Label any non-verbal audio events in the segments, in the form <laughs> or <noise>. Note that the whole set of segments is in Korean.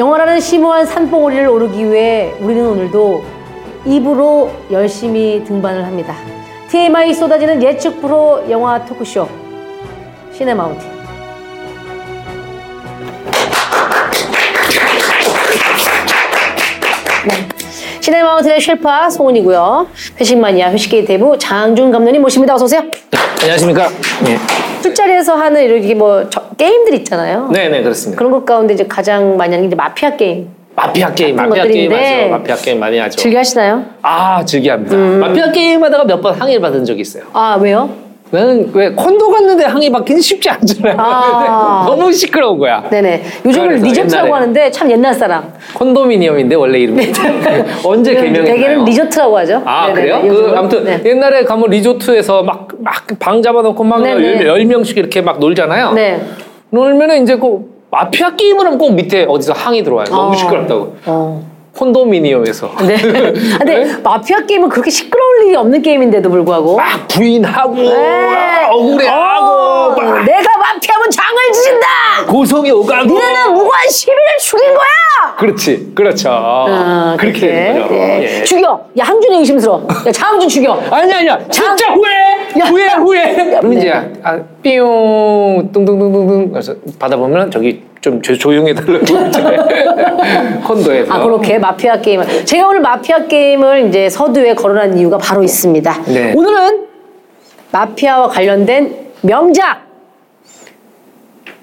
영화라는 심오한 산봉우리를 오르기 위해 우리는 오늘도 입으로 열심히 등반을 합니다. TMI 쏟아지는 예측 프로 영화 토크쇼 시네마운틴. 네. 시네마운틴의 쉘파 송은이고요. 회식 마니아 회식계의 대부 장준 감독님 모십니다. 어서 오세요. 안녕하십니까? 네. 술자리에서 하는 이렇게 뭐 저- 게임들 있잖아요. 네네 그렇습니다. 그런 것 가운데 이제 가장 많이 하는 게 이제 마피아 게임. 마피아 게임, 마피아 게임 것들인데 하죠. 마피아 게임 많이 하죠. 즐겨 하시나요? 아 즐겨합니다. 음. 마피아 게임 하다가 몇 번 항의를 받은 적이 있어요. 아 왜요? 나는 왜 콘도 갔는데 항의 받기는 쉽지 않잖아요. 아. <laughs> 너무 시끄러운 거야. 네네. 요즘은 그래서 리조트라고 옛날에 하는데 참 옛날 사람. 콘도미니엄인데 원래 이름이 <laughs> 언제 개명했나요? 대개는 리조트라고 하죠. 아 네네네, 그래요? 그 요즘은. 아무튼 네. 옛날에 가면 리조트에서 막 막 방 잡아놓고 막 네네. 열 명씩 이렇게 막 놀잖아요. 네. 놀면은 이제 그 마피아 게임을 하면 꼭 밑에 어디서 항의 들어와요. 너무 어. 시끄럽다고. 어. 콘도미니엄에서. <laughs> 네. 근데 마피아 게임은 그렇게 시끄러울 일이 없는 게임인데도 불구하고. 막 부인하고 네. 아, 억울해하고 어, 막 내가 마피아면 장을 지진다. 고성이 오가고 니네는 무고한 시민을 죽인 거야. 그렇지 그렇죠 아, 그렇게 되는 거죠 예. 예. 죽여. 야 항준이 의심스러워. 야 장항준 <laughs> 죽여. 아니 아니야 진짜 후회 후회 후회 그럼 이제 아, 삐용 뚱뚱뚱뚱뚱 그래서 받아보면 저기 좀 조, 조용해 달라고 이제 콘도에서. 아 그렇게 마피아 게임을. 제가 오늘 마피아 게임을 이제 서두에 거론한 이유가 바로 있습니다. 네. 오늘은 마피아와 관련된 명작.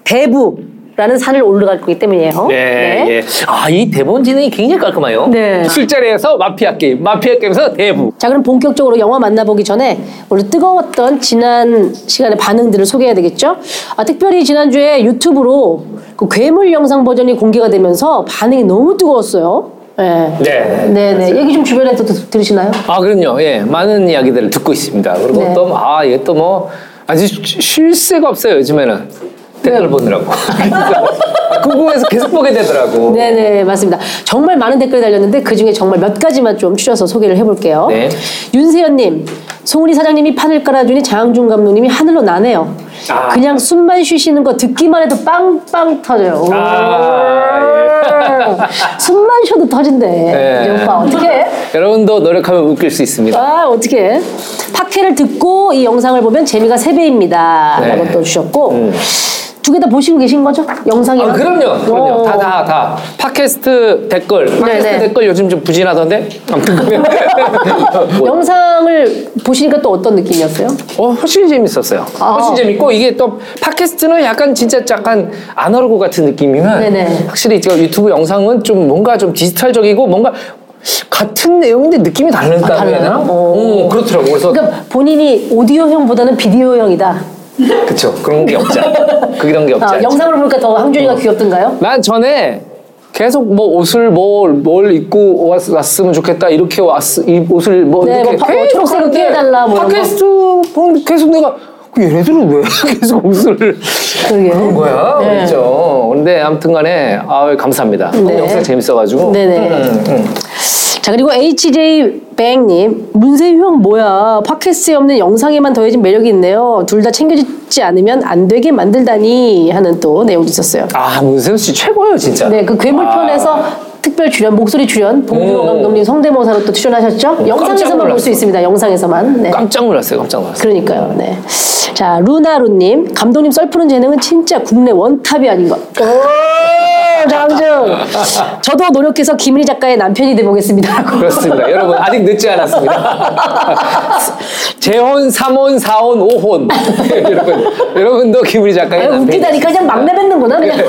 대부 라는 산을 올라갈 거기 때문이에요. 네, 예. 아, 이 대본 진행이 굉장히 깔끔해요. 네. 술자리에서 마피아 게임, 마피아 게임에서 대부. 자 그럼 본격적으로 영화 만나보기 전에 원래 뜨거웠던 지난 시간의 반응들을 소개해야 되겠죠? 아, 특별히 지난주에 유튜브로 그 괴물 영상 버전이 공개가 되면서 반응이 너무 뜨거웠어요. 네. 네. 네 네. 얘기 좀 주변에서 들- 들으시나요? 아, 그럼요. 예. 많은 이야기들을 듣고 있습니다. 그리고 네. 또, 아, 이게 또 뭐, 아주 쉬- 쉴 새가 없어요, 요즘에는. 댓글 보느라고. <laughs> 궁금해서 계속 보게 되더라고. 네네 맞습니다. 정말 많은 댓글이 달렸는데 그 중에 정말 몇 가지만 좀 추려서 소개를 해볼게요. 네. 윤세연님, 송은이 사장님이 판을 깔아주니 장항준 감독님이 하늘로 나네요. 아. 그냥 숨만 쉬시는 거 듣기만 해도 빵빵 터져요. 아, <laughs> 숨만 쉬어도 터진대. 네. 이 오빠 어떻게? 여러분도 노력하면 웃길 수 있습니다. 아 어떻게? 팟캐를 듣고 이 영상을 보면 재미가 세 배입니다. 네. 라고 또 주셨고. 두 개 다 보시고 계신 거죠? 영상이랑? 아, 그럼요. 그럼요. 오. 다, 다, 다. 팟캐스트 댓글. 팟캐스트 네네. 댓글 요즘 좀 부진하던데? 아무튼. <laughs> 뭐, 영상을 보시니까 또 어떤 느낌이었어요? 어, 훨씬 재밌었어요. 아. 훨씬 재밌고, 이게 또, 팟캐스트는 약간 진짜 약간 아날로그 같은 느낌이면, 네네. 확실히 저 유튜브 영상은 좀 뭔가 좀 디지털적이고, 뭔가 같은 내용인데 느낌이 다르다. 아? 해야 되나? 오. 어, 그렇더라고. 그래서, 그러니까 본인이 오디오형보다는 비디오형이다. 그쵸. 그런 게 없죠. 그런 게 없지. 아. 영상을 보니까 더 항준이가 어. 귀엽던가요? 난 전에 계속 뭐 옷을 뭘, 뭘 입고 왔, 왔으면 좋겠다 이렇게 왔, 이 옷을 뭐 네, 이렇게 뭐 파- 뭐 계속 초록색을 하는데 피해달라 뭐 이런 팟캐스트 보면 계속 내가 그 얘네들은 왜 <laughs> 계속 옷을 그러게. 그런 거야 네. 그렇죠 근데 아무튼간에 아 감사합니다 네. 영상 재밌어가지고 네네. 음, 음. 자 그리고 HJ 뱅님 문세형 뭐야 팟캐스트에 없는 영상에만 더해진 매력이 있네요. 둘 다 챙겨주지 않으면 안 되게 만들다니 하는 또 내용도 있었어요. 아 문세윤 씨 최고예요 진짜 네, 그 괴물편에서 특별 출연, 목소리 출연, 봉준호 음. 감독님 성대모사로 또 출연하셨죠? 영상에서만 볼 수. 있습니다. 영상에서만. 네. 깜짝 놀랐어요 깜짝 놀랐어요 그러니까요. 네. 자, 루나루님. 감독님 썰푸는 재능은 진짜 국내 원탑이 아닌가. 오, 장준. 저도 노력해서 김은희 작가의 남편이 돼보겠습니다. 그렇습니다. 여러분 아직 늦지 않았습니다. <laughs> 재혼, 삼혼, 사혼, 오혼. 여러분 여러분도 김우리 작가의 아유, 남편이 웃기다니까 그냥 막 내뱉는구나 그냥. <laughs>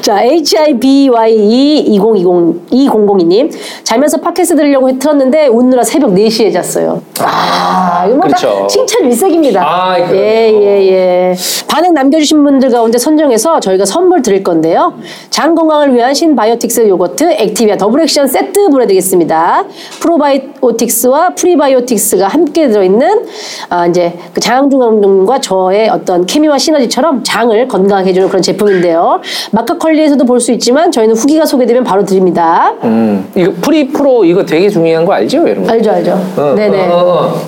자 HIBYE 2020 2002님 자면서 팟캐스트 들으려고 해- 틀었는데 웃느라 새벽 4시에 잤어요. 아, 이거 뭐다 그렇죠. 칭찬 일색입니다. 아, 그럼요. 예예 예. 반응 남겨주신 분들 가운데 선정해서 저희가 선물 드릴 건데 요. 장 건강을 위한 신바이오틱스 요거트 액티비아 더블 액션 세트 보내드리겠습니다. 프로바이오틱스와 프리바이오틱스가 함께 들어있는 아, 이제 그 장항준 감독님과 저의 어떤 케미와 시너지처럼 장을 건강하게 해주는 그런 제품인데요. 마켓컬리에서도 볼 수 있지만 저희는 후기가 소개되면 바로 드립니다. 음, 이거 pre pro 이거 되게 중요한 거 알죠, 여러분? 알죠 알죠. 어, 네네. 어, 어, 어.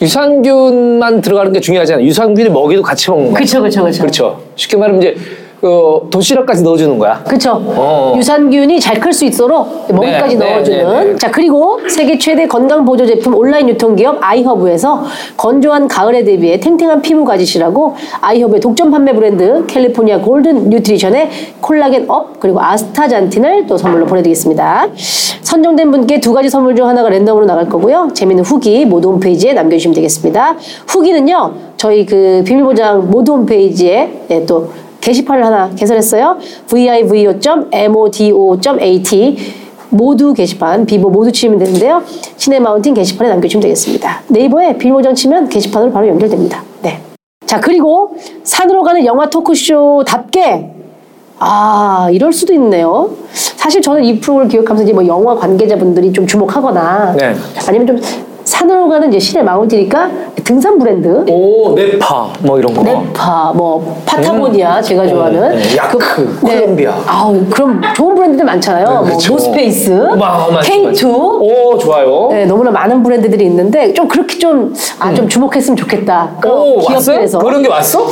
유산균만 들어가는 게 중요하지 않아요. 유산균이 먹이도 같이 먹는 거. 그쵸 그쵸 그쵸. 그렇죠. 쉽게 말하면 이제 그 도시락까지 넣어주는 거야. 그쵸. 어. 유산균이 잘 클 수 있도록 먹이까지 네, 네, 넣어주는. 네, 네. 자, 그리고 세계 최대 건강 보조 제품 온라인 유통기업 아이허브에서 건조한 가을에 대비해 탱탱한 피부 가지시라고 아이허브의 독점 판매 브랜드 캘리포니아 골든 뉴트리션의 콜라겐 업 그리고 아스타잔틴을 또 선물로 보내드리겠습니다. 선정된 분께 두 가지 선물 중 하나가 랜덤으로 나갈 거고요. 재밌는 후기 모두 홈페이지에 남겨주시면 되겠습니다. 후기는요, 저희 그 비밀보장 모두 홈페이지에 네, 또 게시판을 하나 개설했어요. vivo.modo.at 모두 게시판, 비보 모두 치면 되는데요. 시네마운틴 게시판에 남겨주시면 되겠습니다. 네이버에 비밀보장 치면 게시판으로 바로 연결됩니다. 네. 자, 그리고 산으로 가는 영화 토크쇼답게 아, 이럴 수도 있네요. 사실 저는 이 프로를 기획하면서 이제 뭐 영화 관계자분들이 좀 주목하거나 네. 아니면 좀 산으로 가는 이제 시네마운틴이니까 등산 브랜드 오, 네파 뭐 이런 거. 네파, 뭐 파타고니아 제가 좋아하는 네, 야크, 그- 콜롬비아. 아우 그럼 좋은 브랜드들 많잖아요. 뭐 그쵸. 노스페이스, 마, 맞- K2. 오, 좋아요. 네, 너무나 많은 브랜드들이 있는데 좀 그렇게 좀 아 좀 주목했으면 좋겠다. 그런 오, 왔어? 기업들에서 그런 게 왔어?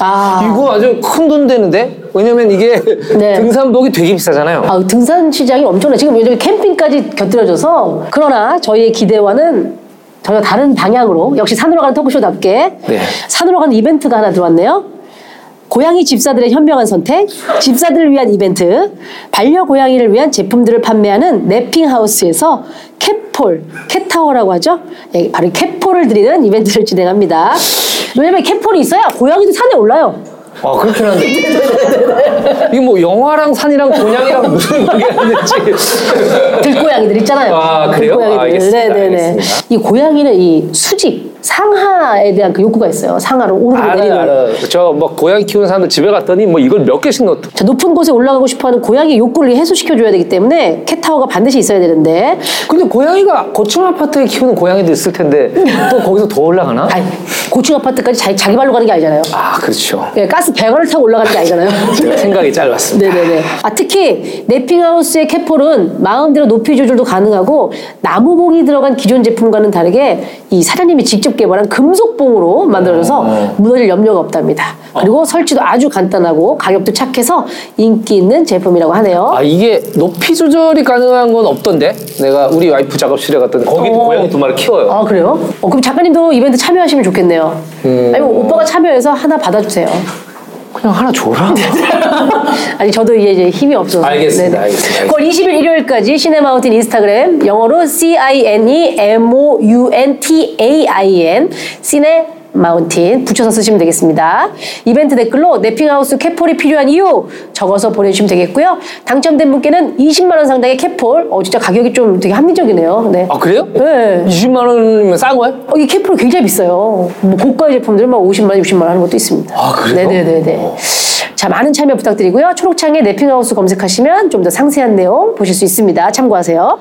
아, 이거 아주 큰 돈 되는데? 왜냐면 이게 네. 등산복이 되게 비싸잖아요. 아, 등산 시장이 엄청나. 지금 요즘 캠핑까지 곁들여져서 그러나 저희의 기대와는 전혀 다른 방향으로 역시 산으로 가는 토크쇼답게 네. 산으로 가는 이벤트가 하나 들어왔네요. 고양이 집사들의 현명한 선택, 집사들을 위한 이벤트, 반려 고양이를 위한 제품들을 판매하는 랩핑하우스에서 캣폴, 캣타워라고 하죠. 예, 바로 캣폴을 드리는 이벤트를 진행합니다. 왜냐면 캣폴이 있어야 고양이도 산에 올라요. 아, 그렇긴 한데. 이게 뭐 영화랑 산이랑 곤양이랑 무슨 관계가 있는지. 들고양이들 있잖아요. 아, 그래요? 들고양이들. 알겠습니다. 네네네. 알겠습니다. 이 고양이는 이 수직, 상하에 대한 그 욕구가 있어요. 상하로 오르고 내리는. 알아, 알아. 저뭐 고양이 키우는 사람들 집에 갔더니 뭐 이걸 몇 개씩 넣어. 자, 높은 곳에 올라가고 싶어하는 고양이 욕구를 해소시켜줘야 되기 때문에 캣타워가 반드시 있어야 되는데 근데 고양이가 고층 아파트에 키우는 고양이도 있을 텐데 또 거기서 더 올라가나? 아니, 고층 아파트까지 자기, 자기 발로 가는 게 아니잖아요. 아, 그렇죠. 예, 가스 배관을 타고 올라가는 게 아니잖아요. <laughs> 제가 생각이 짧았습니다. 네네네. 아, 특히 랩핑하우스의 캣폴은 마음대로 높이 조절도 가능하고 나무봉이 들어간 기존 제품과는 다르게 이 사장님이 직접 개발한 금속봉으로 만들어져서 어. 무너질 염려가 없답니다. 그리고 설치도 아주 간단하고 가격도 착해서 인기 있는 제품이라고 하네요. 아 이게 높이 조절이 가능한 건 없던데? 내가 우리 와이프 작업실에 갔더니 거기 어. 고양이 두 마리 키워요. 아 그래요? 어, 그럼 작가님도 이벤트 참여하시면 좋겠네요. 음. 아니면 오빠가 참여해서 하나 받아주세요. 그냥 하나 줘라. <laughs> 아니 저도 이제, 이제 힘이 없어서. 알겠습니다, 알겠습니다, 9월 20일 일요일까지 시네마운틴 인스타그램 영어로 C I N E M O U N T A I N 시네마운틴 붙여서 쓰시면 되겠습니다. 이벤트 댓글로 랩핑하우스 cat pole이 필요한 이유 적어서 보내주시면 되겠고요. 당첨된 분께는 20만 원 상당의 cat pole, 어 진짜 가격이 좀 되게 합리적이네요. 네. 아 그래요? 네. 20만 원이면 싼 거야? 어, 이 cat pole 굉장히 비싸요. 뭐 고가의 제품들은 막 50만 원, 60만 원 하는 것도 있습니다. 아, 그래요? 네네네네. 자, 많은 참여 부탁드리고요. 초록창에 랩핑하우스 검색하시면 좀 더 상세한 내용 보실 수 있습니다. 참고하세요.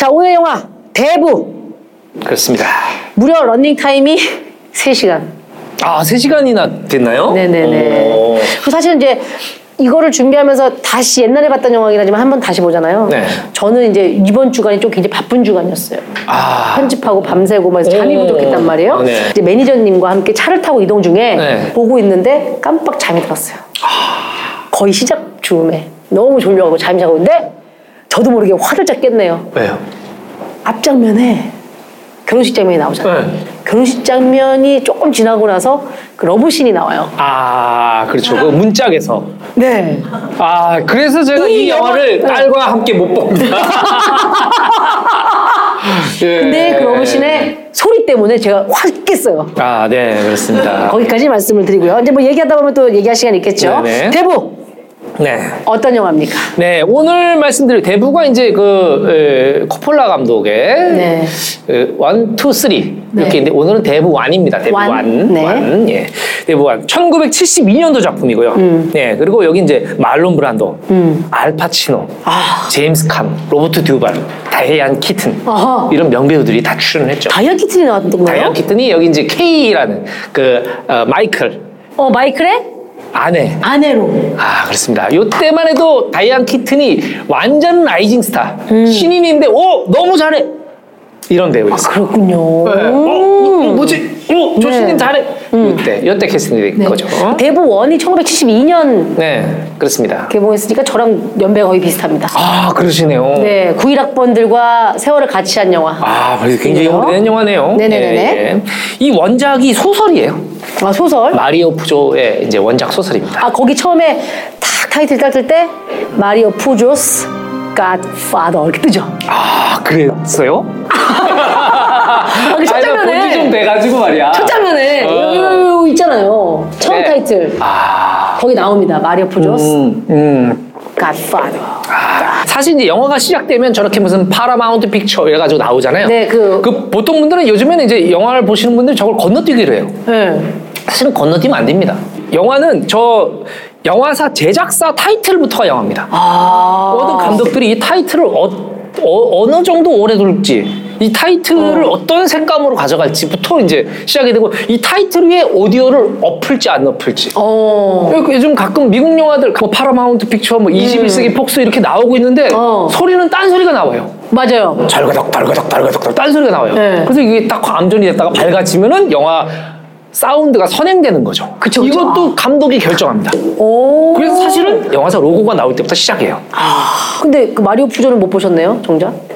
자, 오늘 영화 대부 그렇습니다. 무려 러닝 타임이 <laughs> 3시간. 아 3시간이나 됐나요? 네네네. 오. 그 사실은 이제 이거를 준비하면서 다시 옛날에 봤던 영화긴 하지만 한 번 다시 보잖아요. 네. 저는 이제 이번 주간이 좀 굉장히 바쁜 주간이었어요. 아 편집하고 밤새고 막 해서 잠이 오. 부족했단 말이에요. 아, 네. 이제 매니저님과 함께 차를 타고 이동 중에 네. 보고 있는데 깜빡 잠이 들었어요. 거의 시작 즈음에 너무 졸려가고 잠이 자고 있는데 저도 모르게 화들짝 깼네요. 왜요? 앞장면에 결혼식 장면이 나오잖아요. 네. 결혼식 장면이 조금 지나고 나서 그 러브씬이 나와요. 아 그렇죠. 그 문짝에서. 네. 아 그래서 제가 이, 이 영화를 영화- 딸과 함께 못 봅니다. <laughs> 예. 근데 그 러브씬의 소리 때문에 제가 확 깼어요. 아, 네, 그렇습니다. 거기까지 말씀을 드리고요. 이제 뭐 얘기하다 보면 또 얘기할 시간이 있겠죠. 네네. 대부 네. 어떤 영화입니까? 네, 오늘 말씀드릴 대부가 이제 그 에, 코폴라 감독의 네. 그 one, two, three 네. 이렇게 있는데 오늘은 대부 one입니다. 대부 one. one. 네. one. 예. 대부 one. 1972년도 작품이고요. 음. 네, 그리고 여기 이제 말론 브란도, 알파치노, 아. 제임스 칸, 로버트 듀발, 다이안 키튼 아하. 이런 명배우들이 다 출연했죠. 다이안 키튼이 나왔던 거예요? 다이안 키튼이 여기 이제 케이라는 그 어, 마이클 어 마이클의 아내. 아내로. 아 그렇습니다. 요때만 해도 다이안 키튼이 완전 rising star 신인인데 오 너무 잘해 이런 배우였어요. 그렇군요. 네. 어, 어, 뭐지? 어, 저 네. 잘해. 요때 요때 캐스팅이 된 네. 거죠. 대부 one이 1972년 네 그렇습니다. 개봉했으니까 저랑 연배가 거의 비슷합니다. 아 그러시네요. 네, 91학번들과 세월을 같이 한 영화. 아 그래서 굉장히 그래요? 오래된 영화네요. 네네네네. 예, 예. 이 원작이 소설이에요. 아, 소설? 마리오 푸조의 이제 원작 소설입니다. 아, 거기 처음에 탁 타이틀 땄을 때 마리오 푸조스 Godfather 이렇게 뜨죠. 아 그랬어요? <laughs> 아, 그 첫 장면 에 본지 좀 돼가지고 말이야. 첫 장면에 어. 있잖아요. 처음 네. 타이틀. 아. 거기 나옵니다. 마리오 푸조스 음, 음. Godfather. 아, 사실 이제 영화가 시작되면 저렇게 무슨 파라마운트 픽처 이래가지고 나오잖아요. 네, 그- 보통 분들은 요즘에는 이제 영화를 보시는 분들이 저걸 건너뛰기를 해요. 네. 사실은 건너뛰면 안 됩니다. 영화는 저 영화사 제작사 타이틀부터가 영화입니다. 아. 모든 감독들이 이 타이틀을 어느 정도 오래 둘지 이 타이틀을 어떤 색감으로 가져갈지부터 이제 시작이 되고 이 타이틀 위에 오디오를 엎을지 안 엎을지 어. 요즘 가끔 미국 영화들 뭐 파라마운트 픽처 뭐 21세기 폭스 이렇게 나오고 있는데 어. 소리는 딴 소리가 나와요. 맞아요. 달가덕 달가덕 달가덕 딴 소리가 나와요. 네. 그래서 이게 딱 암전이 됐다가 밝아지면은 영화 사운드가 선행되는 거죠. 그쵸, 그쵸. 이것도 감독이 결정합니다. 오. 그래서 사실은 영화사 로고가 나올 때부터 시작해요. 근데 그 마리오 푸조는 못 보셨네요, 정작?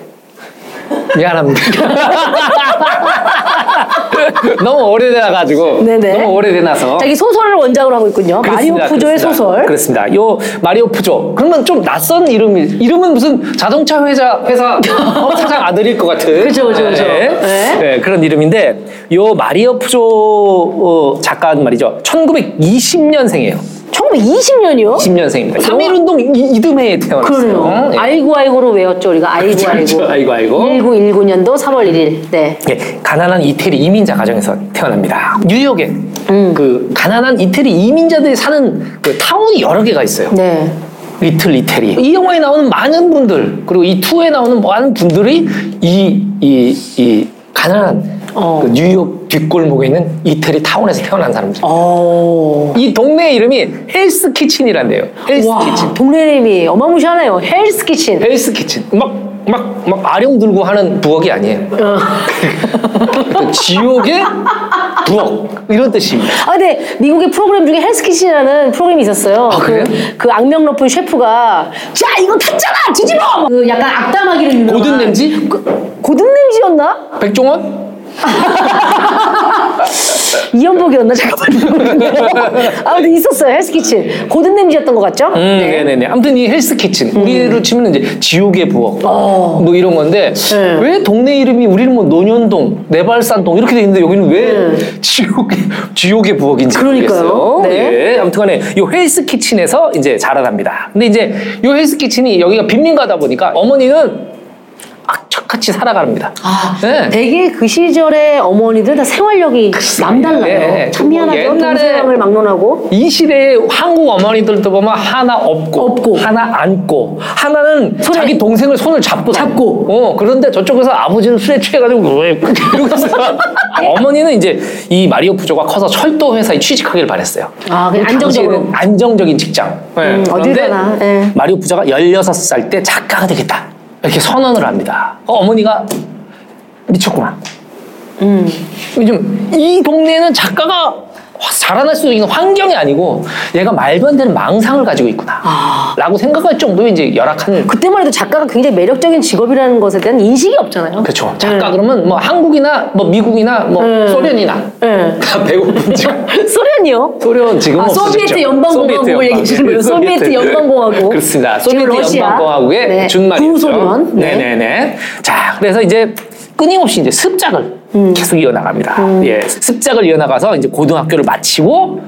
미안합니다. <laughs> 너무 오래돼가지고 네네. 너무 오래돼나서 자기 소설을 원작으로 하고 있군요. 마리오 그렇습니다. 푸조의 그렇습니다. 소설. 그렇습니다. 요 마리오 푸조. 그러면 좀 낯선 이름이 이름은 무슨 자동차 회사 회사 어, 사장 아들일 것 같은. 그죠, 그죠, 그죠. 네. 네. 네, 그런 이름인데 요 마리오 푸조 어, 작가는 말이죠. 1920년생이에요. 1920년이요? 10년생입니다. 3.1운동 이듬해에 태어났어요. 그러네요. 네. 아이고 아이고로 외웠죠 우리가 아이고 그렇죠, 아이고. 그렇죠. 아이고, 아이고. 1919년도 3월 1일. 네. 예, 가난한 이태리 이민자 가정에서 태어납니다. 뉴욕에 음. 그 가난한 이태리 이민자들이 사는 그 타운이 여러 개가 있어요. 네. 리틀 이태리. 이 영화에 나오는 많은 분들 그리고 이 투에 나오는 많은 분들이 이 이 이 가난한 어. 그 뉴욕 뒷골목에 있는 이태리 타운에서 태어난 사람들. 어. 이 동네 이름이 헬스 키친이란데요. 헬스 와, 키친. 동네 이름이 어마무시하네요. 헬스 키친. 헬스 키친. 막 막 막 아령 들고 하는 부엌이 아니에요. 어. <laughs> 그 지옥의 부엌 이런 뜻입니다. 아 근데 미국의 프로그램 중에 헬스 키친이라는 프로그램이 있었어요. 아, 그래요? 그, 그 악명 높은 셰프가 자 이거 탔잖아 뒤집어. 그 약간 악담하기로 유명한. 고든 램지? 그, 고든 램지였나? 백종원? <laughs> 이연복이었나 잠깐만요. 아 근데 있었어요 헬스 키친. 고든 램지였던 것 같죠? 음, 네. 네네 아무튼 이 헬스 키친 우리로 치면 이제 지옥의 부엌 어. 뭐 이런 건데 네. 왜 동네 이름이 우리는 뭐 논현동, 내발산동 이렇게 돼 있는데 여기는 왜 네. 지옥의 지옥의 부엌인지 그러니까요. 모르겠어요. 네. 예, 아무튼간에 이 헬스 키친에서 이제 자라납니다. 근데 이제 이 헬스 키친이 여기가 빈민가다 보니까 어머니는 악착같이 살아갑니다. 아, 네. 되게 그 시절의 어머니들 다 생활력이 남달라요. 예, 참뭐 미안하죠. 옛날에 동생을 막론하고. 이 시대의 한국 어머니들도 보면 하나 업고, 업고. 하나 안고 하나는 손에- 자기 동생을 손을 잡고 잡고. 어 그런데 저쪽에서 아버지는 술에 취해가지고 왜 이러고 있어 <laughs> 어머니는 이제 이 마리오 부조가 커서 철도 회사에 취직하길 바랬어요. 아, 안정적으로. 안정적인 직장. 네. 음, 어딜 가나, 예. 마리오 부조가 16살 때 작가가 되겠다 이렇게 선언을 합니다. 어, 어머니가 미쳤구나. 음. 요즘 이 동네는 작가가 확 자라날 수 있는 환경이 아니고 얘가 말도 안 되는 망상을 가지고 있구나. 아. 라고 생각할 정도의 이제 열악한 그때만 해도 작가가 굉장히 매력적인 직업이라는 것에 대한 인식이 없잖아요. 그렇죠. 작가 네. 그러면 뭐 한국이나 뭐 미국이나 뭐 네. 소련이나 네. 다 배고픈 <laughs> 지금 소련이요? 소련 지금 아. 소비에트 연방공화국을 얘기하시는 거예요. 소비에트 연방공화국. 그렇습니다. 소비에트 러시아. 연방공화국의 네. 준말이죠. 구소련. 네. 네네네. 자, 그래서 이제 끊임없이 이제 습작을 음. 계속 이어나갑니다. 예, 습작을 이어나가서 이제 고등학교를 마치고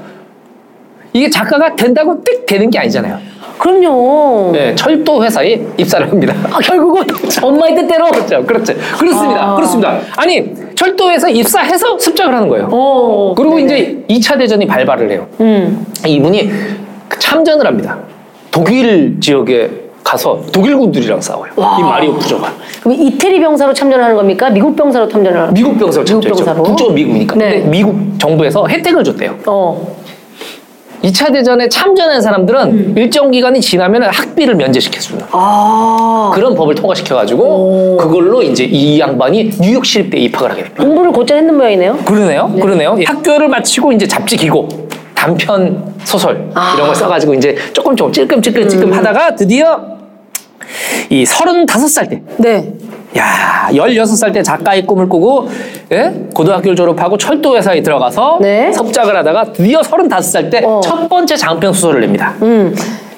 이게 작가가 된다고 띡 되는 게 아니잖아요. 그럼요. 네, 철도 회사에 입사를 합니다. 아, 결국은 엄마의 뜻대로. 그렇죠, 그렇죠. 그렇습니다, 아. 그렇습니다. 아니 철도 회사 입사해서 습작을 하는 거예요. 어. 그리고 네네. 이제 2차 대전이 발발을 해요. 음. 이분이 참전을 합니다. 독일 지역에 가서 독일군들이랑 싸워요. 와. 이 마리오 부조가. 그럼 이태리 병사로 참전하는 겁니까? 미국 병사로 참전을? 미국 병사로 미국 참전했죠. 병사로? 국조 미국이니까. 네. 근데 미국 정부에서 혜택을 줬대요. 어. 2차 대전에 참전한 사람들은 음. 일정 기간이 지나면 학비를 면제시켜주는 아. 그런 법을 통과시켜가지고 그걸로 이제 이 양반이 뉴욕 시립대에 입학을 하게 됩니다. 공부를 곧잘 했는 모양이네요. 그러네요. 그러네요. 학교를 마치고 이제 잡지 기고 단편 소설 아. 이런 걸 써가지고 이제 조금 조금 찔끔찔끔찔끔 하다가 드디어 이 35살 때 네. 야, 16살 때 작가의 꿈을 꾸고, 예? 고등학교를 졸업하고 철도회사에 들어가서 네. 섭작을 하다가 드디어 35살 때 어. 첫 번째 장편 소설을 냅니다. 음.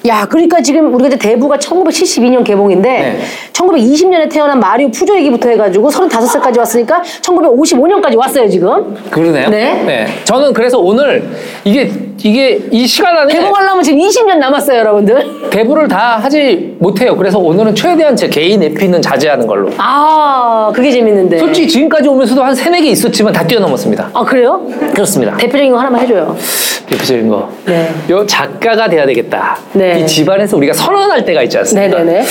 야, 그러니까 지금 우리가 이제 대부가 1972년 개봉인데 네. 1920년에 태어난 마리오 푸조 얘기부터 해가지고 35살까지 왔으니까 1955년까지 왔어요 지금. 그러네요. 네. 저는 그래서 오늘 이게, 이게 이 시간 안에 개봉하려면 지금 20년 남았어요, 여러분들. 대부를 다 하지 못해요. 그래서 오늘은 최대한 제 개인 에피는 자제하는 걸로. 아, 그게 재밌는데. 솔직히 지금까지 오면서도 한 세네 개 있었지만 다 뛰어넘었습니다. 아, 그래요? 그렇습니다. 대표적인 거 하나만 해줘요. 대표적인 거. 네. 요 작가가 돼야 되겠다. 네. 이 집안에서 우리가 선언할 때가 있지 않습니까? 네네네.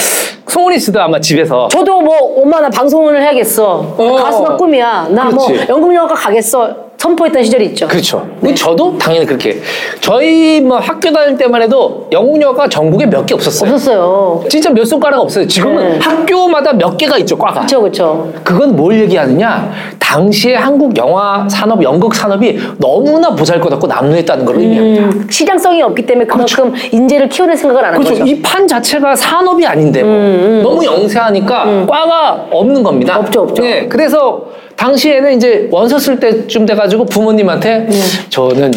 송은이 씨도 아마 집에서 저도 뭐 엄마 나 방송을 해야겠어. 가수가 꿈이야. 나 뭐 그렇지. 연극영화과 가겠어. 선포했던 시절이 있죠. 그렇죠. 저도 당연히 그렇게 저희 뭐 학교 다닐 때만 해도 영웅여가 전국에 몇 개 없었어요. 없었어요. 진짜 몇 손가락 없어요. 지금은 네. 학교마다 몇 개가 있죠, 과가. 그쵸 그쵸. 그건 뭘 얘기하느냐? 당시에 한국 영화 산업, 연극 산업이 너무나 보잘것없고 남루했다는 걸 의미합니다. 음, 시장성이 없기 때문에 그만큼 인재를 키워낼 생각을 안한 그렇죠. 거죠. 이 판 자체가 산업이 아닌데 뭐. 너무 영세하니까 과가 없는 겁니다. 음, 없죠, 없죠. 네, 그래서 당시에는 이제 원서 쓸 때쯤 돼가지고 부모님한테 네. 저는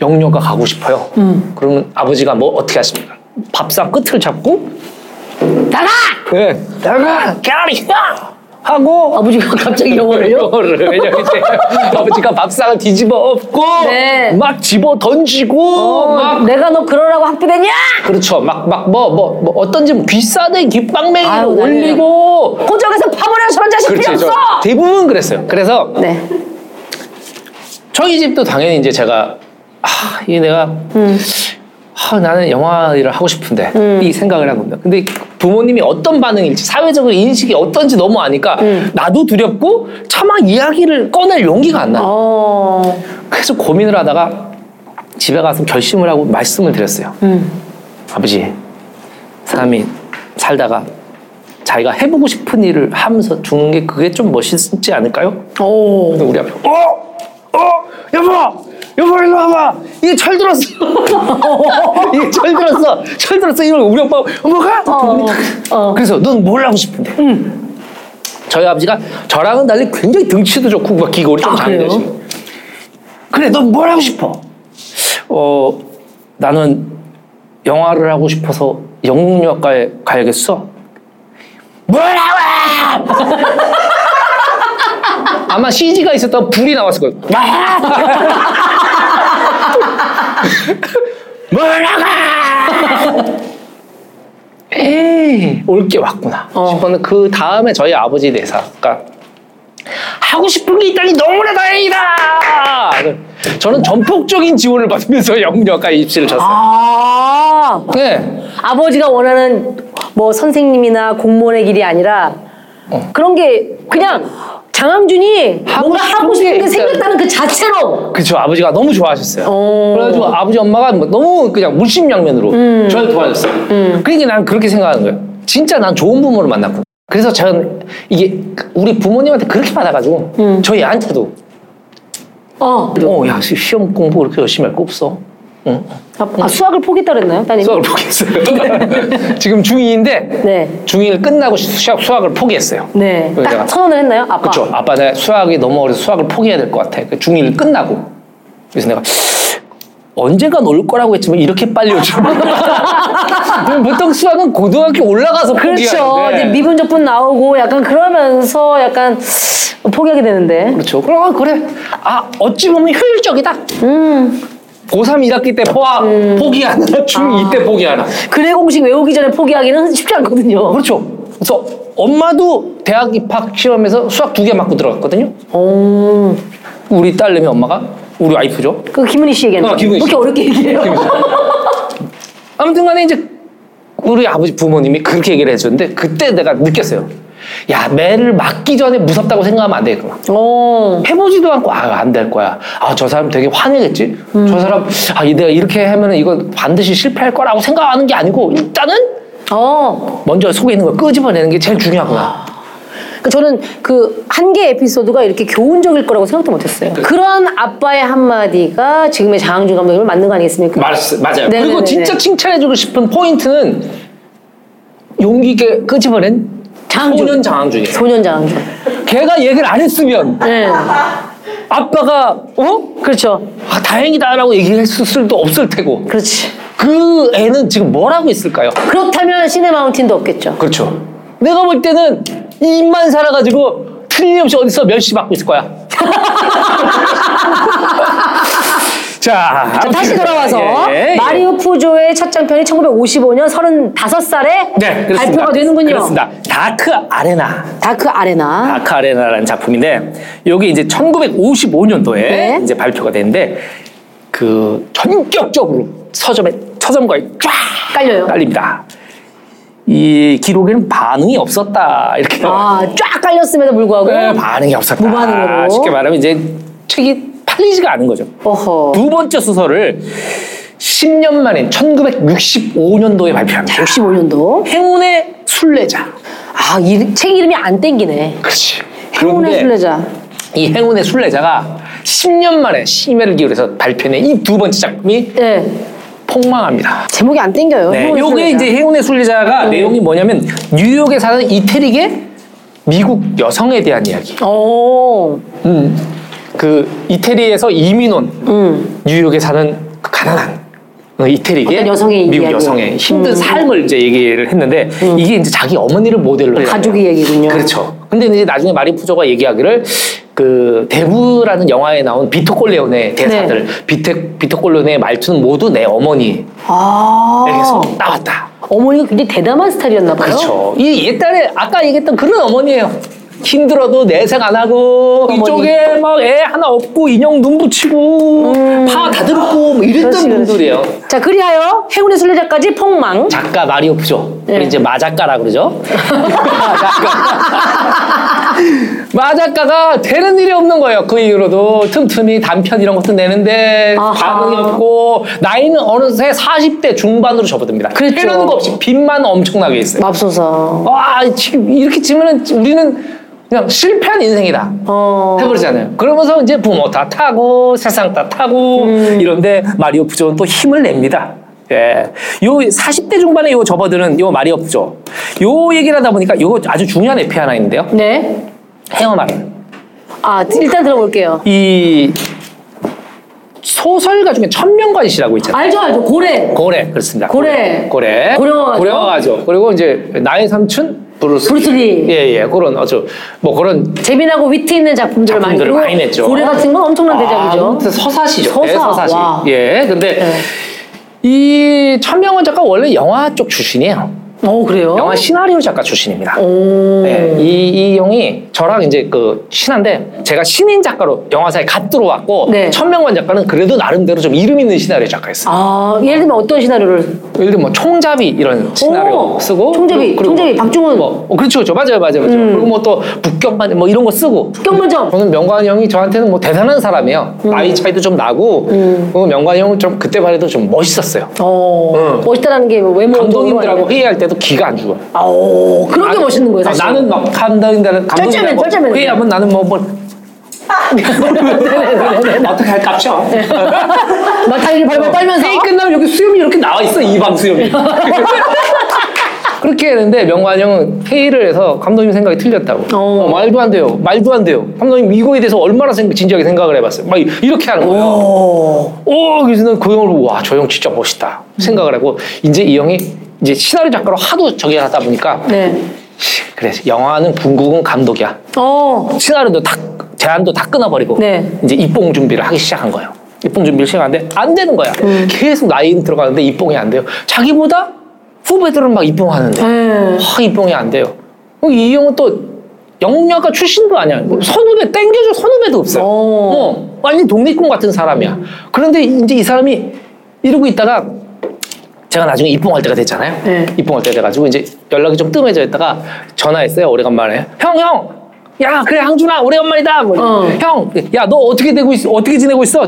영녀가 가고 싶어요. 음. 그러면 아버지가 뭐 어떻게 하십니까? 밥상 끝을 잡고 나가! 네, 나가 개나리 하고 아버지가 <laughs> 갑자기 영어를요? 영어를 왜냐면 이제 <laughs> 아버지가 밥상을 뒤집어 엎고 네. 막 집어 던지고 어, 막 내가 너 그러라고 학비 됐냐? 그렇죠. 막 막 뭐 뭐뭐 어떤지 뭐 귀싸대 귓방맹이를 아유. 올리고 호적에서 파버려 저런 자식 필요 그렇지. 없어! 저 대부분 그랬어요. 그래서 네. 저희 집도 당연히 이제 제가 아, 이 내가 음. 아, 나는 영화 일을 하고 싶은데 이 생각을 한 겁니다. 근데 부모님이 어떤 반응일지 사회적으로 인식이 어떤지 너무 아니까 음. 나도 두렵고 차마 이야기를 꺼낼 용기가 안 나. 어. 그래서 고민을 하다가 집에 가서 결심을 하고 말씀을 드렸어요. 음. 아버지, 사람이 살다가 자기가 해보고 싶은 일을 하면서 죽는 게 그게 좀 멋있지 않을까요? 오. 우리 아빠, 어, 어, 여보, 여보 일로 와봐. 이게 철 들었어. <laughs> 이게 철 들었어. 철 들었어. 이걸 우리 오빠 뭐가? 어. 어. 그래서 넌 뭘 하고 싶은데? 저희 아버지가 저랑은 달리 굉장히 등치도 좋고 막 기골이 좀 아? 시 그래, 넌 뭘 하고 싶어? 어, 나는 영화를 하고 싶어서 영문학과에 가야겠어. 뭐라고? <laughs> 아마 CG가 있었던 불이 나왔을 거예요. 뭐라고? 에이, 올 게 왔구나. 어. 싶었는데 그 다음에 저희 아버지 대사가 하고 싶은 게 있다니 너무나 다행이다. 저는 전폭적인 지원을 받으면서 영문학과에 입시를 쳤어요. 아. 네. 아버지가 원하는 뭐 선생님이나 공무원의 길이 아니라 그런 게 그냥 장항준이 하고 뭔가 하고 싶은 게게 생겼다는 그 자체로 그렇죠. 아버지가 너무 좋아하셨어요. 어. 그래가지고 아버지 엄마가 뭐 너무 그냥 물심양면으로 저를 도와줬어요. 그러니까 난 그렇게 생각하는 거예요. 진짜 난 좋은 부모를 만났구나. 그래서 저는 이게 우리 부모님한테 그렇게 받아가지고 저희 애한테도 어. 어, 야 시험 공부 그렇게 열심히 할 거 없어. 응. 아, 아, 수학을 포기했다 그랬나요, 따님? 수학을 포기했어요. <laughs> 지금 중2인데 네. 중1 끝나고 수학, 수학을 포기했어요. 네. 딱 내가 선언을 했나요, 아빠? 그렇죠. 아빠 내가 수학이 너무 어려서 수학을 포기해야 될 것 같아. 그 중1 끝나고. 그래서 내가 언제가 올 거라고 했지만 이렇게 빨리 오죠. <laughs> 보통 수학은 고등학교 올라가서 그렇죠. 포기하는데. 이제 미분적분 나오고 약간 그러면서 약간 포기하게 되는데. 그렇죠. 그럼 아, 그래. 아 어찌 보면 효율적이다. 음. 고3 1학기 때 포화, 포기하나 중2 때 포기하나. 근해 공식 외우기 전에 포기하기는 쉽지 않거든요. 그렇죠. 그래서 엄마도 대학 입학 시험에서 수학 두 개 맞고 들어갔거든요. 오. 우리 딸내미 엄마가 우리 와이프죠. 그 김은희 씨 얘기하는 어, 거. 김은희 씨. 그렇게 어렵게 얘기해요. 아무튼 간에 이제 우리 아버지 부모님이 그렇게 얘기를 해줬는데 그때 내가 느꼈어요. 야 매를 맞기 전에 무섭다고 생각하면 안 되겠구나. 어. 해보지도 않고 아 안 될 거야. 아 저 사람 되게 화내겠지. 음. 저 사람 아이 내가 이렇게 하면은 이거 반드시 실패할 거라고 생각하는 게 아니고 일단은 어. 먼저 속에 있는 걸 끄집어내는 게 제일 중요하구나. 그 저는 그 한 개 에피소드가 이렇게 교훈적일 거라고 생각도 못했어요. 그 런 아빠의 한마디가 지금의 장항준 감독님을 만든 거 아니겠습니까? 맞, 맞아요. 네네네네. 그리고 진짜 칭찬해주고 싶은 포인트는 용기 있게 끄집어낸 장항준. 소년 장항준이에요. 소년 장항준. 걔가 얘기를 안 했으면 네. 아빠가 어? 그렇죠. 아, 다행이다라고 얘기했을 수도 없을 테고 그렇지. 그 애는 지금 뭘 하고 있을까요? 그렇다면 시네 마운틴도 없겠죠. 그렇죠. 내가 볼 때는 이 입만 살아가지고 틀림없이 어디서 멸시 받고 있을 거야. <laughs> 자, 자, 다시 돌아와서 예, 예. 마리오 푸조의 첫 장편이 1955년 35살에 네, 그렇습니다. 발표가 되는군요. 그렇습니다. Dark Arena. Dark Arena. Dark Arena라는 작품인데 여기 이제 1955년도에 네. 이제 발표가 됐는데 그 전격적으로 서점에 서점과에 쫙 깔려요. 깔립니다. 이 기록에는 반응이 없었다 이렇게 아, 쫙 깔렸음에도 불구하고. 네, 반응이 없었다. 무반응으로. 쉽게 말하면 이제 책이 팔리지가 않은 거죠. 어허. 두 번째 소설을 10년 만인 1965년도에 발표합니다. 65년도. 행운의 순례자. 아, 이, 책 이름이 안 땡기네. 그렇지. 행운의 순례자. 이 행운의 순례자가 10년 만에 심혈을 기울여서 발표된 이 두 번째 작품이 네. 폭망합니다. 제목이 안 땡겨요. 네, 요게 순례자. 이제 행운의 순례자가 내용이 뭐냐면 뉴욕에 사는 이태릭의 미국 여성에 대한 이야기. 오. 음, 그 이태리에서 이민 온 음. 뉴욕에 사는 그 가난한 어, 이태리의 여성의 미국 이야기. 여성의 힘든 음. 삶을 이제 얘기를 했는데 이게 이제 자기 어머니를 모델로 해요. 가족의 얘기군요. 그렇죠. 근데 이제 나중에 마리 푸조가 얘기하기를 그 대부라는 영화에 나온 비토 콜레온의 대사들, 네. 비테, 비토 콜레온의 말투는 모두 내 어머니에게서 아. 나왔다. 어머니가 굉장히 대담한 스타일이었나 봐요. 그렇죠. 이 옛날에 아까 얘기했던 그런 어머니예요. 힘들어도 내색 안 하고 어머니. 이쪽에 막 애 하나 없고 인형 눈 붙이고 파 다듬고 뭐 이랬던 음. 그렇지, 그렇지. 분들이에요. 자, 그리하여 행운의 순례자까지 폭망. 작가 마리오 푸조. 네. 우리 이제 마작가라 그러죠. 마작가. <laughs> 마작가가 되는 일이 없는 거예요. 그 이후로도 틈틈이 단편 이런 것도 내는데 아하. 반응이 없고 나이는 어느새 40대 중반으로 접어듭니다. 그렇죠. 해는 거 없이 빚만 엄청나게 있어요. 맙소사. 와 지금 이렇게 치면은 우리는 그냥 실패한 인생이다. 어. 해버리잖아요. 그러면서 이제 부모 탓하고 세상 탓하고 음. 이런데 마리오 푸조는 또 힘을 냅니다. 예. 요 40대 중반에 요 접어드는 요 마리오 푸조. 요 얘기를 하다 보니까 요거 아주 중요한 에피 하나 있는데요. 네. 헤어마른. 아, 일단 들어볼게요. 이 소설가 중에 천명관 씨라고 있잖아요. 알죠, 알죠. 고래. 고래 그렇습니다. 고래. 고래. 고령화 가족. 고령화 가족. 그리고 이제 나의 삼촌 브루스. 브루스 리. 예예 그런 아주 뭐 그런 재미나고 위트 있는 작품들을 많이 작품들을 많이 냈죠. 고래 같은 건 엄청난 대작이죠. 아, 서사시죠. 서사, 네, 서사시. 와. 예. 근데 네. 이 천명원 작가 원래 영화 쪽 출신이에요. 어, 그래요? 영화 시나리오 작가 출신입니다. 오. 네, 이, 이 형이 저랑 이제 그 친한데 제가 신인 작가로 영화사에 갓 들어왔고 네. 천명관 작가는 그래도 나름대로 좀 이름 있는 시나리오 작가였어요. 아, 예를 들면 어떤 시나리오를? 예를 들면 뭐 총잡이 이런 시나리오 오, 쓰고 총잡이, 총잡이, 박중훈. 뭐 어, 그렇죠, 그렇죠, 맞아요, 맞아요, 맞아요. 그리고 뭐 또 북경만 뭐 이런 거 쓰고 경문점. 저는 명관 형이 저한테는 뭐 대단한 사람이에요. 음. 나이 차이도 좀 나고 그 명관 형은 좀 그때 반해도 좀 멋있었어요. 어, 응. 멋있다라는 게 외모. 감독님들하고 회의할 때도 기가 안 죽어요. 아, 오, 그런 게 나- 멋있는 거예요, 아, 사실. 나는 막 감독님들 감독님들 쩔쩔맨, 회의하면 나는 뭐 뭐. <laughs> 어떻게 할 값이야? <laughs> 마타이를 발발 떨면서. 회의 끝나면 여기 수염이 이렇게 나와 있어 이방 수염이. <laughs> 그렇게 했는데 명관 형은 회의를 해서 감독님 생각이 틀렸다고. 어. 어, 말도 안 돼요. 말도 안 돼요. 감독님 이거에 대해서 얼마나 생- 진지하게 생각을 해봤어요. 막 이렇게 하는 거예요. 오. 오, 그래서 난그 형을 보고 와, 저 형 진짜 멋있다 생각을 하고 이제 이 형이 이제 시나리오 작가로 하도 저기 하다 보니까 네. 그래 영화는 궁극은 감독이야. 어. 시나리오도 다 제안도 다 끊어버리고 네. 이제 입봉 준비를 하기 시작한 거예요. 입봉 준비를 시작하는데 안 되는 거야. 음. 계속 나이 들어가는데 입봉이 안 돼요. 자기보다 후배들은 막 입봉하는데 네. 아, 입봉이 안 돼요. 이 형은 또 영화가 출신도 아니야. 선후배 땡겨줄 선후배도 없어요. 어. 어, 완전 독립군 같은 사람이야. 그런데 이제 이 사람이 이러고 있다가 제가 나중에 입봉할 때가 됐잖아요. 네. 입봉할 때 돼가지고 이제 연락이 좀 뜸해져 있다가 전화했어요. 오래간만에. 형, 형! 야, 그래, 항준아, 오래간만이다. 뭐, 어. 형, 야, 너 어떻게 되고 있어? 어떻게 지내고 있어?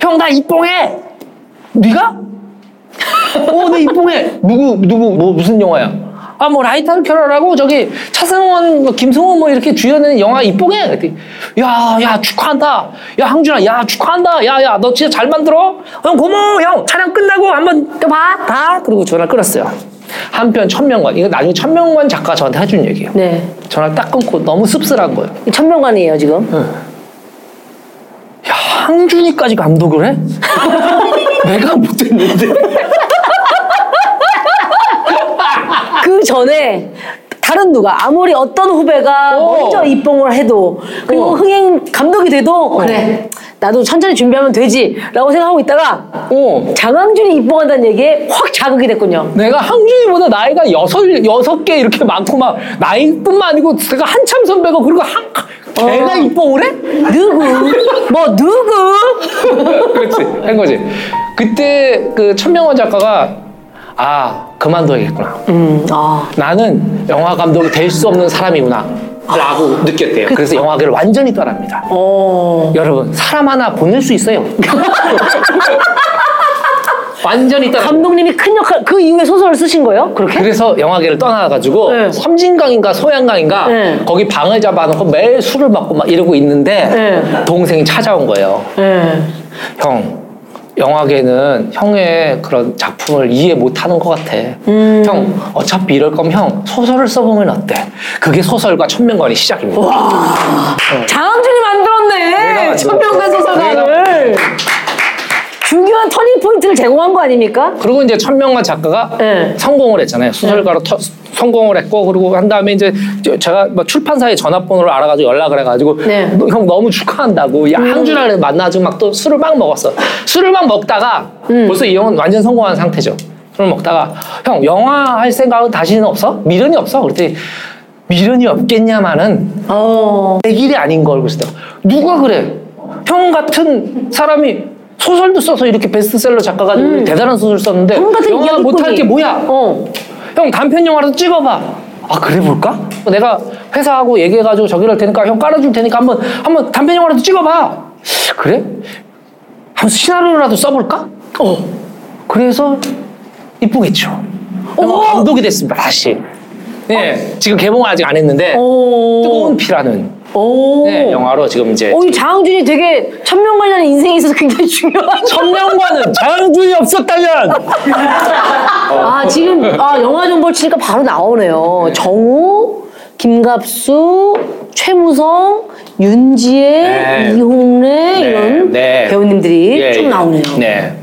형, 나 입봉해! 네가? <laughs> 어, 내 입봉해! 누구, 누구, 뭐, 무슨 영화야? 아, 뭐, 라이터를 켜라라고, 저기, 차승원, 뭐, 김승원 뭐, 이렇게 주연은 영화 입봉해! 그랬더니, 야, 야, 축하한다! 야, 항준아, 야, 축하한다! 야, 야, 너 진짜 잘 만들어? 형, 고마워! 형, 촬영 끝나고 한번 또 봐! 봐! 그리고 전화를 끊었어요. 한편 천명관, 이거 나중에 천명관 작가 저한테 해준 얘기예요. 네. 전화를 딱 끊고 너무 씁쓸한 거예요. 이 천명관이에요 지금. 야, 항준이까지 감독을 해? <laughs> 내가 못했는데. 그 전에 다른 누가 아무리 어떤 후배가 어. 먼저 입봉을 해도 그리고 어. 흥행 감독이 돼도 그래 나도 천천히 준비하면 되지라고 생각하고 있다가 어. 장항준이 입봉한다는 얘기에 확 자극이 됐군요. 내가 항준이보다 나이가 여섯, 여섯 개 이렇게 많고 막 나이뿐만 아니고 내가 한참 선배고 그리고 한, 걔가 입봉을 해? 누구? 뭐 누구? <laughs> 그렇지. 한 거지. 그때 그 천명원 작가가 아, 그만둬야겠구나. 음, 아. 나는 영화 감독이 될 수 없는 사람이구나. 라고 느꼈대요. 그 래서 영화계를 완전히 떠납니다. 어. 여러분, 사람 하나 보낼 수 있어요. <laughs> 완전히 떠나. 감독님이 큰 역할 그 이후에 소설을 쓰신 거예요? 그렇게? 그래서 영화계를 떠나가지고 네. 섬진강인가 소양강인가 네. 거기 방을 잡아놓고 매일 술을 먹고 막 이러고 있는데 네. 동생이 찾아온 거예요. 예. 형, 영화계는 형의 그런 작품을 이해 못하는 것 같아. 음. 형, 어차피 이럴 거면 형 소설을 써보면 어때? 그게 소설과 천명관의 시작입니다. 장항준이 만들었네. 천명관 소설가를. 중요한 터닝 포인트를 제공한 거 아닙니까? 그리고 이제 천명관 작가가 네. 성공을 했잖아요. 소설가로 터- 성공을 했고 그리고 한 다음에 이제 저- 제가 뭐 출판사의 전화번호를 알아가지고 연락을 해가지고 네. 음. 너- 형 너무 축하한다고 야 항준아 그래 만나가지고 막 또 술을 막 먹었어. 술을 막 먹다가 음. 벌써 이 형은 완전 성공한 상태죠. 술을 먹다가 형 영화 할 생각은 다시는 없어? 미련이 없어? 그랬더니 미련이 없겠냐마는 어. 내 길이 아닌 걸 그랬어. 누가 그래? 형 같은 사람이 소설도 써서 이렇게 베스트셀러 작가가 되고 대단한 소설 썼는데 형 음. 영화. 못할 게 뭐야? 어. 형 단편 영화라도 찍어봐. 아 그래 볼까? 내가 회사하고 얘기해가지고 저기를 할 테니까 형 깔아줄 테니까 한번 한번 단편 영화라도 찍어봐. 그래? 한번 시나리오라도 써볼까? 어. 그래서 이쁘겠죠. 영화 감독이 됐습니다 다시. 네, 지금 개봉 아직 안 했는데 오. 뜨거운 피라는 오. 네, 영화로 지금 이제 어, 이 장항준이 되게 천명관이라는 인생에 있어서 굉장히 중요한. 천명관은 장준이 없었다면 <laughs> 아, 지금, 아, 영화 정보를 치니까 바로 나오네요. 정우, 김갑수, 최무성, 윤지혜, 네. 이홍래, 네, 이런 네. 배우님들이 예, 쭉 예. 나오네요. 네.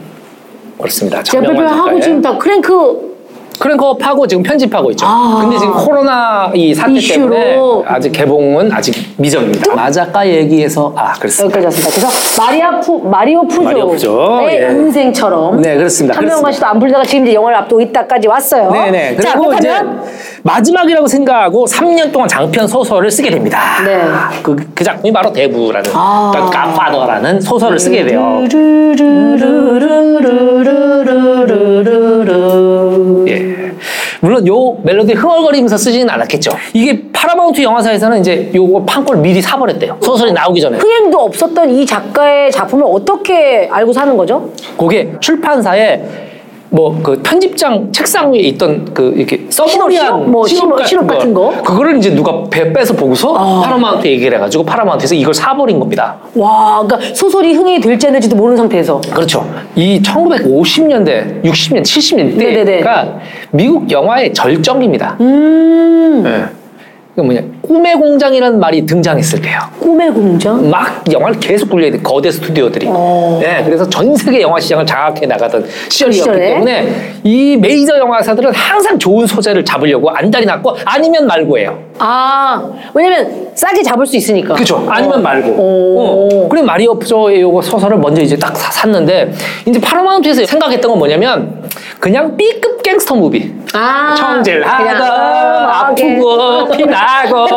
그렇습니다. 제가 작가의. 지금 다 크랭크 크랭크업하고 지금 편집하고 있죠. 아. 근데 지금 코로나 이 사태 이슈로. 때문에 아직 개봉은 아직 미정입니다. 마작가 얘기해서 아 그렇습니다. 여기까지 왔습니다. 그래서 마리아 푸, 마리오 푸조의 마리오 푸조, 예. 인생처럼. 네, 그렇습니다. 그렇습니다. 씨도 안 풀다가 지금 이제 영화를 앞두고 있다까지 왔어요. 네네. 자, 그리고 이제 그렇다면 마지막이라고 생각하고 3년 동안 장편 소설을 쓰게 됩니다. 네. 그, 그 작품이 바로 대부라는 아. 그러니까 가파더라는 소설을 쓰게 돼요. 예. 물론 요 멜로디 흥얼거리면서 쓰지는 않았겠죠. 이게 파라마운트 영화사에서는 이제 요거 판권을 미리 사버렸대요. 소설이 나오기 전에. 흥행도 없었던 이 작가의 작품을 어떻게 알고 사는 거죠? 그게 출판사에 뭐 그 편집장 책상 위에 있던 그 이렇게 시놉? 뭐 시놉- 시놉 같은 거? 그거를 이제 누가 배 빼서 보고서 파라마운트 얘기를 해가지고 파라마운트에서 이걸 사버린 겁니다. 와, 그러니까 소설이 흥행이 될지 안 될지도 모르는 상태에서. 그렇죠. 이 1950년대, 60년, 70년 네네네. 미국 영화의 절정입니다. 음, 예. 그 뭐냐 꿈의 공장이라는 말이 등장했을 때요. 꿈의 공장? 막 영화를 계속 굴려야 돼 거대 스튜디오들이. 어. 네, 그래서 전 세계 영화 시장을 장악해 나가던 시절이었기 시절에? 때문에 이 메이저 영화사들은 항상 좋은 소재를 잡으려고 안달이 났고 아니면 말고예요. 아, 왜냐면 싸게 잡을 수 있으니까. 그죠? 아니면 말고. 오. 어. 그래 마리오 프조의 요거 소설을 먼저 이제 딱 사- 샀는데 이제 파라마운트에서 생각했던 건 뭐냐면 그냥 B급 갱스터 무비. 아, 청질 하고 그냥, 아, 아프고 피나고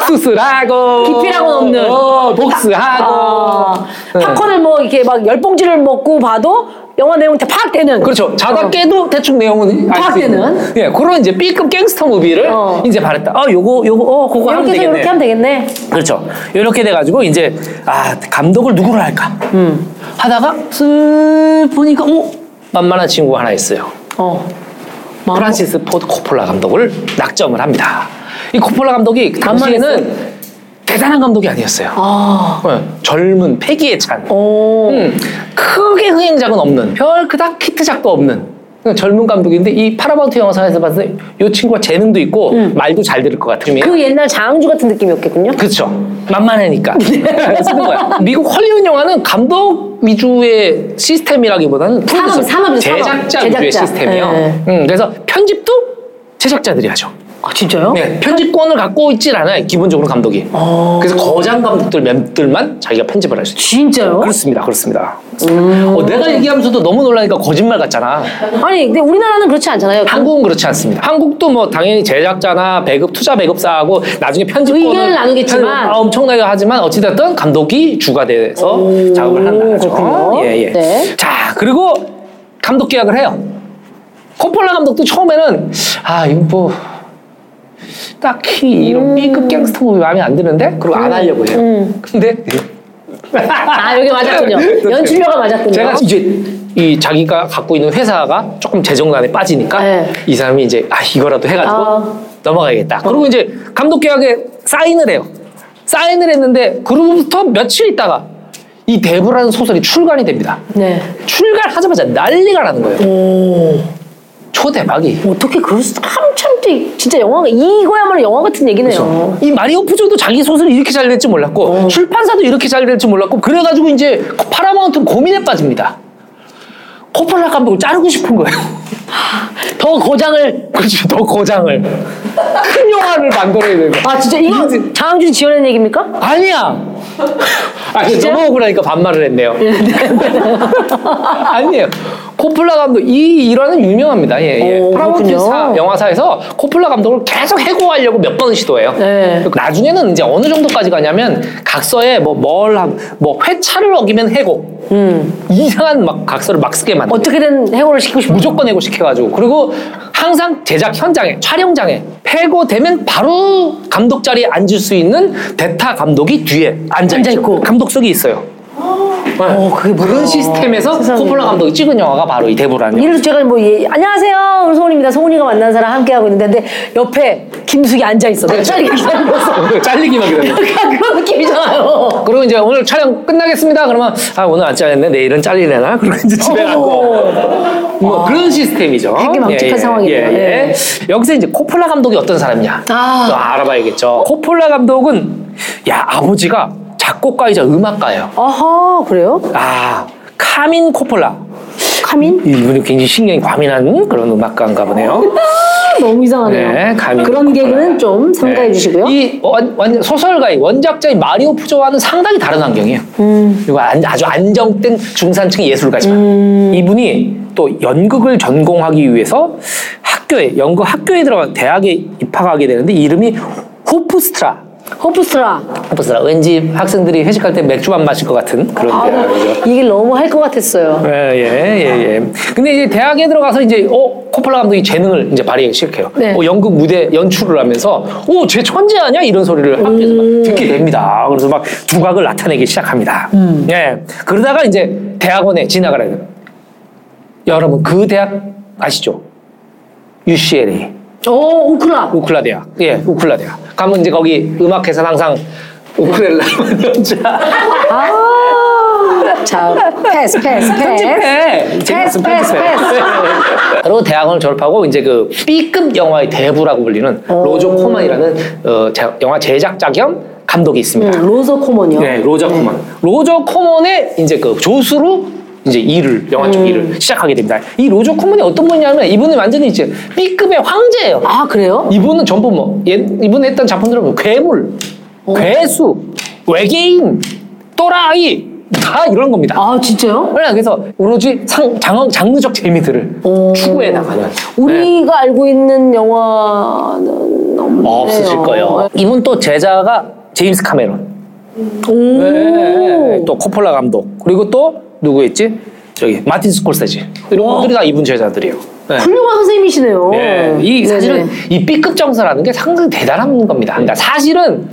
<laughs> 수술하고 기피라고는 없는. 어, 복수하고 아, 네. 팝콘을 뭐 이렇게 막 열 봉지를 먹고 봐도 영화 내용 다 파악되는. 그렇죠. 자다 깨도 대충 내용은 알수 파악되는. 예, 그런 이제 B급 gangster movie를 어. 이제 바랬다. 아, 요거 요거 어, 그거 하면 이렇게 해서 되겠네. 이렇게 하면 되겠네. 그렇죠. 이렇게 돼가지고 이제 아 감독을 누구로 할까 음. 하다가 슬 보니까 오 만만한 친구가 하나 있어요. 어. 프란시스 포드 코폴라 감독을 낙점을 합니다. 이 코폴라 감독이 당시에는 대단한 감독이 아니었어요. 아. 네, 젊은 패기에 찬, 오. 음, 크게 흥행작은 없는, 별 그닥 히트작도 없는 그냥 젊은 감독인데 이 파라마운트 영화사에서 봤을 때 이 친구가 재능도 있고 말도 잘 들을 것 같은 그 옛날 장항주 같은 느낌이었겠군요. 그렇죠. 만만하니까. 쓰는 거야. 미국 헐리우드 영화는 감독 위주의 시스템이라기보다는 프로듀서, 산업이죠, 산업. 제작자 위주의 제작자. 시스템이에요. 네. 음, 그래서 편집도 제작자들이 하죠. 아 진짜요? 네, 편집권을 갖고 있질 않아요. 기본적으로 감독이. 그래서 거장 감독들 몇들만 자기가 편집을 할 수 있어요. 진짜요? 그렇습니다. 그렇습니다. 어, 내가 얘기하면서도 너무 놀라니까 거짓말 같잖아. 아니 근데 우리나라는 그렇지 않잖아요. 한국은 그렇지 않습니다. 한국도 뭐 당연히 제작자나 배급 투자 배급사하고 나중에 편집권을 의견을 나누겠지만. 편- 엄청나게 하지만 어찌됐든 감독이 주가 돼서 작업을 한다 하죠. 그렇군요. 예, 예. 네. 자 그리고 감독 계약을 해요. 코폴라 감독도 처음에는 아 이거 뭐 딱히 이런 음. B급 갱스터 무비 마음에 안 드는데 그리고 안 하려고 해요. 근데 아 여기 맞았군요. <laughs> 연출료가 맞았군요. 제가 이제 이 자기가 갖고 있는 회사가 조금 재정난에 빠지니까 네. 이 사람이 이제 아 이거라도 해가지고 아. 넘어가야겠다. 그리고 이제 감독 계약에 사인을 해요. 사인을 했는데 그로부터 며칠 있다가 이 대부라는 소설이 출간이 됩니다. 네. 출간하자마자 난리가 나는 거예요. 초대박이. 어떻게 그럴 수 한참 뒤 진짜 영화가 이거야말로 영화 같은 얘기네요. 이 마리오 푸조도 자기 소설이 이렇게 잘 될지 몰랐고 어. 출판사도 이렇게 잘 될지 몰랐고 그래가지고 이제 파라마운트 고민에 빠집니다. 코폴라 감독을 자르고 싶은 거예요. <laughs> 더 거장을 그렇지 더 고장을 큰 영화를 만들어야 되는 거야. 아 진짜 이거 장항준 지어낸 얘기입니까? 아니야. 아니 너무 억울하니까 반말을 했네요. <laughs> 아니에요. 코폴라 감독 이 일화는 유명합니다. 예, 예. 사- 영화사에서 코폴라 감독을 계속 해고하려고 몇 번 시도해요. 네. 나중에는 이제 어느 정도까지 가냐면 각서에 뭐뭘뭐 회차를 어기면 해고. 이상한 막 각서를 막 쓰게 만들. 어떻게든 해고를 시키고 싶어. 무조건 해고 시켜가지고 그리고 항상 제작 현장에 촬영장에 해고되면 바로 감독 자리에 앉을 수 있는 대타 감독이 뒤에 앉아. 있고. 감독석이 있어요. 네. 그게 뭐야? 그런 시스템에서 세상에. 코폴라 감독이 찍은 영화가 바로 이 대부라는 영화. 예를 들어 제가 뭐 예, 안녕하세요 우리 송은입니다 송은이가 만난 사람 함께 하고 있는데 근데 옆에 김숙이 앉아 있어 내가 잘리게 기다렸어 <laughs> 잘리기만 기다려. 약간 그런 느낌이잖아요 그리고 이제 오늘 촬영 끝나겠습니다. 그러면 아 오늘 안 잘렸네. 내일은 잘리려나? <laughs> 그러고 이제 집에 가고. 뭐 그런 시스템이죠. 되게 망측한 상황이네요. 예, 예. 예. 여기서 이제 코폴라 감독이 어떤 사람이냐? 아. 또 알아봐야겠죠. 코폴라 감독은 야 아버지가 작곡가이자 음악가예요. 아하 그래요? 아 카민 코폴라. 카민? 이분이 굉장히 신경이 과민한 그런 음악가인가 보네요. 아, 너무 이상하네요 네, 카민 그런 코폴라. 개그는 좀 삼가해 네. 주시고요 이 원, 원- 소설가의 원작자인 마리오 푸조와는 상당히 다른 환경이에요. 음. 그리고 안- 아주 안정된 중산층 예술가지만 음. 이분이 또 연극을 전공하기 위해서 학교에 연극 학교에 들어가 대학에 입학하게 되는데 이름이 호프스트라. 호프스트라 호프스트라. 왠지 학생들이 회식할 때 맥주만 마실 것 같은 그런 아, 대학이죠. 이길 너무 할 것 같았어요 예, 예, 예, 예. 근데 이제 대학에 들어가서 이제, 어, 코폴라 감독이 재능을 이제 발휘하기 시작해요. 네. 어, 연극 무대 연출을 하면서, 오, 쟤 천재 아니야? 이런 소리를 학교에서 막 듣게 됩니다. 그래서 막 두각을 나타내기 시작합니다. 예. 그러다가 이제 대학원에 해요. 여러분, 그 대학 아시죠? UCLA. 오 우클라 우클라 대학. 예, 우클라 대학. 가면 이제 거기 음악회사는 항상 우클렐라 연주자. <laughs> 아 자 패스 패스 패스 해. 패스 패스 <laughs> 패스 그리고 대학원을 졸업하고 이제 그 B급 영화의 대부라고 불리는 로저 코먼이라는 어, 자- 영화 제작자 겸 감독이 있습니다. 음, 로저 코먼이요 네, 로저 코먼. 로저 코먼의 이제 그 조수로 이제 일을 영화 쪽 일을 시작하게 됩니다. 이 로저 코먼이 어떤 분이냐면 이분은 완전히 이제 B급의 황제예요. 아 그래요? 이분은 전부 뭐 예, 이분 했던 작품들은 뭐 괴물, 괴수, 외계인, 또라이 다 이런 겁니다. 아 진짜요? 그래, 그래서 오로지 상, 장, 장르적 재미들을 추구해 나가는 우리가 알고 있는 영화는 없네요. 없으실 거예요. 이분 또 제자가 제임스 카메론, 오. 네, 또 코폴라 감독, 그리고 또 누구 있지? 저기 마틴 스콜세지 이런 분들이 다 이분 제자들이에요. 네. 훌륭한 선생님이시네요. 예, 이 사실은 네네. 이 B급 정서라는 게 상당히 대단한 겁니다. 그러니까 사실은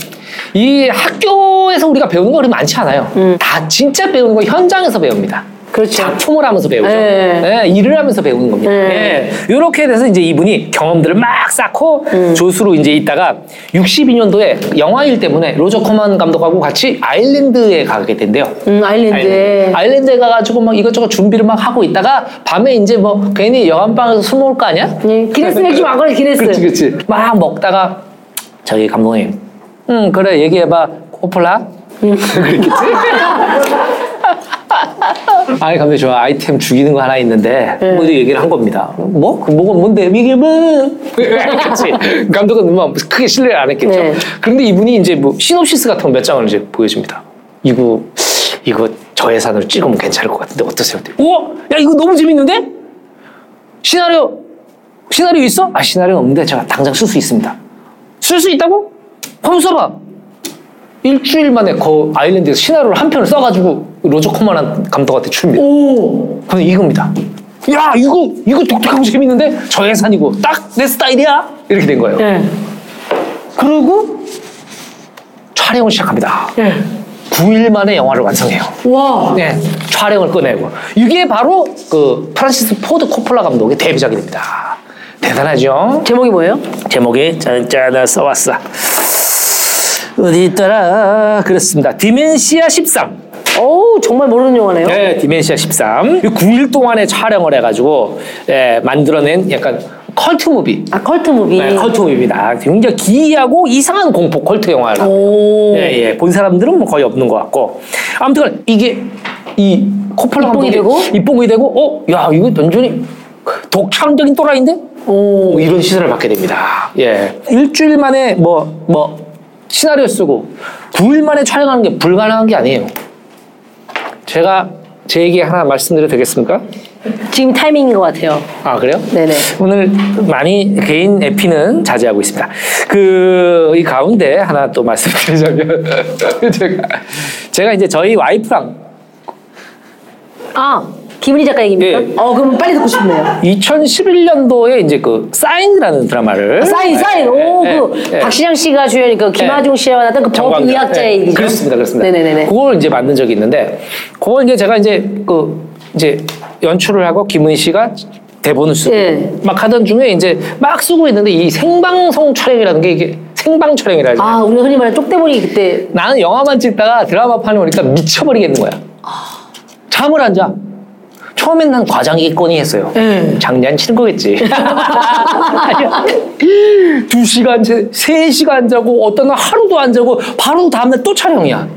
이 학교에서 우리가 배우는 거 많지 않아요. 다 진짜 배우는 거 현장에서 배웁니다. 음. 그렇죠. 작품을 하면서 배우죠. 네. 예, 일을 하면서 배우는 겁니다. 네. 예, 이렇게 돼서 이제 이분이 경험들을 막 쌓고 음. 조수로 이제 있다가 62년도에 영화 일 때문에 로저 코만 감독하고 같이 아일랜드에 가게 된대요. 음, 아일랜드에. 아일랜드 에 가가지고 막 이것저것 준비를 막 하고 있다가 밤에 이제 뭐 괜히 여관방에서 술 먹을 거 아니야? 예, 기네스 맥주 안 걸려 기네스. 그렇지, 그렇지. 막 먹다가 저기 감독님, 응 그래 얘기해봐 코폴라. <laughs> 그랬겠지. <laughs> <laughs> 아니 감독님 저 아이템 죽이는 거 하나 있는데 뭐 얘기를 한 겁니다. 뭐? 그 뭐가 뭔데? 이게 뭐? 그렇지. 감독은 뭐 크게 신뢰를 안 했겠죠. 네. 그런데 이분이 이제 뭐 시놉시스 같은 거 몇 장을 이제 보여줍니다. 이거 이거 저 예산으로 찍으면 괜찮을 것 같은데 어떠세요? 우와, 야 이거 너무 재밌는데? 시나리오 시나리오 있어? 아 시나리오 없는데 제가 당장 쓸 수 있습니다. 쓸 수 있다고? 한번 써봐. 일주일 만에 그 아일랜드에서 시나리오를 한 편을 써가지고 로저 코만한 감독한테 출입니다. 오. 그건 이겁니다. 야 이거 이거 독특하고 재밌는데 저예산이고 딱 내 스타일이야 이렇게 된 거예요. 예. 그리고 촬영을 시작합니다. 예. 9일 만에 영화를 완성해요. 와. 네, 촬영을 끝내고 이게 바로 그 프란시스 포드 코폴라 감독의 데뷔작이 됩니다. 대단하죠? 제목이 뭐예요? 제목이 짠짠 써왔어. 어디 있더라? 그렇습니다. Dementia 13. 오, 정말 모르는 영화네요. 네, Dementia 13. 9일 동안에 촬영을 해가지고 예, 만들어낸 약간 cult movie. 아, cult movie. 네, cult movie입니다. 굉장히 기이하고 이상한 공포 컬트 영화를 오. 예, 예. 본 사람들은 뭐 거의 없는 것 같고. 아무튼 이게 이 코폴라 입봉이 되고? 입봉이 되고 어, 야, 이거 완전히 독창적인 또라이인데? 오. 뭐 이런 시선을 받게 됩니다. 예. 일주일 만에 뭐, 뭐, 시나리오 쓰고 9일 만에 촬영하는 게 불가능한 게 아니에요. 제가 제 얘기 하나 말씀드려도 되겠습니까? 지금 타이밍인 것 같아요. 아, 그래요? 네네. 오늘 많이 개인 에피는 자제하고 있습니다. 그, 이 가운데 하나 또 말씀드리자면, <laughs> 제가, 제가 이제 저희 와이프랑 아, 김은희 작가 얘기입니까? 예. 어, 그럼 빨리 듣고 싶네요. 2011년도에 이제 그 사인이라는 드라마를 사인, 사인. 오, 예, 그 예, 예. 박시장 씨가 주연, 그 김하중 씨와 나왔던 그 정광자. 법의학자의 네, 얘기죠. 그렇습니다, 그렇습니다. 네네네. 그걸 이제 만든 적이 있는데, 그걸 이제 제가 이제 그 이제 연출을 하고 김은희 씨가 대본을 쓰고 예. 막 하던 중에 이제 막 쓰고 있는데 이 생방송 촬영이라는 게 이게 생방 촬영이라. 아, 우리가 흔히 말하는 쪽대본이 그때 나는 영화만 찍다가 드라마 판에 오니까 미쳐버리겠는 거야. 잠을 안 자. 처음엔 난 과장이겠거니 했어요. 예. 장난 치는 거겠지. 아니야. <laughs> 두 시간, 세, 세 시간 자고 어떤 날 하루도 안 자고 바로 다음날 또 촬영이야.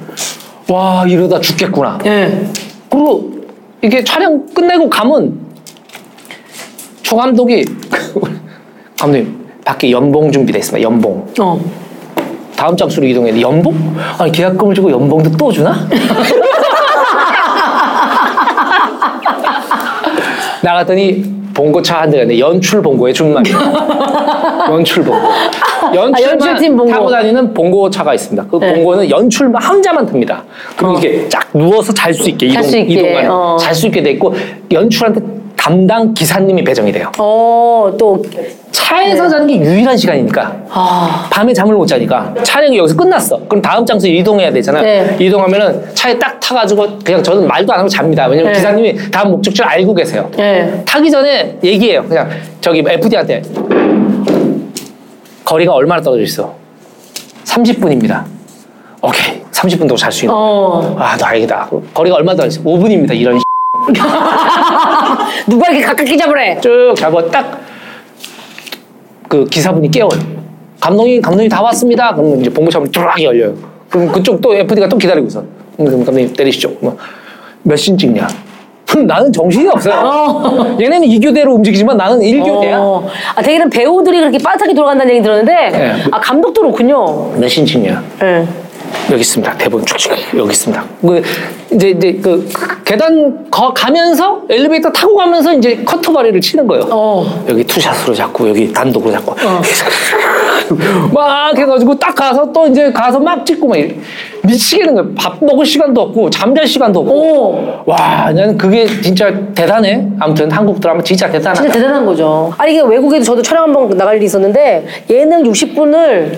와 이러다 죽겠구나. 예. 그리고 이게 촬영 끝내고 가면 조 감독이 <laughs> 감독님 밖에 연봉 준비돼 있습니다. 연봉. 어. 다음 장소로 이동했는데 연봉? 아니 계약금을 주고 연봉도 또 주나? <laughs> 나갔더니 봉고차 한 대가 있는데 연출 봉고에 준말이에요. <laughs> 연출 봉고. 연출만 아, 연출팀 봉고. 타고 다니는 봉고차가 있습니다. 그 네. 봉고는 연출 혼자만 탑니다. 그리고 이렇게 쫙 누워서 잘 수 있게 이동 수 있게, 이동하는 어. 잘수 있게 돼 있고 연출한테 담당 기사님이 배정이 돼요. 어, 또. 차에서 자는 게 유일한 시간이니까 아. 밤에 잠을 못 자니까 촬영이 여기서 끝났어. 그럼 다음 장소 이동해야 되잖아. 네. 이동하면은 차에 딱 타가지고 그냥 저는 말도 안 하고 잡니다. 왜냐면 네. 기사님이 다음 목적지를 알고 계세요. 예. 타기 전에 얘기해요. 그냥 저기 FD한테 거리가 얼마나 떨어져 있어? 30분입니다. 오케이. 30분 동안 잘수 있는. 어. 아, 다행이다. 거리가 얼마 떨어져 있어? 5분입니다. 이런 <laughs> 누가 이렇게 가깝게 잡으래? 쭉 잡아 딱그 기사분이 깨워요. 감독님, 감독님 다 왔습니다. 그러면 이제 봉고차문이 뚜락 열려요. 그럼 그쪽 또 FD가 또 기다리고 있어. 그럼 감독님 때리시죠. 뭐, 몇신 찍냐? 나는 정신이 없어요. 어. <laughs> 얘네는 이교대로 움직이지만 나는 일교대야. 어. 아, 대개는 배우들이 그렇게 빠듯하게 돌아간다는 얘기 들었는데, 네. 아, 감독도 그렇군요. 몇신 찍냐? 예. 여기 있습니다. 대본 쭉쭉 여기 있습니다. 그 이제 이제 그 계단 거 가면서 엘리베이터 타고 가면서 이제 커터바리를 치는 거예요. 어. 여기 투샷으로 잡고 여기 단독으로 잡고 <laughs> 막 해가지고 딱 가서 또 이제 가서 막 찍고 막 이래. 미치겠는 거예요. 밥 먹을 시간도 없고 잠잘 시간도 없고. 오. 와, 나는 그게 진짜 대단해. 아무튼 한국 드라마 진짜 대단하다. 진짜 대단한 거죠. 아니 이게 외국에도 저도 촬영 한 번 나갈 일이 있었는데 예능 60분을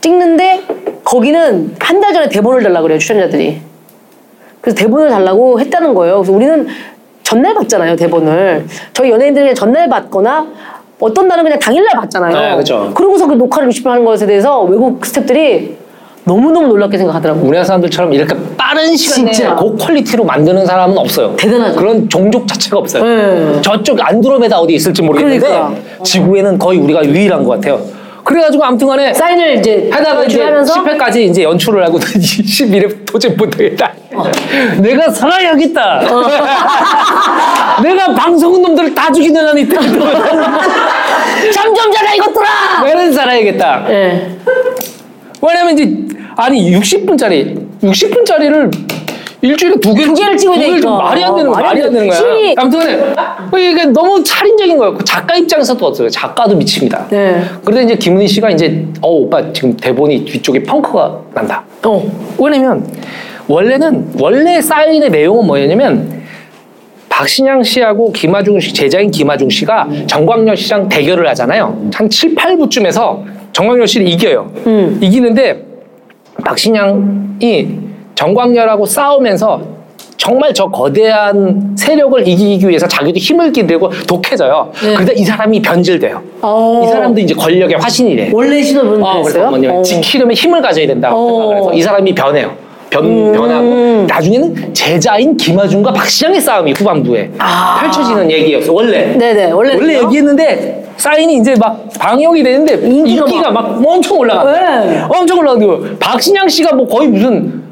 찍는데 거기는 한 달 전에 대본을 달라 그래요 출연자들이. 그래서 대본을 달라고 했다는 거예요. 그래서 우리는 전날 받잖아요 대본을. 저희 연예인들은 그냥 전날 받거나 어떤 날은 그냥 당일날 받잖아요. 네, 그죠. 그러고서 그 녹화를 60분 하는 것에 대해서 외국 스태프들이 너무너무 놀랍게 생각하더라고요. 우리나라 사람들처럼 이렇게 빠른 시간에 진짜. 고퀄리티로 만드는 사람은 없어요. 대단하죠. 그런 종족 자체가 없어요. 네. 저쪽 안드로메다 어디 있을지 모르겠는데 그러니까. 지구에는 거의 우리가 유일한 것 같아요. 그래가지고 아무튼 간에 사인을 이제 하다가 이제 연출하면서 10회까지 이제 연출을 하고 <laughs> 21회 도저히 못하겠다. 어. 내가 살아야겠다. <laughs> 내가 방송은 놈들을 다 죽이는 한이 있다. <laughs> 점점 자라 이것들아. 나는 살아야겠다. 예. 왜냐면 이제 아니 60분짜리 60분짜리를 일주일에 두 개를 두 개를 찍어야 두 개를 되니까. 좀 말이 안 되는 거야. 말이 안 되는 거야. 실이- 아무튼 이게 너무 살인적인 거예요. 그 작가 입장에서도 어때요? 작가도 미칩니다. 네. 그런데 이제 김은희 씨가 이제 어 오빠 지금 대본이 뒤쪽에 펑크가 난다. 어. 왜냐면 원래는 원래 사인의 내용은 뭐였냐면 박신양 씨하고 김하중 씨 제자인 김하중 씨가 정광열 씨랑 대결을 하잖아요. 한 7, 8부쯤에서 정광열 씨를 이겨요. 음. 이기는데 박신양이 정광열하고 싸우면서 정말 저 거대한 세력을 이기기 위해서 자기도 힘을 기르고 독해져요. 네. 그러다 이 사람이 변질돼요. 어. 이 사람도 이제 권력의 화신이 래. 원래 신호는 어, 그래서? 뭐냐면 어. 지키려면 힘을 가져야 된다고 어. 생각을 해서 이 사람이 변해요. 변, 음. 변하고 나중에는 제자인 김하중과 박시장의 싸움이 후반부에 아. 펼쳐지는 얘기였어 원래. 네네 원래 원래 얘기했는데 사인이 이제 막 방영이 되는데 인기가 인기가, 막, 엄청 올라가. 네. 엄청 올라가고 박신양 씨가 뭐 거의 무슨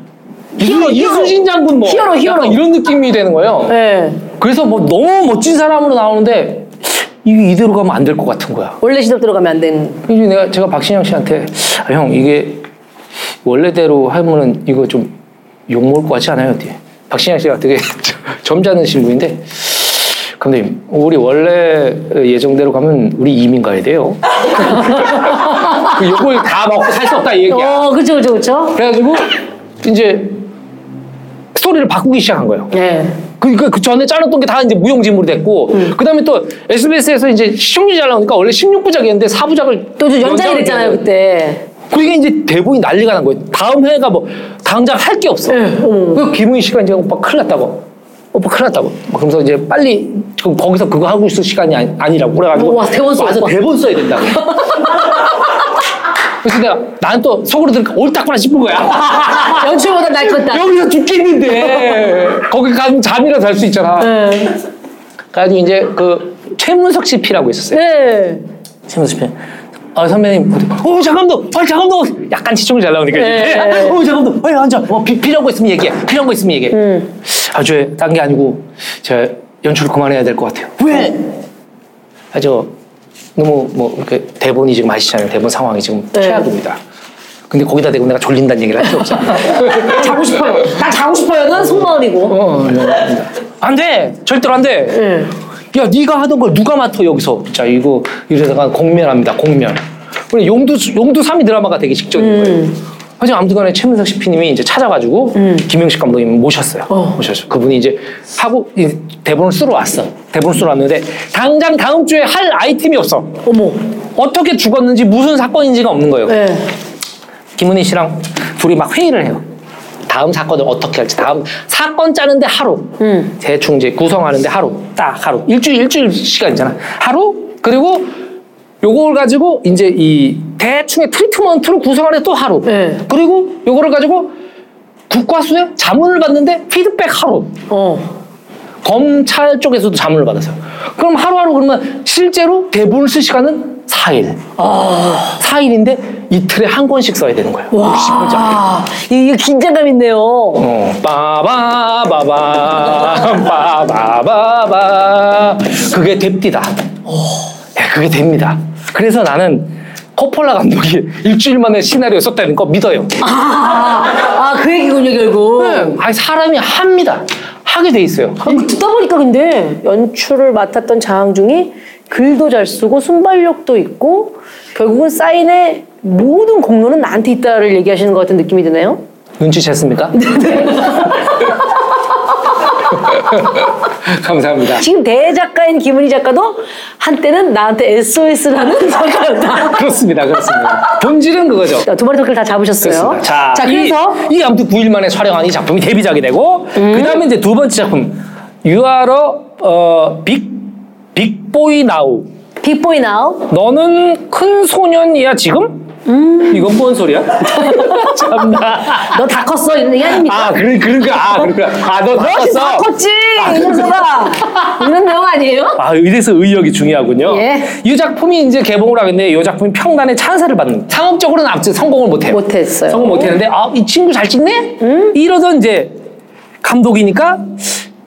히어로, 이순- 이순신 장군 뭐 히어로, 히어로. 약간 이런 느낌이 되는 거예요. 네. 그래서 뭐 너무 멋진 사람으로 나오는데 이게 이대로 가면 안 될 것 같은 거야. 원래 시도 들어가면 안 되는. 이제 내가 제가 박신영 씨한테 아, 형 이게 원래대로 하면은 이거 좀 욕 먹을 것 같지 않아요? 뒤에 박신영 씨가 되게 <laughs> 점잖으신 분인데 감독님 우리 원래 예정대로 가면 우리 이민 가야 돼요. <laughs> 그 욕을 다 먹고 살 수 없다 이 얘기야. 어, 그쵸, 그쵸, 그쵸. 그래가지고 이제 스토리를 바꾸기 시작한 거예요. 네. 그러니까 그 전에 짜놨던 게 다 이제 무용지물이 됐고 그다음에 또 SBS에서 이제 시청률이 잘 나오니까 원래 16부작이었는데 4부작을 또저 연장이 됐잖아요, 그때. 그게 이제 대본이 난리가 난 거예요. 다음 회가 뭐 당장 할 게 없어. 네. 그 김은희 씨가 이제 오빠 큰일 났다고. 오빠 큰일 났다고. 막 그러면서 이제 빨리 그 거기서 그거 하고 있을 시간이 아니, 아니 라고 그래가지고 와, 대본 써, 와서 오빠. 대본 써야 된다고. <laughs> 그래서 내가 난 또 속으로 들으니까 옳다구나 싶은 거야. <laughs> 연출보다 날 컸다. 여기서 죽겠는데 거기 가면 잠이라도 잘 수 있잖아. 네. 그래가지고 이제 그 최문석 씨 피라고 있었어요. 네. 최문석 씨. 아 선배님, 어 잠깐만, 아 잠깐만, 약간 시청률 잘 나오니까 네. 어 잠깐만, 빨리 앉아, 어 비, 필요한 거 있으면 얘기해, 필요한 거 있으면 얘기해. 음. 아주 딴 게 아니고 제가 연출 그만해야 될 것 같아요. 왜? 아저 너무 뭐 이렇게 대본이 지금 아시잖아요. 대본 상황이 지금 네. 최악입니다. 근데 거기다 대고 내가 졸린다는 얘기를 할수 없잖아. <laughs> 자고 싶어요. 나 자고 싶어요는 속마음이고. 어, 안 돼, 절대로 안 돼. 네. 야, 네가 하던 걸 누가 맡아 여기서? 자, 이거 이러다가 공면합니다. 공면. 우리 용두 용두 3이 드라마가 되기 직전인 거예요. 하지만 아무튼간에 최문석 CP님이 이제 찾아가지고 김영식 감독님 모셨어요. 어. 모셨어요. 그분이 이제 하고 이 대본을 쓰러 왔어. 대본을 쓰러 왔는데 당장 다음 주에 할 아이템이 없어. 어머. 어떻게 죽었는지 무슨 사건인지가 없는 거예요. 네. 김은희 씨랑 둘이 막 회의를 해요. 다음 사건을 어떻게 할지 다음 사건 짜는데 하루 음. 대충 이제 구성하는데 하루 딱 하루 일주일 일주일 시간이잖아 하루 그리고 요걸 가지고 이제 이 대충의 트리트먼트로 구성하는 또 하루 네. 그리고 요거를 가지고 국과수에 자문을 받는데 피드백 하루 어. 검찰 쪽에서도 자문을 받았어요. 그럼 하루하루 그러면 실제로 대본을 쓸 시간은 4일. 아. 4일인데 이틀에 한 권씩 써야 되는 거예요. 60분짜리. 와. 이게 긴장감 있네요. 어, 빠바바바, 빠바바바. 그게 됩디다. 네, 그게 됩니다. 그래서 나는 코폴라 감독이 <laughs> 일주일 만에 시나리오 썼다는 거 믿어요. 아, 아, 그 얘기군요, 결국. 네, 아니, 사람이 합니다. 하게 돼 있어요. 아, 그 듣다 보니까 근데 연출을 맡았던 장항중이 글도 잘 쓰고 순발력도 있고 결국은 사인의 모든 공로는 나한테 있다를 얘기하시는 것 같은 느낌이 드네요. 눈치챘습니까? <laughs> <laughs> 감사합니다. 지금 대작가인 김은희 작가도 한때는 나한테 SOS라는 <laughs> 작가였다. 그렇습니다. 그렇습니다. 본질은 그거죠. 자, 두 마리 토끼를 다 잡으셨어요. 그렇습니다. 자, 자, 그래서 음. 이, 이 아무튼 9일 만에 촬영한 이 작품이 데뷔작이 되고 그 다음에 이제 두 번째 작품 You are a 어, 빅 빅보이 나우 빅보이 나우. 너는 큰 소년이야 지금? 이건 뭔 소리야? <laughs> 참나. 너 다 컸어 이런 얘기 아닙니까? 아, 그러, 그러니까, 아, 그러니까. 아, 너너 지금 다 바꿨어. 컸지 이 녀석아. 이런 내용 아니에요? 아, 이래서 의역이 중요하군요. 예. 이 작품이 이제 개봉을 하겠는데 이 작품이 평단의 찬사를 받는 상업적으로는 아무튼 성공을 못해요. 못했어요. 성공 못했는데 아, 이 친구 잘 찍네? 이러던 이제 감독이니까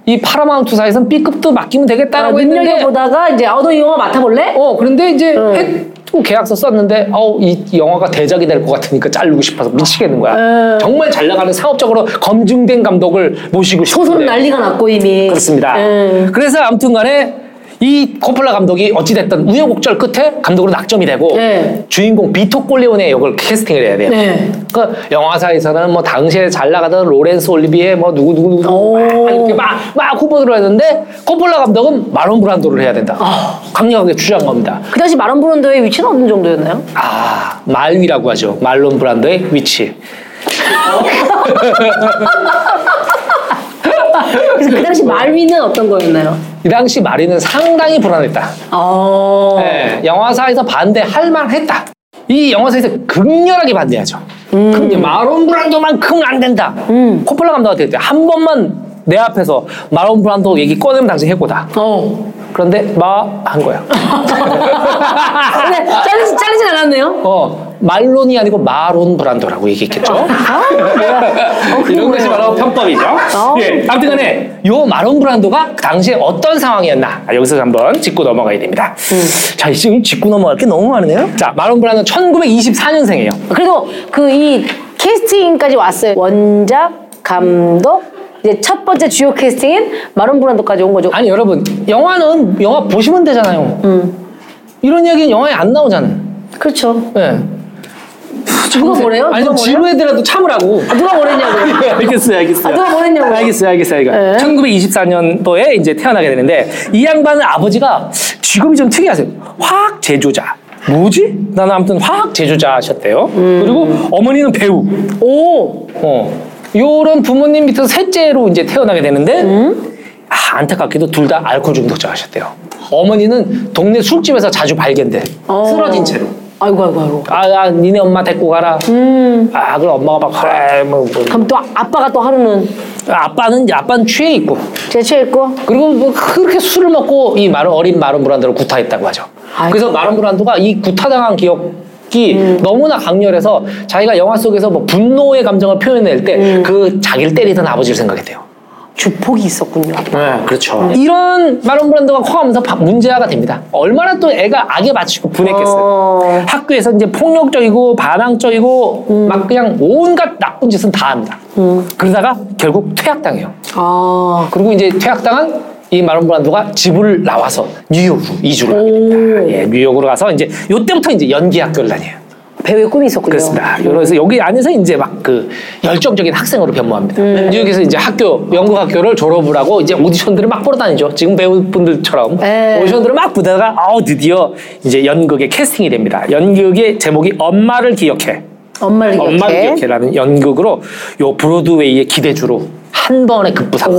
이 파라마운트사에서는 B급도 맡기면 아, 되겠다라고 했는데 눈여겨보다가 이제 어너 이 영화 맡아볼래? 어 그런데 이제 응. 했 고 계약서 썼는데 어우 이 영화가 대작이 될 것 같으니까 자르고 싶어서 미치겠는 거야. 응. 정말 잘 나가는 상업적으로 검증된 감독을 모시고 소설은 싶은데 난리가 났고 이미. 그렇습니다. 응. 그래서 아무튼간에 이 코폴라 감독이 어찌됐든 우여곡절 끝에 감독으로 낙점이 되고 네. 주인공 비토 꼴레온의 역을 캐스팅을 해야 돼요. 네. 그 영화사에서는 뭐 당시에 잘 나가던 로렌스 올리비에 뭐 누구 누구 누구. 막 이렇게 막, 막 후보들을 했는데 코폴라 감독은 마론 브란도를 해야 된다. 아. 강력하게 주장한 겁니다. 그 당시 마론 브란도의 위치는 어느 정도였나요? 아 말위라고 하죠. 말론 브란도의 위치. <laughs> 그래서 그 당시 말위는 어떤 거였나요? 이 당시 마리는 상당히 불안했다. 어. 네, 영화사에서 반대할 만했다. 이 영화사에서 극렬하게 반대하죠. 음. 마론 브란도만큼은 안 된다. 코폴라 감독한테 한 번만 내 앞에서 마론 브란도 얘기 꺼내면 당신 해고다. 어. 그런데 마 한 거야. 근데 잘리지, 잘리진 않았네요. 어 말론이 아니고 마론 브란도라고 얘기했겠죠. 아. <laughs> 어, 이런 것이? 바로 편법이죠. 어. 예, 아무튼 간에 요 마론 브란도가 그 당시에 어떤 상황이었나 아, 여기서 한번 짚고 넘어가야 됩니다. 음. 자, 지금 짚고 넘어갈 게 너무 많으네요. 자, 마론 브란도는 1924년생이에요. 그래도 그 이 캐스팅까지 왔어요. 원작, 감독, 이제 첫 번째 주요 캐스팅인 마론 브란도까지 온 거죠. 아니 여러분 영화는 영화 보시면 되잖아요. 음. 이런 얘기는 영화에 안 나오잖아요. 그렇죠. 예. 누가 뭐래요? 아니 좀 누가 뭐래요? 지루해더라도 참으라고. 아, 누가 뭐랬냐고요? <laughs> 예, 알겠어요, 알겠어요. 아, 누가 뭐랬냐고요? 알겠어요, 알겠어요. 이거. 네. 1924년도에 이제 태어나게 되는데 이 양반은 아버지가 직업이 좀 특이하세요. 화학 제조자. 뭐지? 나는 아무튼 화학 제조자셨대요. 음. 그리고 어머니는 배우. 오! 어. 요런 부모님 밑에서 셋째로 이제 태어나게 되는데 음? 아, 안타깝게도 둘 다 알코올 중독자셨대요. 어머니는 동네 술집에서 자주 발견돼. 어. 쓰러진 채로. 아이고, 아이고, 아이고. 아, 아, 니네 엄마 데리고 가라. 음. 아, 그럼 엄마가 막 그래, 뭐, 뭐. 그럼 또 아빠가 또 하루는 아빠는 이제 아빠는 취해 있고 제취했고 그리고 뭐 그렇게 술을 먹고 이 마론 어린 마론 브란도를 구타했다고 하죠. 아이고. 그래서 마론 브란도가 이 구타당한 기억 이 음. 너무나 강렬해서 자기가 영화 속에서 뭐 분노의 감정을 표현할 때 음. 그 자기를 때리던 아버지를 생각했대요. 주폭이 있었군요. 네, 그렇죠. 이런 마론 브란도가 커가면서 바- 문제아가 됩니다. 얼마나 또 애가 악에 맞추고 분했겠어요. 어. 학교에서 이제 폭력적이고 반항적이고 음. 막 그냥 온갖 나쁜 짓은 다 합니다. 그러다가 결국 퇴학당해요. 아. 그리고 이제 퇴학당한 이 마론 브란도가 집을 나와서 뉴욕으로 이주를 하게 됩니다. 예, 뉴욕으로 가서 이제 요때부터 이제 연기 학교를 다녀요. 배우의 꿈이 있었군요. 그렇습니다. 그래서 여기 안에서 이제 막 그 열정적인 학생으로 변모합니다. 음. 뉴욕에서 이제 학교 연극 학교를 졸업을 하고 이제 오디션들을 막 보러 다니죠. 지금 배우분들처럼 네. 오디션들을 막 보다가 아우 드디어 이제 연극에 캐스팅이 됩니다. 연극의 제목이 엄마를 기억해. 엄마를 기억해. 엄마를 기억해라는 연극으로 요 브로드웨이의 기대주로 한 번에 급부상.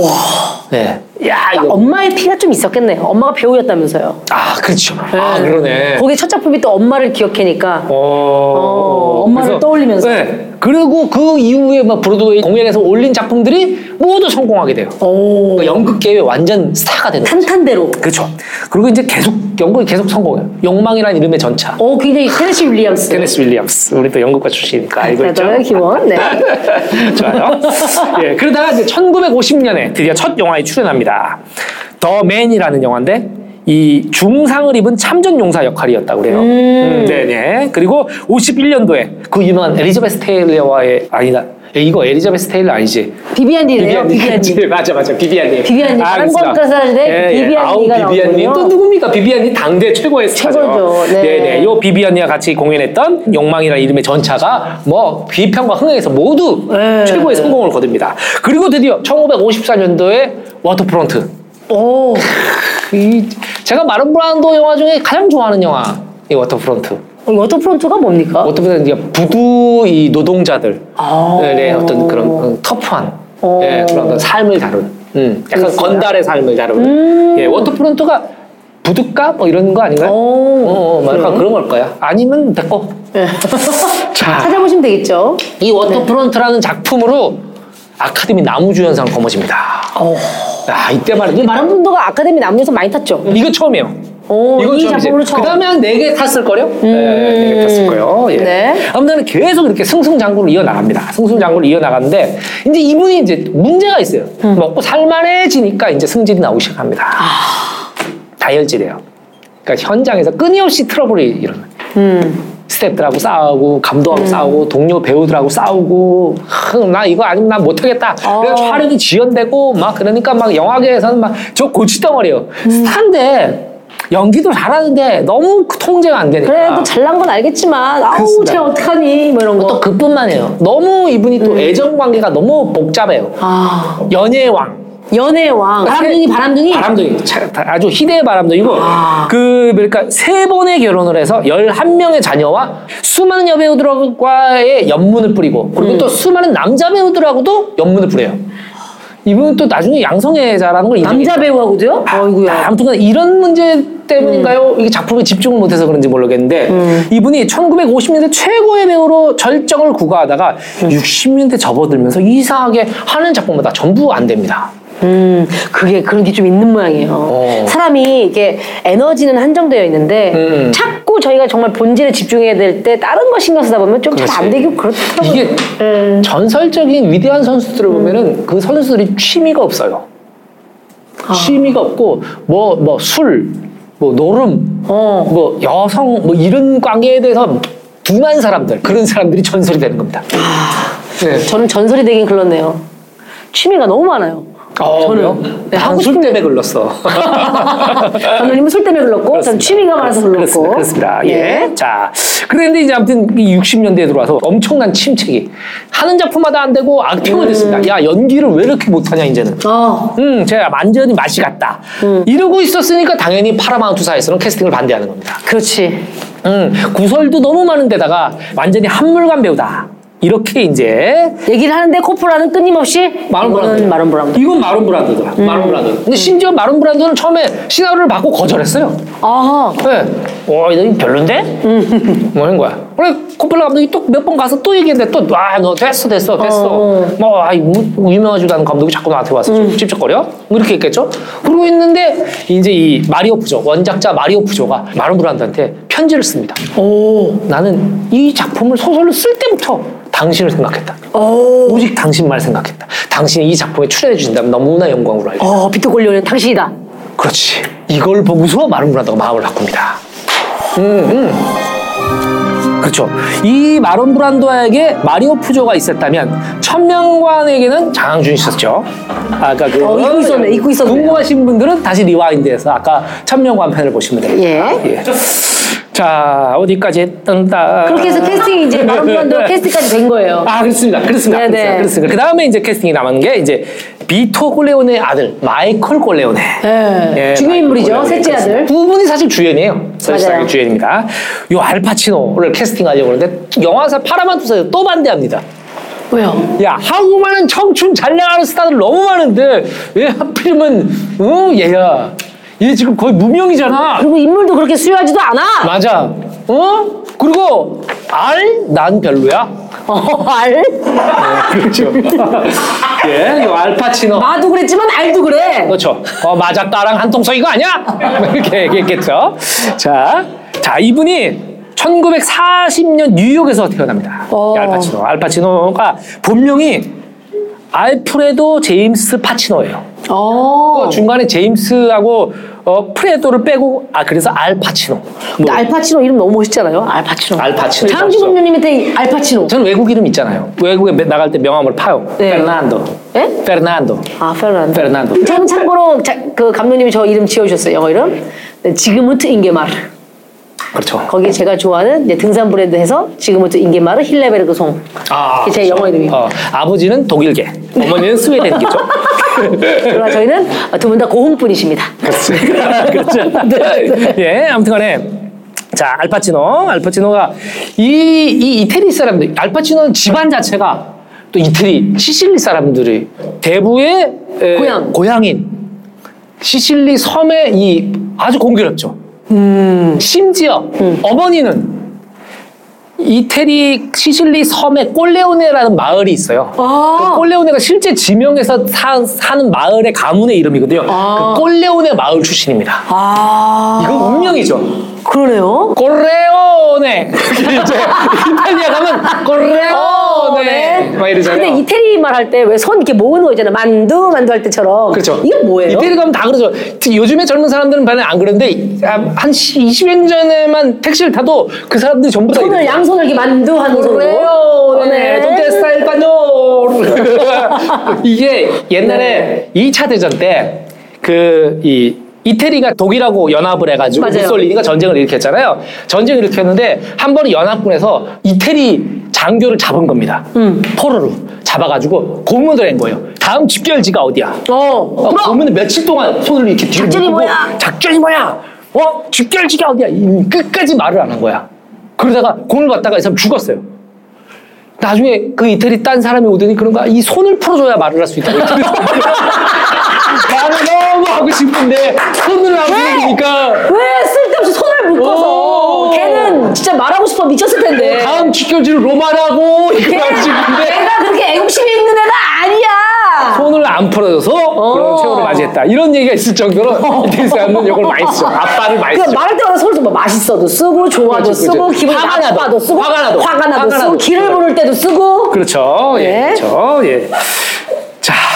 네. 야 이거 엄마의 피가 좀 있었겠네요. 엄마가 배우였다면서요. 아 그렇죠. 아 그러네. 거기 첫 작품이 또 엄마를 기억해니까 어, 엄마를 그래서- 떠올리면서. 네. 그리고 그 이후에 막 브로드웨이 공연에서 올린 작품들이 모두 성공하게 돼요. 오. 그러니까 연극계의 완전 스타가 되는 거죠. 탄탄대로. 그렇죠. 그리고 이제 계속 연극이 계속 성공해요. 욕망이라는 이름의 전차. 오, 굉장히 테네시 윌리엄스. 테네시 윌리엄스. 우리 또 연극과 출신이니까 알고 있죠. 네, 기원. <laughs> 네. 좋아요. 예, 그러다가 이제 1950년에 드디어 첫 영화에 출연합니다. The Men이라는 영화인데 이 중상을 입은 참전 용사 역할이었다고 그래요. 음, 네네. 그리고 51년도에 그 유명한 엘리자베스 테일러와의 아니다. 예, 이거 엘리자베스 테일러 아니지? 비비안이래요. 비비안이. 그치? <laughs> 맞아 맞아 비비안님. 비비안님. 한국 사람인데 비비안이가 아우 비비안님 나오거든요. 또 누굽니까? 비비안님 당대 최고의 스타죠. 최고죠. 네. 네네. 요 비비안이와 같이 공연했던 욕망이라는 이름의 전차가 뭐 비평과 흥행에서 모두 네. 최고의 성공을 거둡니다. 그리고 드디어 1954년도에 Waterfront. 오. 이 제가 마론 브란도 영화 중에 가장 좋아하는 영화 이 Waterfront. 어, waterfront가 뭡니까? Waterfront 이제 부두 이 노동자들 아. 의 어떤 그런 어, 터프한 어. 예, 그런 어떤 삶을 다룬 음, 약간 그렇습니다. 건달의 삶을 다룬 음. 예, waterfront가 부둣가 뭐 이런 거 아닌가요? 오. 어, 어, 뭐 약간 그런 걸 거야. 아니면 됐고. 네. <laughs> 자, 찾아보시면 되겠죠. 이 Waterfront라는 작품으로 아카데미 나무주연상을 거머집니다. 어. 야, 이때 말이지. 마른 분도가 아카데미 남녀에서 많이 탔죠. 이거 처음이에요. 오, 이건 이 처음이지. 그 다음에 한 네 개 탔을 거요. 네, 네개 탔을 거요. 예. 네. 아무튼 계속 이렇게 승승장구를 이어 나갑니다. 승승장구를 이어 나가는데 이제 이분이 이제 문제가 있어요. 음. 먹고 살만해지니까 이제 승질이 나오기 시작합니다. 아. 다혈질이에요. 그러니까 현장에서 끊임없이 트러블이 일어나요. 음. 스태프들하고 싸우고 감독하고 싸우고 동료 배우들하고 싸우고 하, 나 이거 아니면 난 못하겠다. 그래서 어. 촬영이 지연되고 막 그러니까 막 영화계에서는 막 저 고치덩어리예요. 음. 스타인데 연기도 잘하는데 너무 그 통제가 안 되니까. 그래도 잘난 건 알겠지만 아우 그렇습니다. 쟤 어떡하니 뭐 이런 거. 또 그뿐만 해요. 너무 이분이 또 애정 관계가 너무 복잡해요. 아 연애의 왕. 연애의 왕. 바람둥이 바람둥이. 바람둥이. 차- 아주 희대의 바람둥이고, 아. 그, 그러니까 세 번의 결혼을 해서 11명의 자녀와 수많은 여배우들과의 연문을 뿌리고, 음. 그리고 또 수많은 남자 배우들하고도 연문을 뿌려요. 이분은 또 나중에 양성애자라는 걸. 남자 배우하고도요? 아, 어이구야. 아무튼 이런 문제 때문인가요? 이게 작품에 집중을 못해서 그런지 모르겠는데 이분이 1950년대 최고의 배우로 절정을 구가하다가 60년대 접어들면서 이상하게 하는 작품마다 전부 안 됩니다. 음, 그게 그런 게 좀 있는 모양이에요. 어. 사람이 이게 에너지는 한정되어 있는데 음. 자꾸 저희가 정말 본질에 집중해야 될 때 다른 거 신경 쓰다 보면 좀 잘 안. 되고 그렇더라고요. 이게 음. 전설적인 위대한 선수들을 보면은 그 선수들이 취미가 없어요. 아. 취미가 없고 뭐 뭐 술, 뭐 노름, 어. 뭐 여성 뭐 이런 관계에 대해서 둔한 사람들 그런 사람들이 전설이 되는 겁니다. 네. 저는 전설이 되긴 글렀네요. 취미가 너무 많아요. 어, 저는 네, 하고 술 싶은 때문에 글렀어. <laughs> 감독님은 술 때문에 글렀고, 전 취미가 많아서 글렀고. 그렇습니다. 그렇습니다. 예. 네. 자, 그런데 이제 아무튼 이 60년대에 들어와서 엄청난 침체기. 하는 작품마다 안 되고 악평을 됐습니다. 야, 연기를 왜 이렇게 못하냐, 이제는. 어, 음, 쟤가 완전히 맛이 갔다. 이러고 있었으니까 당연히 파라마운트사에서는 캐스팅을 반대하는 겁니다. 그렇지. 음, 구설도 너무 많은데다가 완전히 한물간 배우다. 이렇게 이제 얘기를 하는데 코폴라는 끊임없이 마론. 이거는 마론 브란도. 이건 마론 브란도더라. 마론 브란도. 근데 심지어 마론 브란도는 처음에 시나리오를 받고 거절했어요. 아, 네. 와, 이거 별론데? 뭐 하는 거야. 그래, 코펠라 감독이 또 몇 번 가서 또 얘기했는데 또, 아, 너 됐어, 됐어, 됐어. 어. 뭐, 아, 뭐, 유명하지도 않은 감독이 자꾸 나한테 와서 좀 찝쩍거려? 뭐 이렇게 했겠죠? 그러고 있는데, 이제 이 마리오 푸조, 원작자 마리오 푸조가 마론 브란드한테 편지를 씁니다. 오, 나는 이 작품을 소설로 쓸 때부터 당신을 생각했다. 오, 오직 당신만 생각했다. 당신이 이 작품에 출연해 주신다면 너무나 영광으로 알겠다. 어, 비토 꼴레오네는 당신이다. 그렇지. 이걸 보고서 마론 브란도가 마음을 바꿉니다. 음, 음. 그렇죠. 이 마론 브란도에게 마리오 푸조가 있었다면 천명관에게는 장항준이 있었죠. 아까 그 어, 잊고 있었네, 잊고 있었네요. 궁금하신 분들은 다시 rewind해서 아까 천명관 편을 보시면 됩니다. 예. 예. 자 어디까지 했더라. 그렇게 해서 캐스팅이 이제 브란도 <laughs> 캐스팅까지 된 거예요. 아 그렇습니다. 그렇습니다. 네네. 그렇습니다. 그렇습니다. 그 다음에 이제 캐스팅이 남은 게 이제 비토 콜레오네의 아들 마이클 콜레오네. 예. 예, 중요 인물이죠. 셋째 아들. 두 분이 사실 주연이에요. 사실상 맞아요. 주연입니다. 요 알파치노를 캐스팅하려고 하는데 영화사 파라만투사에서 또 반대합니다. 왜요? 야 하고 많은 청춘 잘 나가는 스타들 너무 많은데 왜 하필이면 어 얘야 얘 지금 거의 무명이잖아. 그리고 인물도 그렇게 수요하지도 않아. 맞아. 어? 그리고 알 난 별로야. 어, 알? 그렇죠. <laughs> 예, 이 알파치노. 나도 그랬지만 알도 그래. 그렇죠. 어, 마작가랑 한통속 이거 아니야? <laughs> 이렇게 얘기했겠죠. 자, 자 이분이 1940년 뉴욕에서 태어납니다. 어. 이 알파치노. 알파치노가 본명이 알프레도 제임스 파치노예요. 어. 그 중간에 제임스하고 어, 프레도를 빼고 아 그래서 알파치노. 뭐, 알파치노 이름 너무 멋있잖아요. 알파치노. 알파치노. 장지범 님한테 알파치노. 저는 외국 이름 있잖아요. 외국에 매- 나갈 때 명함을 파요. 네. 페르난도. 예? 페르난도. 아, 페르난도. 페르난도. 저는 참고로 자, 그 감독님이 저 이름 지어주셨어요. 영어 이름. 네, 지그문트 인게마르. 그렇죠. 거기 제가 좋아하는 네, 등산 브랜드 해서 지그문트 인게마르 힐레베르그 송. 아, 제 영어 이름이에요. 어, 아버지는 독일계, 어머니는 스웨덴계죠. <laughs> 그러나 저희는 두 분 다 고흥 분이십니다. 그렇죠. <laughs> 네. 예, 아무튼 간에 자 알파치노, 알파치노가 이, 이 이태리 사람들, 알파치노는 집안 자체가 또 이태리 시실리 사람들이 대부의 에, 고향. 고향인 시실리 섬의 이 아주 공교롭죠. 음. 심지어 어머니는 이태리 시실리 섬에 꼴레오네라는 마을이 있어요. 아. 그 꼴레오네가 실제 지명에서 사, 사는 마을의 가문의 이름이거든요. 아. 그 꼴레오네 마을 출신입니다. 아. 이거 운명이죠. 그러네요. 꼴레오네. 이제 이탈리아 가면 꼴레오네. 막 이러잖아요. 근데 이태리 말 할 때 왜 손 이렇게 모으는 거 있잖아요. 만두, 만두 할 때처럼. 그렇죠. 이게 뭐예요? 이태리 가면 다 그러죠. 특히 요즘에 젊은 사람들은 반은 안 그런데 한 20년 전에만 택시를 타도 그 사람들이 전부 다 손을 이래요. 양손을 이렇게 만두 하는 손으로. 그래요. 네. 네. 동태 스타일 빠뇨. <laughs> 이게 옛날에 이 2차 대전 때 그 이 이태리가 독일하고 연합을 해가지고 맞아요. 무솔리니가 전쟁을 일으켰잖아요. 전쟁을 일으켰는데 한 번은 연합군에서 이태리 장교를 잡은 겁니다. 음. 포로로 잡아가지고 고문을 한 거예요. 다음 집결지가 어디야? 어. 어, 그러면 며칠 동안 손을 이렇게 뒤로 작전이 묶고 뭐야? 작전이 뭐야? 어? 집결지가 어디야? 이- 끝까지 말을 안 한 거야. 그러다가 공을 받다가 이 사람 죽었어요. 나중에 그 이태리 딴 사람이 오더니 그런 거야. 이 손을 풀어줘야 말을 할 수 있다고. <laughs> <laughs> 말을 싶은데 손을 안 풀어주니까 왜 쓸데없이 손을 묶어서 오. 걔는 진짜 말하고 싶어 미쳤을 텐데 다음 집결지를 로마라고 이거 걔- 싶은데 걔가 그렇게 애국심이 있는 애가 아니야 손을 안 풀어줘서 그런 최후를 맞이했다. 이런 얘기가 있을 정도로 이태리 사람은 이걸 많이 쓰죠. 아빠를 많이 그 쓰죠. 말할 때마다 서로 뭐 맛있어도 쓰고 좋아도 그렇지, 쓰고 그렇지. 기분이 화가 나도, 나빠도 쓰고 화가 나도, 화가 나도 화가 쓰고 나도. 기를 부를 때도 쓰고 그렇죠. 예, 네. 그렇죠. 예.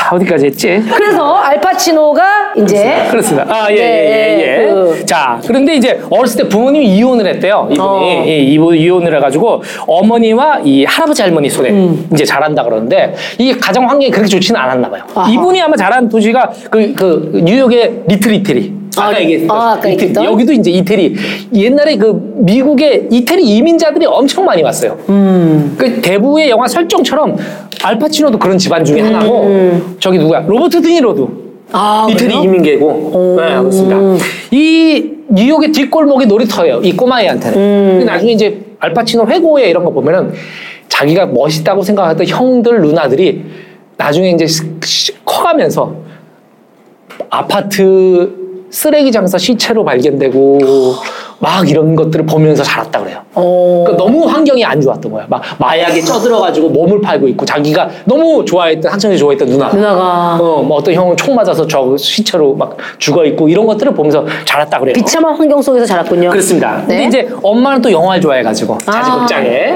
자, 어디까지 했지? 그래서 알파치노가 이제 그렇습니다. 아, 예, 네, 예, 예, 예. 그- 자, 그런데 이제 어렸을 때 부모님이 이혼을 했대요. 이분이. 어. 예, 이분 이혼을 해가지고 어머니와 이 할아버지 할머니 손에 음. 이제 자란다 그러는데 이게 가정 환경이 그렇게 좋지는 않았나 봐요. 아하. 이분이 아마 자란 도시가 그, 그 뉴욕의 리틀 이태리. 아, 아까 얘기했던 아, 아까 이태리. 얘기했던? 여기도 이제 이태리. 옛날에 그 미국의 이태리 이민자들이 엄청 많이 왔어요. 음. 그 대부의 영화 설정처럼 알파치노도 그런 집안 중에 음. 하나고 저기 누구야? 로버트 드니로도 아, 이태리 그래요? 이민계고 네, 그렇습니다. 이 뉴욕의 뒷골목이 놀이터예요. 이 꼬마애한테는. 음. 근데 나중에 이제 알파치노 회고에 이런 거 보면은 자기가 멋있다고 생각했던 형들 누나들이 나중에 이제 커가면서 아파트 쓰레기 장사 시체로 발견되고 막 이런 것들을 보면서 자랐다 그래요. 어. 그러니까 너무 환경이 안 좋았던 거야. 막 마약에 쪄들어가지고 몸을 팔고 있고 자기가 너무 좋아했던 한창에 좋아했던 누나. 누나가 어, 뭐 어떤 형은 총 맞아서 저 시체로 막 죽어 있고 이런 것들을 보면서 자랐다 그래요. 비참한 환경 속에서 자랐군요. 그렇습니다. 근데 네. 이제 엄마는 또 영화를 좋아해가지고 자지극장에.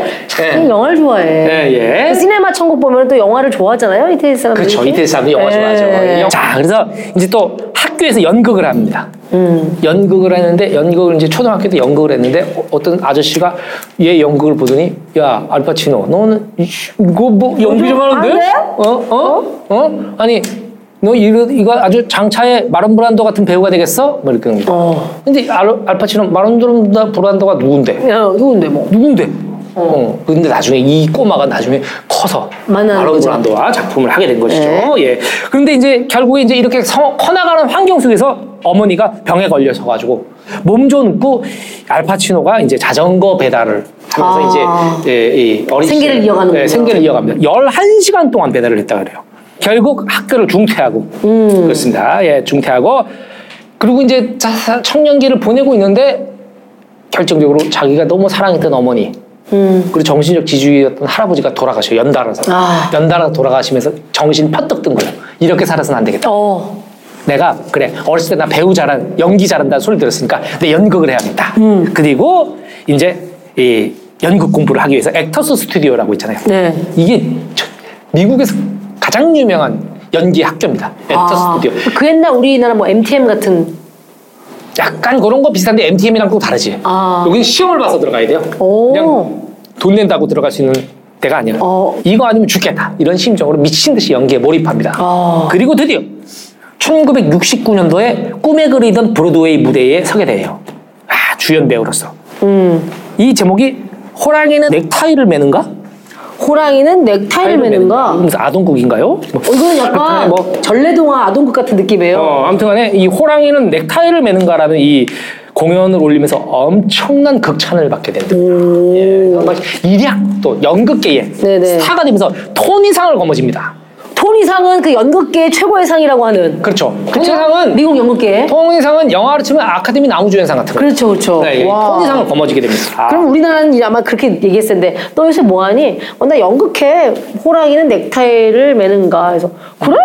음, 영화를 좋아해. 예, 예. 그 시네마 천국 보면 또 영화를 좋아하잖아요, 이태리 사람들이. 그렇죠. 이태리 사람도 영화 좋아하죠. 예. 자, 그래서 이제 또 학교에서 연극을 합니다. 음. 연극을 했는데 연극을 이제 초등학교 때 연극을 했는데 어- 어떤 아저씨가 얘 연극을 보더니 야 알파치노 너는 이거 뭐 연기 좀 하는데 안 돼? 어? 어? 어? 아니 너 이거, 이거 아주 장차의 마론 브란도 같은 배우가 되겠어? 뭐 이렇게 합니다. 어. 근데 알, 알파치노 마론 브란도가 누군데? 야, 누군데 뭐. 누군데? 어. 근데 나중에 이 꼬마가 나중에 커서 만나는 마론 거죠. 브란도와 작품을 하게 된 것이죠. 네. 예. 그런데 이제 결국에 이제 이렇게 성- 커나가는 환경 속에서 어머니가 병에 걸려서 가지고 몸 좋고 알파치노가 이제 자전거 배달을 하면서 아. 이제 예, 이 어린 생계를 이어가는군요. 예, 생계를 이어갑니다. 11시간 동안 배달을 했다 그래요. 결국 학교를 중퇴하고 음. 그렇습니다. 예, 중퇴하고 그리고 이제 자- 청년기를 보내고 있는데 결정적으로 자기가 너무 사랑했던 어머니 음. 그리고 정신적 지주였던 할아버지가 돌아가셔 연달아서 아. 연달아 돌아가시면서 정신 퍼뜩 든 거예요. 이렇게 살아서는 안 되겠다. 어. 내가 그래 어렸을 때 나 배우 잘한 연기 잘한다는 소리 들었으니까 내 연극을 해야겠다. 음. 그리고 이제 이 연극 공부를 하기 위해서 액터스 스튜디오라고 있잖아요. 네. 이게 저- 미국에서 가장 유명한 연기 학교입니다. 액터스 아, 스튜디오. 그 옛날 우리나라 뭐 MTM 같은 약간 그런 거 비슷한데 MTM이랑 또 다르지. 아. 여기는 시험을 봐서 들어가야 돼요. 오. 그냥 돈 낸다고 들어갈 수 있는 데가 아니라 어. 이거 아니면 죽겠다 이런 심정으로 미친 듯이 연기에 몰입합니다. 아. 그리고 드디어 1969년도에 꿈에 그리던 브로드웨이 무대에 서게 돼요. 아 주연 배우로서. 음. 이 제목이 호랑이는 넥타이를 매는가? 호랑이는 넥타이를 매는가? 무슨 아동극인가요? 뭐. 어, 이거는 약간 뭐 전래동화 아동극 같은 느낌이에요. 어, 아무튼간에 이 호랑이는 넥타이를 매는가라는 이 공연을 올리면서 엄청난 극찬을 받게 된다. 예, 정말 일약 또 연극계의 네네. 스타가 되면서 토니상을 거머집니다. 토니상은 그 연극계의 최고의 상이라고 하는. 그렇죠. 그쵸? 토니상은 미국 연극계. 토니상은 영화로 치면 아카데미 나무주연상 같은 거. 그렇죠, 그렇죠. 네, 이 와. 토니상을 거머쥐게 됩니다. 그럼 우리나라는 아마 그렇게 얘기했을 텐데 너 요새 뭐하니? 어, 나 연극해. 호랑이는 넥타이를 매는가? 해서 그래?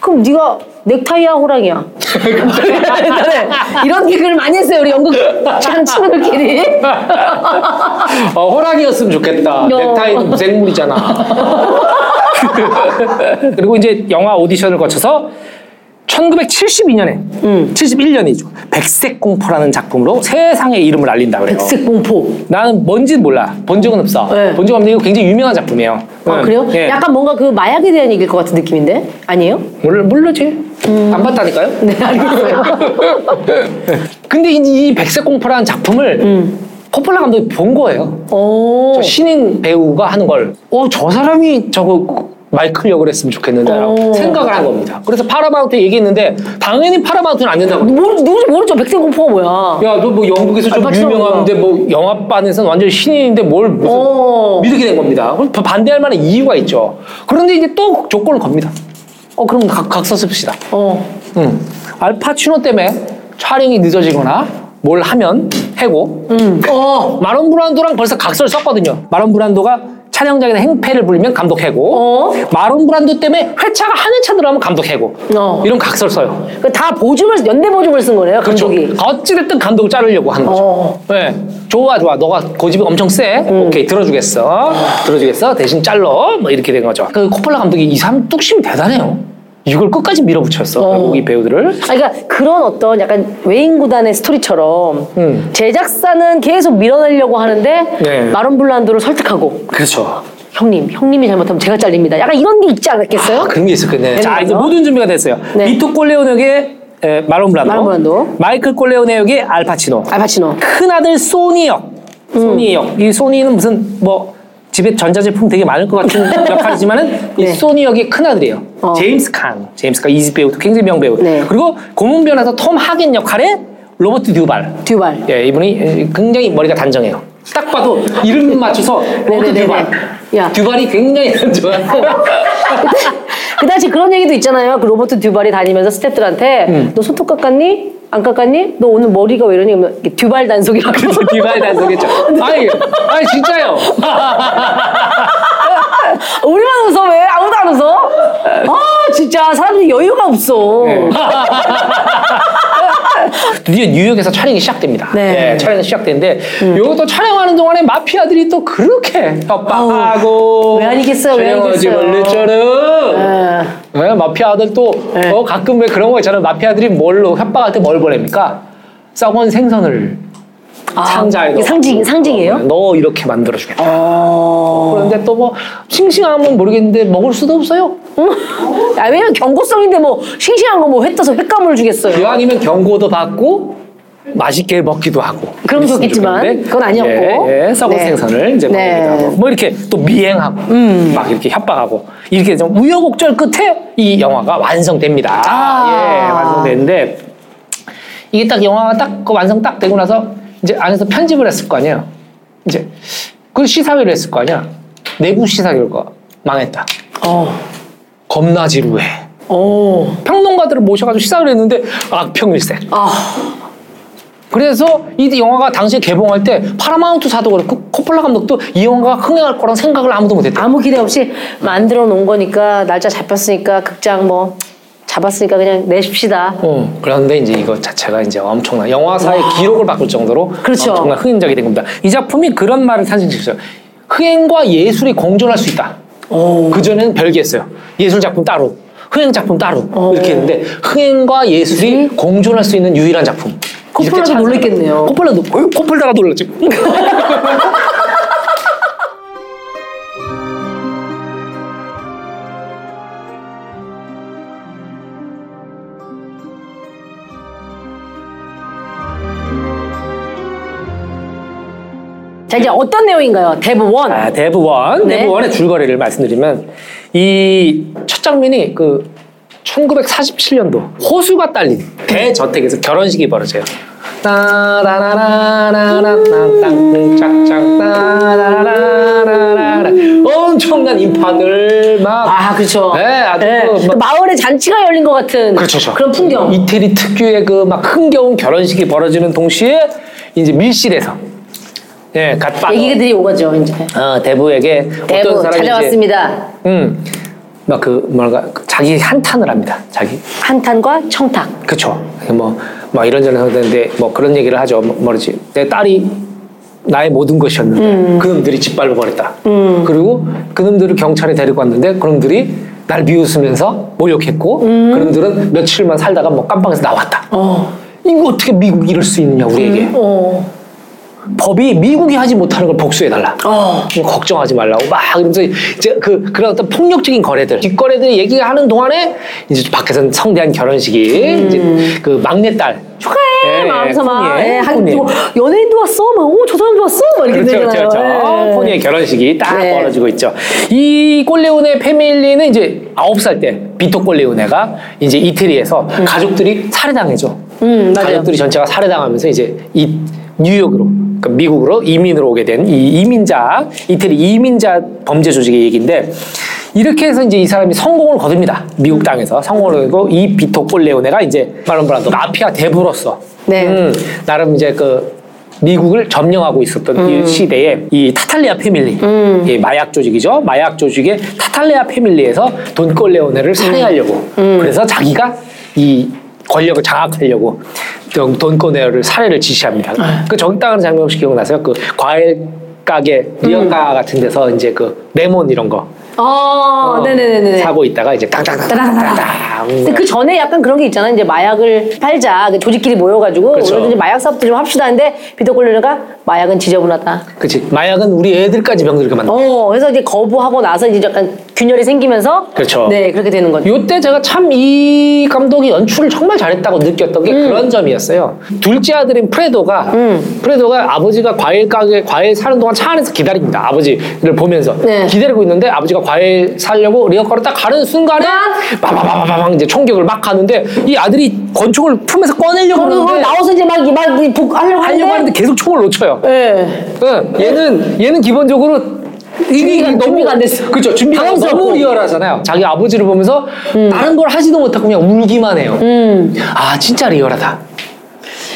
그럼 네가 넥타이야 호랑이야? 옛날에 <laughs> 이런 개그를 많이 했어요 우리 연극 장 친구들끼리. 어, 호랑이였으면 좋겠다. 야. 넥타이는 무생물이잖아. <laughs> <laughs> 그리고 이제 영화 오디션을 거쳐서 1972년에, 음. 71년이죠. 백색 공포라는 작품으로 세상의 이름을 알린다 그래요. 백색 공포. 나는 뭔지는 몰라. 본 적은 없어. 네. 본적 없는데 이거 굉장히 유명한 작품이에요. 아 응. 그래요? 예. 약간 뭔가 그 마약에 대한 얘기일 것 같은 느낌인데 아니에요? 몰, 모르지. 안 봤다니까요? <laughs> 네 알겠어요. <laughs> 근데 이, 이 백색 공포라는 작품을 음. 코폴라 감독이 본 거예요. 신인 배우가 하는 걸, 어, 저 사람이 저거 마이클 역을 했으면 좋겠는데 라고 오. 생각을 한 겁니다. 그래서 파라마운트 얘기했는데 당연히 파라마운트는 안 된다고. 모르, 누군지 모르죠 백색 공포가 뭐야? 야, 너 뭐 영국에서 좀 알파치노가. 유명한데 뭐 영화반에서는 완전 신인인데 뭘 무슨 어. 이렇게 된 겁니다. 그럼 반대할 만한 이유가 있죠. 그런데 이제 또 조건을 겁니다. 어, 그럼 각, 각서 씁시다. 어. 음. 알파치노 때문에 촬영이 늦어지거나 뭘 하면 해고. 음. <laughs> 어. 마론 브란도랑 벌써 각서를 썼거든요. 마론 브란도가 촬영장에서 행패를 부리면 감독 해고. 어. 마론 브란도 때문에 회차가 한 회차 들어가면 감독 해고. 어. 이런 각서를 써요. 그다 보증을 연대 보증을 쓴 거네요 감독이. 어찌됐든 감독을 자르려고 하는 거죠. 어. 네. 좋아, 좋아. 너가 고집이 엄청 세. 음. 오케이, 들어주겠어. 들어주겠어. 대신 잘러. 뭐 이렇게 된 거죠. 그 코폴라 감독이 이 사람 뚝심이 대단해요. 이걸 끝까지 밀어붙였어. 어. 결국 이 배우들을. 아, 그러니까 그런 어떤 약간 외인 구단의 스토리처럼 음. 제작사는 계속 밀어내려고 하는데 네. 마론 브란도를 설득하고 그렇죠. 형님, 형님이 잘못하면 제가 잘립니다. 약간 이런 게 있지 않았겠어요? 아, 그런 게 있었겠네. 자, 예를 이제 들어서? 모든 준비가 됐어요. 네. 비토 콜레오네 역의 에, 마론 브란도. 마론 브란도. 마이클 콜레오네 역의 알파치노. 알파치노. 큰 아들 소니 역. 음. 소니 역. 이 소니는 무슨 뭐 집에 전자제품 되게 많을 것 같은 <laughs> 역할이지만은 이 네. 소니 역의 큰 아들이에요. 어. 제임스 칸. 제임스 칸 이집 배우 굉장히 명배우. 네. 그리고 고문 변호사 톰 하겐 역할의 로버트 듀발. 듀발. 예, 이분이 굉장히 머리가 단정해요. 딱 봐도 이름 맞춰서 로버트 네네네네. 듀발. 야. 듀발이 굉장히 <laughs> 단정한. <laughs> 그 당시 그런 얘기도 있잖아요. 그 로버트 듀발이 다니면서 스태프들한테 음. 너 손톱 깎았니? 안 깎았니? 너 오늘 머리가 왜 이러니? 그러면 이렇게 듀발 단속이라고. 듀발 단속했죠. 아니, 아니 진짜요. <laughs> 우리만 웃어 왜? 아무도 안 웃어? 아 진짜 사람들이 여유가 없어. <laughs> 네. 드디어 뉴욕에서 촬영이 시작됩니다. 네. 예, 촬영이 시작되는데 이것도 촬영하는 동안에 마피아들이 또 그렇게 협박하고 왜 아니겠어요, 왜 아니겠어요. 예. 네, 마피아들 또 네. 어, 가끔 왜 그런 거 있잖아요. 마피아들이 뭘로 협박할 때 뭘 보냅니까? 썩은 생선을 아, 상자에 이게. 상징 상징이에요? 너 이렇게 만들어 주겠다. 어. 그런데 또 뭐 싱싱하면 모르겠는데 먹을 수도 없어요. 응? 야, 왜냐면 경고성인데 뭐 싱싱한 거 뭐 회 떠서 횟감을 주겠어요. 이왕이면 경고도 받고 맛있게 먹기도 하고. 그럼 있으면 좋겠지만 좋겠는데. 그건 아니었고. 예, 예, 썩은 네. 생선을 이제 네. 음. 먹기도 하고. 뭐 이렇게 또 미행하고 막 이렇게 협박하고 이렇게 좀 우여곡절 끝에 이 영화가 완성됩니다. 아. 예, 완성되는데 이게 딱 영화가 딱그 완성 딱 되고 나서 이제 안에서 편집을 했을 거 아니에요. 이제 그 시사회를 했을 거 아니야. 내부 시사 결과 망했다. 어. 겁나 지루해. 어. 평론가들을 모셔가지고 시사를 했는데 악평일세. 아. 그래서 이 영화가 당시에 개봉할 때 파라마운트 사도 그렇고 코폴라 감독도 이 영화가 흥행할 거란 생각을 아무도 못했다. 아무 기대 없이 만들어 놓은 거니까 날짜 잡혔으니까 극장 뭐 잡았으니까 그냥 내십시다. 어, 그런데 이제 이거 자체가 이제 엄청난 영화사의 기록을 바꿀 정도로 그렇죠. 엄청난 흥행작이 된 겁니다. 이 작품이 그런 말을 탄생시켰어요. 흥행과 예술이 공존할 수 있다. 그 전에는 별개였어요. 예술 작품 따로, 흥행 작품 따로 이렇게 했는데 흥행과 예술이 공존할 수 있는 유일한 작품. 코폴라도 놀랬겠네요. 코폴라도 어, 코폴라가 놀랐지. <laughs> 자 이제 어떤 내용인가요? 대부 원. 아, 대부원, 네. 대부원의 줄거리를 말씀드리면 이 첫 장면이 그 1947년도 호수가 딸린 대저택에서 결혼식이 벌어져요. 따라라라라라라땅 짝짝 엄청난 인파들 막 아 그렇죠. 네, 아주 네. 그 막- 마을에 잔치가 열린 것 같은 그렇죠. 그런 풍경. 이태리 특유의 그 막 흥겨운 결혼식이 벌어지는 동시에 이제 밀실에서 예, 갓 빠져 얘기들이 오가죠 이제. 어, 대부에게 대부 어떤 사람이 찾아왔습니다. 음, 막그 뭐랄까 그 자기 한탄을 합니다. 자기 한탄과 청탁. 그쵸. 뭐 막 이런저런 하는데 뭐 그런 얘기를 하죠. 뭐, 뭐지 내 딸이 나의 모든 것이었는데 그놈들이 짓밟아 버렸다. 그리고 그놈들을 경찰에 데리고 왔는데 그놈들이 날 비웃으면서 모욕했고 그놈들은 며칠만 살다가 뭐 깜빵에서 나왔다. 어. 이거 어떻게 미국이 이럴 수 있느냐 우리에게. 어. 법이 미국이 하지 못하는 걸 복수해 달라. 어. 걱정하지 말라고 막 이러면서 이제 그 그런 어떤 폭력적인 거래들 뒷거래들이 얘기가 하는 동안에 이제 밖에서는 성대한 결혼식이 이제 그 막내딸 축하해 예, 마음서 막 예, 예, 한 폰이. 뭐, 연예인도 왔어 막 오 저 사람도 왔어 막 이렇게 그렇죠, 되잖아요. 그렇죠. 예. 포니의 결혼식이 딱 네. 벌어지고 있죠. 이 꼴레오네 패밀리는 이제 아홉 살 때 비토 꼴레오네가 이제 이태리에서 가족들이 살해당해죠. 음. 가족들이 전체가 살해당하면서 이제 이 뉴욕으로 그러니까 미국으로 이민으로 오게 된 이 이민자 이태리 이민자 범죄 조직의 얘기인데 이렇게 해서 이제 이 사람이 성공을 거둡니다. 미국 땅에서 성공을 거두고 이 비토 꼴레오네가 이제 말론 브란도 마피아 대부로서 네. 음, 나름 이제 그 미국을 점령하고 있었던 음. 이 시대에 이 타탈레아 패밀리, 이 마약 조직이죠. 마약 조직의 타탈레아 패밀리에서 돈 꼴레오네를 살해하려고. 음. 그래서 자기가 이 권력을 장악하려고 돈- 돈 꼴레오네를 살해를 지시합니다. 아. 그 적당한 장면 혹시 기억나세요? 그 과일 가게, 리어카 같은 데서 이제 그 레몬 이런 거 어, 어, 네네네네. 사고 있다가 이제. 땅땅땅땅땅 근데 그 전에 약간 그런 게 있잖아. 이제 마약을 팔자. 그 조직끼리 모여가지고 그렇죠. 우리도 이제 마약 사업도 좀 합시다. 했는데 비더콜레르가 마약은 지저분하다. 그치 마약은 우리 애들까지 병들게 만든다. 어, 그래서 이제 거부하고 나서 이제 약간 균열이 생기면서 그렇죠. 네 그렇게 되는 거죠. 요때 제가 참 이 감독이 연출을 정말 잘했다고 느꼈던 게 그런 점이었어요. 둘째 아들인 프레도가 프레도가 아버지가 과일 가게 과일 사는 동안 차 안에서 기다립니다. 아버지를 보면서 네. 기다리고 있는데 아버지가 과일 사려고 리어카로 딱 가는 순간에 빠바바바바방 이제 총격을 막 하는데 이 아들이 권총을 품에서 꺼내려고 하는데 나와서 이제 막, 막, 이북 하려고 하는데. 하려고 하는데 계속 총을 놓쳐요. 예. 응, 얘는 얘는 기본적으로 준비가- 준비가 안 됐어. 그렇죠. 준비가 당황스럽고. 너무 리얼하잖아요. 자기 아버지를 보면서 다른 걸 하지도 못하고 그냥 울기만 해요. 음. 아 진짜 리얼하다.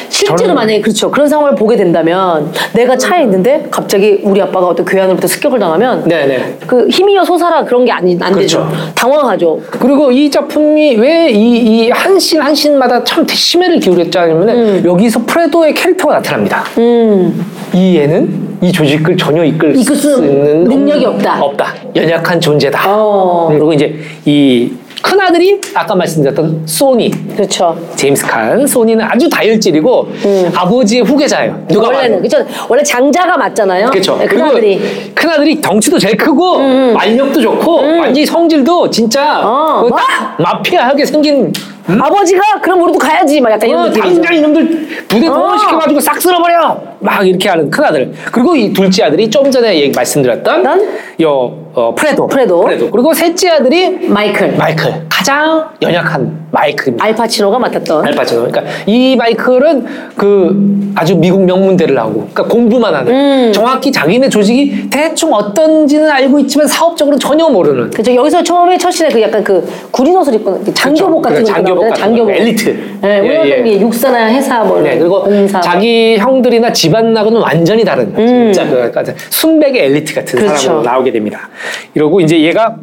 실제로 만약에 그렇죠. 그런 상황을 보게 된다면 내가 차에 있는데 갑자기 우리 아빠가 어떤 교환으로부터 습격을 당하면 네네. 그 힘이여 솟아라 그런 게 아니 안 되죠. 그렇죠. 당황하죠. 그리고 이 작품이 왜 이한씬한 씬마다 참 심혈을 기울였냐면 여기서 프레도의 캐릭터가 나타납니다. 음. 이 얘는 이 조직을 전혀 이끌, 이끌 수 있는 능력이 없다. 없다. 연약한 존재다. 어. 그리고 이제 이 큰 아들이 아까 말씀드렸던 소니 그렇죠. 제임스 칸 소니는 아주 다혈질이고 아버지의 후계자예요. 누가 원래는 봐도. 그렇죠. 원래 장자가 맞잖아요. 그렇죠. 네, 큰아들이. 큰아들이 덩치도 제일 크고 말력도 좋고 완전히 성질도 진짜 어, 그 막- 딱 마피아하게 생긴 아버지가 그럼 우리도 가야지 막 약간 이런 어, 느낌이죠. 당장 이놈들 부대 어. 동원시켜가지고 싹 쓸어버려 막 이렇게 하는 큰 아들 그리고 이 둘째 아들이 좀 전에 얘기 말씀드렸던 난? 요 어, 프레도 프레도. 그리고 셋째 아들이 마이클. 마이클 가장 연약한 마이클입니다. 알파치노가 맡았던. 알파치노. 그러니까 이 마이클은 그 아주 미국 명문대를 나오고, 그러니까 공부만 하는. 음. 정확히 자기네 조직이 대충 어떤지는 알고 있지만 사업적으로는 전혀 모르는. 그렇죠. 여기서 처음에 첫 씬에 그 약간 그 구린 옷을 입고 그 장교복 같은. 거 장교복 장교복. 거. 엘리트. 네, 예, 예. 예, 육사나 해사 뭐 네, 그리고 공사 뭐. 자기 형들이나 집안하고는 완전히 다른 진짜 그 순백의 엘리트 같은 음. 그렇죠. 사람으로 나오게 됩니다. 이러고 이제 얘가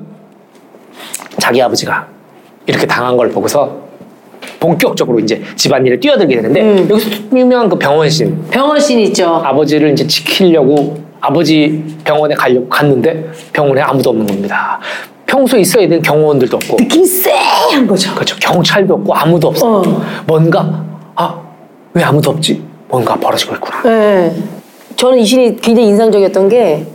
자기 아버지가 이렇게 당한 걸 보고서 본격적으로 이제 집안일에 뛰어들게 되는데 음. 여기서 유명한 그 병원신 병원 씬 있죠. 아버지를 이제 지키려고 아버지 병원에 가려고 갔는데 병원에 아무도 없는 겁니다. 평소에 있어야 되는 경호원들도 없고 느낌이 쎄한 거죠. 그렇죠. 경찰도 없고 아무도 없어. 어. 뭔가 아 왜 아무도 없지? 뭔가 벌어지고 있구나. 네. 저는 이 신이 굉장히 인상적이었던 게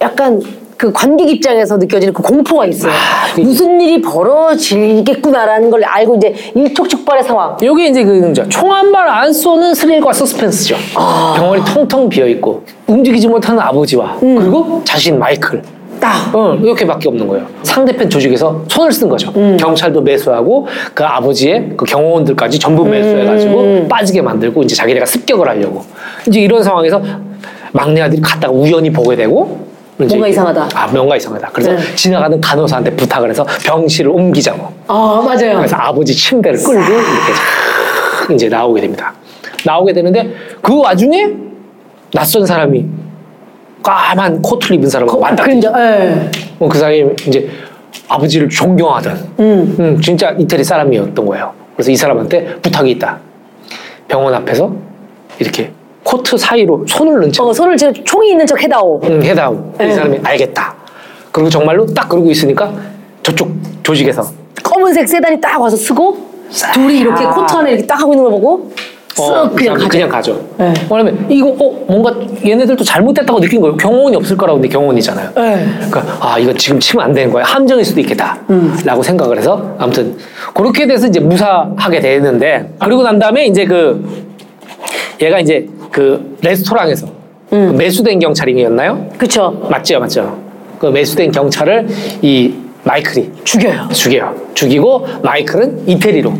약간 그 관객 입장에서 느껴지는 그 공포가 있어요. 그- 무슨 일이 벌어지겠구나라는 걸 알고 이제 일촉즉발의 상황. 여기 이제 그 이제 총한 발 안 쏘는 스릴과 서스펜스죠. 병원이 텅텅 비어 있고 움직이지 못하는 아버지와 그리고 자신 마이클. 딱. 어, 이렇게밖에 없는 거예요. 상대편 조직에서 손을 쓴 거죠. 경찰도 매수하고 그 아버지의 그 경호원들까지 전부 매수해가지고 빠지게 만들고 이제 자기네가 습격을 하려고. 이제 이런 상황에서 막내 아들이 갔다가 우연히 보게 되고 뭔가 이상하다. 아, 뭔가 이상하다. 그래서 네. 지나가는 간호사한테 부탁을 해서 병실을 옮기자고. 아 맞아요. 그래서 아버지 침대를 끌고 이렇게 쫙 이제 나오게 됩니다. 나오게 되는데 그 와중에 낯선 사람이 까만 코트를 입은 사람과 만나. 그림자. 예. 어, 그 사람이 이제 아버지를 존경하던 음, 진짜 이태리 사람이었던 거예요. 그래서 이 사람한테 부탁이 있다. 병원 앞에서 이렇게 코트 사이로 손을 넣은 채 손을 지금 총이 있는 척 해다오. 응, 해다오. 이 네. 사람이 알겠다. 그리고 정말로 딱 그러고 있으니까 저쪽 조직에서 검은색 세단이 딱 와서 서고 둘이 이렇게 코트 안에 이렇게 딱 하고 있는 걸 보고 쓱 어, 그냥 가죠. 그냥 가죠. 네. 왜냐면 이거 어, 뭔가 얘네들도 잘못됐다고 느낀 거예요. 경호원이 없을 거라고 근데 경호원이잖아요. 네. 그러니까 아 이거 지금 치면 안 되는 거야. 함정일 수도 있겠다라고 생각을 해서 아무튼 그렇게 돼서 이제 무사하게 되는데 그리고 난 다음에 이제 그 얘가 이제 그 레스토랑에서 그 매수된 경찰이었나요? 그쵸. 맞죠, 맞죠. 그 매수된 경찰을 이 마이클이 죽여요. 죽여요. 죽이고 마이클은 이태리로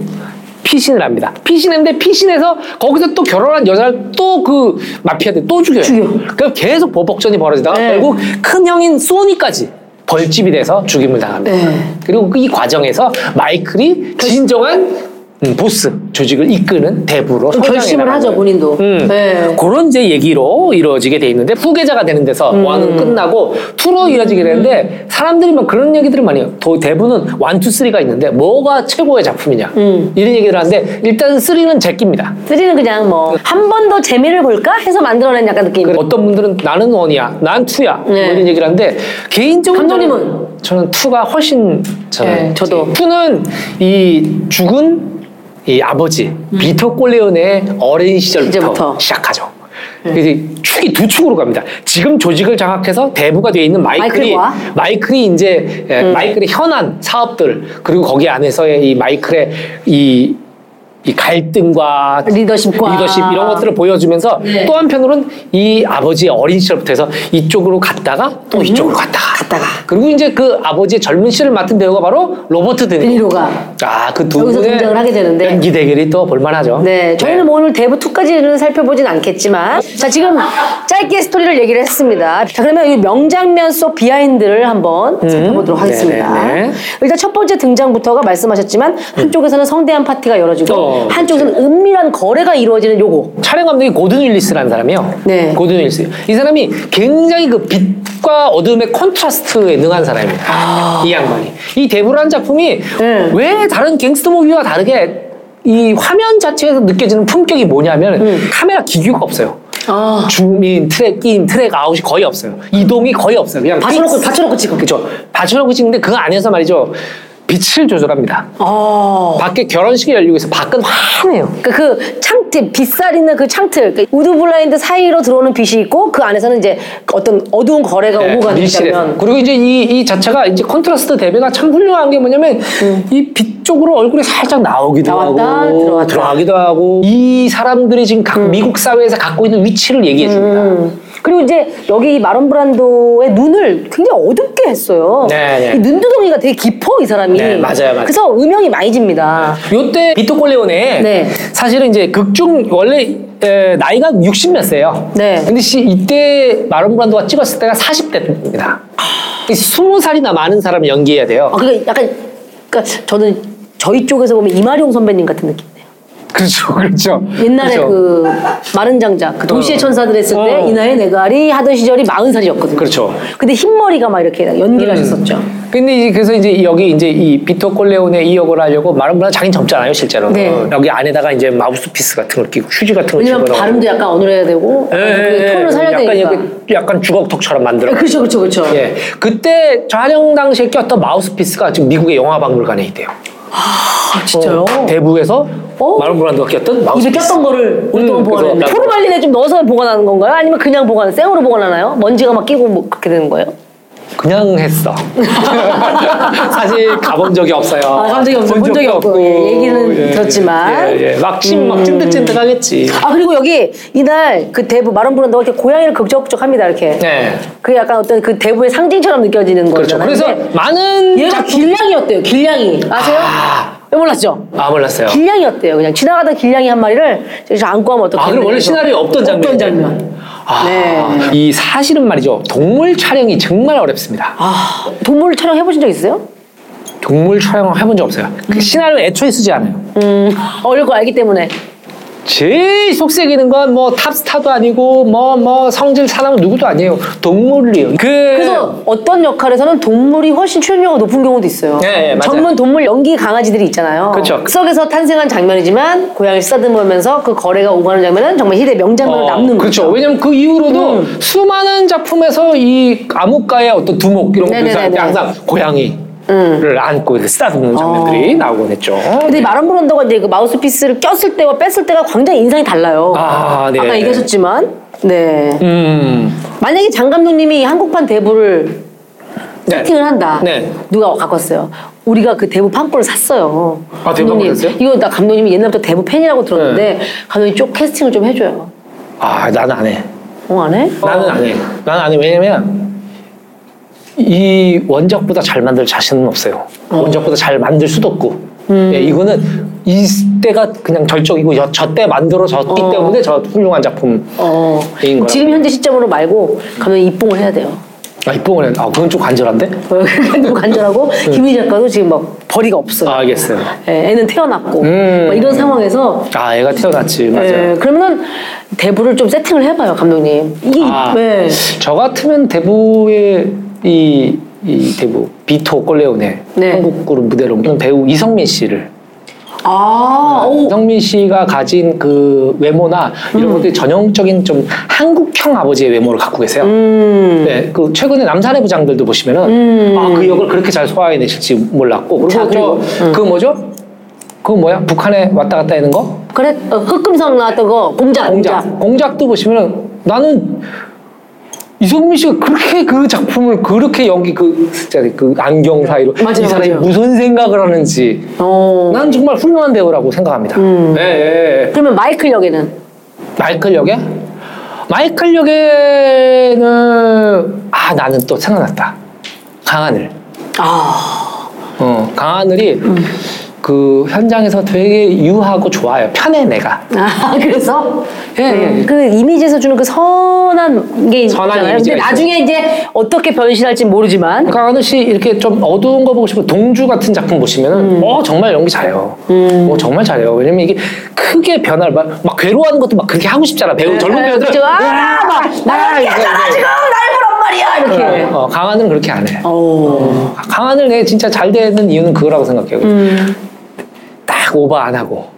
피신을 합니다. 피신했는데 피신해서 거기서 또 결혼한 여자를 또 그 마피아들 또 죽여요. 죽여. 그럼 계속 보복전이 벌어지다가 네. 결국 큰 형인 소니까지 벌집이 돼서 죽임을 당합니다. 네. 그리고 이 과정에서 마이클이 진정한 음, 보스 조직을 이끄는 대부로 결심을 하죠. 본인도. 음. 네. 그런 이제 얘기로 이루어지게 돼 있는데 후계자가 되는 데서 음. one은 끝나고 two로 이어지게 되는데 사람들이 막 그런 얘기들을 많이 해요. 더 대부는 one two three가 있는데 뭐가 최고의 작품이냐 음. 이런 얘기를 하는데 일단 three는 제끼입니다. three는 그냥 뭐 한 번 더 재미를 볼까 해서 만들어낸 약간 느낌. 그래, 어떤 분들은 나는 one이야, 난 two야 뭐 네. 이런 얘기를 하는데 개인적으로 감독님은? 저는 two가 훨씬 저는 네, 저도. two는 이 죽은 이 아버지 비토 꼴레오네의 어린 시절부터 음. 이제부터. 네. 시작하죠. 그래서 축이 두 축으로 갑니다. 지금 조직을 장악해서 대부가 되어 있는 마이클이 마이클과? 음. 마이클이 이제 예, 마이클의 현안 사업들 그리고 거기 안에서의 이 마이클의 이, 이 갈등과 리더십과. 리더십 이런 것들을 보여주면서 네. 또 한편으로는 이 아버지의 어린 시절부터 해서 이쪽으로 갔다가 또 이쪽으로 갔다가 음. 갔다가. 그리고 이제 그 아버지의 젊은 시절을 맡은 배우가 바로 로버트 드니로. 드니로가. 아 그 여기서 두 분의 등장을 하게 되는데. 연기 대결이 또 볼만하죠. 네, 저희는 뭐 오늘 대부 2까지는 살펴보진 않겠지만, 자 지금 짧게 스토리를 얘기를 했습니다. 자 그러면 이 명장면 속 비하인드를 한번 살펴보도록 하겠습니다. 음. 네네 네. 일단 첫 번째 등장부터가 말씀하셨지만 한쪽에서는 성대한 파티가 열어지고 어, 한쪽에서는 은밀한 거래가 이루어지는 요거. 촬영 감독이 고든 윌리스라는 사람이요. 네. 고든 윌리스. 이 사람이 굉장히 그 빛과 어둠의 contrast 에 능한 사람입니다. 이 양반이. 이 대부라는 작품이 아. 네. 왜 다른 갱스터 movie와 다르게 이 화면 자체에서 느껴지는 품격이 뭐냐면 카메라 기교가 없어요. 아, 줌인, track in, track out이 거의 없어요. 이동이 거의 없어요. 그냥 받쳐놓고. 받쳐놓고 찍어. 그죠. 받쳐놓고 찍는데 그 안에서 말이죠. 빛을 조절합니다. 아. 밖에 결혼식이 열리고 있어. 밖은 환해요. 그, 그 창틀, 빗살 있는 그 창틀, 그 wood 블라인드 사이로 들어오는 빛이 있고 그 안에서는 이제 어떤 어두운 거래가 오고 가는 네. 장면. 그리고 이제 이, 이 자체가 이제 contrast 대비가 참 훌륭한 게 뭐냐면 이 빛 쪽으로 얼굴이 살짝 나오기도 음. 나왔다, 하고 들어왔다. 들어가기도 하고 이 사람들이 지금 각 미국 사회에서 갖고 있는 위치를 얘기해 줍니다. 음. 그리고 이제 여기 마론 브란도의 눈을 굉장히 어둡게 했어요. 네, 네. 이 눈두덩이가 되게 깊어 이 사람이. 네, 맞아요, 맞아요. 그래서 음영이 많이 집니다. 요때 비토 콜레오네 네. 사실은 이제 극중 원래 에, 나이가 60몇 세요. 네. 근데 시, 이때 마론 브란도가 찍었을 때가 40대입니다. 20살이나 많은 사람을 연기해야 돼요. 아, 그러니까 약간 그러니까 저는 저희 쪽에서 보면 이마룡 선배님 같은 느낌이에요. <laughs> 그렇죠, 그렇죠. 옛날에 그렇죠. 그 마른 장작, 그 도시의 천사들 했을 때 어. 이나의 내가리 하던 시절이 마흔 살이었거든요. 그렇죠. 근데 흰머리가 막 이렇게 연기를 하셨었죠. 근데 이제 그래서 이제 여기 이제 이 비토 콜레온의 이 역을 하려고 마론 브란도 자기는 젊잖아요, 실제로. 네. 여기 안에다가 이제 마우스피스 같은 걸 끼고 휴지 같은 걸 왜냐면. 발음도 약간 어눌해야 되고 예, 예, 그 톤을 예. 살려야 약간, 되니까. 약간, 약간 주걱턱처럼 만들어. 그렇죠, 그렇죠, 그렇죠. 예. 그때 촬영 당시에 꼈던 마우스피스가 지금 미국의 영화박물관에 있대요. 진짜요? 어, 대부에서 어? 마론 브란도가 꼈던 마우스 입에 꼈던 거를 오랫동안 음, 그래서 포르말린에 좀 넣어서 보관하는 건가요? 아니면 그냥 보관, 생으로 보관하나요? 먼지가 막 끼고 뭐 그렇게 되는 거예요? 그냥 했어. <laughs> 사실 가본 적이 없어요. 아, 가본 적이 없어요. 본본 적이 없고, 예, 얘기는 들었지만. 예, 예. 막, 찐, 막 찐득찐득하겠지. 아 그리고 여기 이날 그 대부 마론 브란도가 이렇게 고양이를 긁적긁적 합니다 이렇게. 네. 그게 약간 어떤 그 대부의 상징처럼 느껴지는 그렇죠. 거잖아요. 그래서 많은 얘가 작품- 길냥이였대요. 길냥이 아세요? 아. 왜 몰랐죠? 아, 몰랐어요. 길냥이였대요. 그냥 지나가던 길냥이 한 마리를 저기서 안고 하면 어떻게? 아, 그럼 원래 시나리오에 없던 장면. 없던 장면. 아, 네. 이 사실은 말이죠. 동물 촬영이 정말 어렵습니다. 아 동물 촬영 해보신 적 있어요? 동물 촬영을 해본 적 없어요. 그 시나리오 애초에 쓰지 않아요. 음 어려울 거 알기 때문에. 제일 속색이는 건 뭐 탑스타도 아니고 뭐 뭐 성질 사나운 누구도 아니에요. 동물이요. 그 그래서 어떤 역할에서는 동물이 훨씬 출연료가 높은 경우도 있어요. 네, 네, 맞아요. 전문 동물 연기 강아지들이 있잖아요. 그쵸. 속에서 탄생한 장면이지만 고양이를 쓰다듬으면서 그 거래가 오가는 장면은 정말 희대 명장면으로 어, 남는 그렇죠. 거죠. 왜냐면 그 이후로도 음. 수많은 작품에서 이 암흑가의 어떤 두목 이런 네네네네. 항상 고양이 를 음. 안고 이렇게 쓰다듬는 어. 장면들이 나오곤 했죠. 근데 이 마론 브란도가 이제 그 마우스피스를 꼈을 때와 뺐을 때가 굉장히 인상이 달라요. 아, 네. 아까 얘기하셨지만, 네. 음. 만약에 장 감독님이 한국판 대부를 네. 세팅을 한다. 네. 누가 갖고 왔어요? 우리가 그 대부 판권을 샀어요. 아, 대부 감독님, 판권 샀어요? 이거 나 감독님이 옛날부터 대부 팬이라고 들었는데 감독님 쪽 캐스팅을 좀 해줘요. 아, 나는 안 해. 어, 안 해? 나는 안 해. 나는 안 해. 왜냐면 이 원작보다 잘 만들 자신은 없어요. 원작보다 잘 만들 수도 없고. 음. 예, 이거는 이때가 그냥 절정이고 저 때 만들어졌기 어. 때문에 저 훌륭한 작품. 어. 인 거야. 지금 현재 시점으로 말고 감독님 입봉을 해야 돼요. 아, 이뽕을 해. 아, 그건 좀 간절한데? <laughs> 너무 간절하고 김희 작가도 지금 막 벌이가 없어요. 아, 알겠어요. 예, 애는 태어났고 음. 막 이런 상황에서 아, 애가 태어났지. 맞아요. 예, 그러면은 대부를 좀 세팅을 해봐요 감독님. 이게 아, 네. 저 같으면 대부의 이, 이 대부 비토 꼴레오네 네. 한국 그룹 무대로 온 배우 이성민 씨를 아, 오. 이성민 씨가 가진 그 외모나 음. 이런 것들이 전형적인 좀 한국형 아버지의 외모를 갖고 계세요. 음. 네, 그 최근에 남산의 부장들도 보시면은 아그 역을 그렇게 잘 소화해내실지 몰랐고 자, 그리고 저 그 뭐죠? 그 뭐야? 북한에 왔다 갔다 하는 거? 그래 어, 흑금성 나왔던 거 공작. 공작. 공작도 보시면은 나는 이성민 씨가 그렇게 그 작품을 그렇게 연기 그 진짜 그 안경 사이로 맞아요, 이 사람이 맞아요. 무슨 생각을 하는지 어. 난 정말 훌륭한 배우라고 생각합니다. 음. 예, 예, 예. 그러면 마이클 역에는 마이클 역에 마이클 역에는 아 나는 또 생각났다. 강하늘. 아, 어, 강하늘이 음. 그 현장에서 되게 유하고 좋아요. 편해 내가. 아 그래서 예, 예. 그 이미지에서 주는 그 선한 게 선한 있잖아요. 근데 이미지가 나중에 이제 어떻게 변신할지 모르지만 강하늘 씨 이렇게 좀 어두운 거 보고 싶고 동주 같은 작품 보시면은 음. 어 정말 연기 잘해요. 어 정말 잘해요. 왜냐면 이게 크게 변화를 막, 막 괴로워하는 것도 막 그렇게 하고 싶잖아. 배우 젊은 배우들. 그죠? 아, 막, 나 이거. 지금 날 보란 말이야 이렇게. 어, 강하늘은 그렇게 안 해. 어. 강하늘 내 진짜 잘 되는 이유는 그거라고 생각해요. 음. 딱 오버 안 하고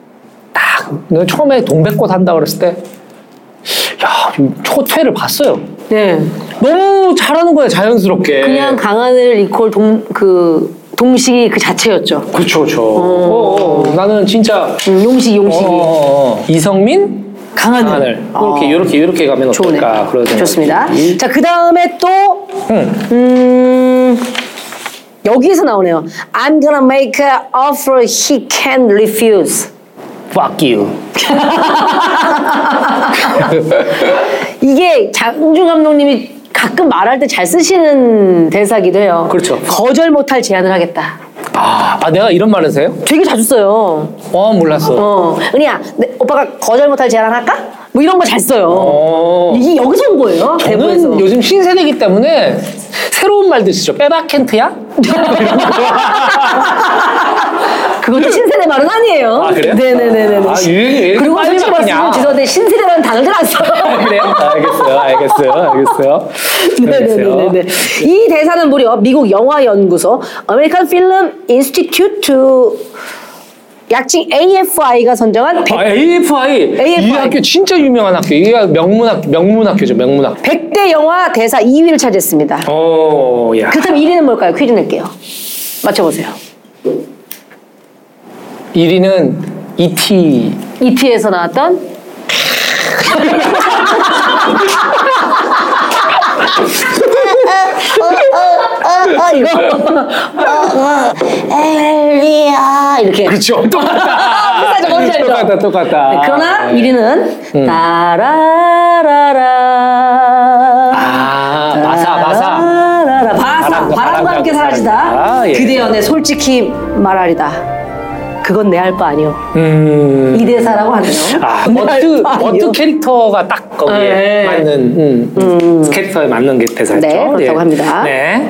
딱 처음에 동백꽃 한다 그랬을 때 야, 좀 초퇴를 봤어요. 네. 너무 잘하는 거야 자연스럽게. 그냥 강하늘 이퀄 동 그 동식이 그 자체였죠. 그렇죠, 그렇죠. 어, 어, 나는 진짜 음, 용식 용식이. 어, 어, 어. 이성민, 강하늘. 강하늘 어. 이렇게 이렇게 이렇게 가면 좋네. 어떨까 그런 생각이 좋습니다. 자, 그 다음에 또, 응. 음, 여기서 나오네요. I'm gonna make an offer he can refuse. Fuck you. <laughs> 이게 장주 감독님이 가끔 말할 때 잘 쓰시는 대사기도 해요. 그렇죠. 거절 못할 제안을 하겠다. 아, 아, 내가 이런 말을 해요? 되게 자주 써요. 어 몰랐어. 어, 은희야, 내, 오빠가 거절 못할 제안 할까? 뭐 이런 거 잘 써요. 어. 이게 여기서 온 거예요. 저는 요즘 신세대이기 때문에 새로운 말들 쓰죠. 빼박켄트야? <laughs> 그것도 신세대 말은 아니에요. 아, 그래요? 네네네네. 아, 유행이 그리고 빨리 솔직히 바뀌냐? 말씀드리면 죄송한데 신세대라는 단어를 안 써요. <laughs> 그래요? 알겠어요, 알겠어요, 알겠어요. 네네네네. 이 대사는 무려 미국 영화연구소 American Film Institute to 약칭 AFI가 선정한 100, 아, AFI. AFI. 이 학교 진짜 유명한 학교. 이게 명문학 명문학교죠, 명문학. 100대 영화 대사 2위를 차지했습니다. 어, 야. 그렇다면 1위는 뭘까요? 퀴즈 낼게요. 맞춰보세요. 1위는 E.T. 이티에서 나왔던 <laughs> 아 이거 엘리야 이렇게 그렇죠. 똑같다. 비슷하죠, 뭔지 알죠? 똑같다, 똑같다. 네, 그러나 네. 1위는 따라라라 아, 마사. 따라라라. 바사 바람과 함께 사라지다 사라지다. 예. 그대 연애 솔직히 말하리다 그건 내 할 바 아니오 음. 이 대사라고 하네요 아. 워트 캐릭터가 딱 거기에 네. 맞는, 음, 캐릭터에 맞는 게 대사였죠. 네, 그렇다고 예. 합니다. 네.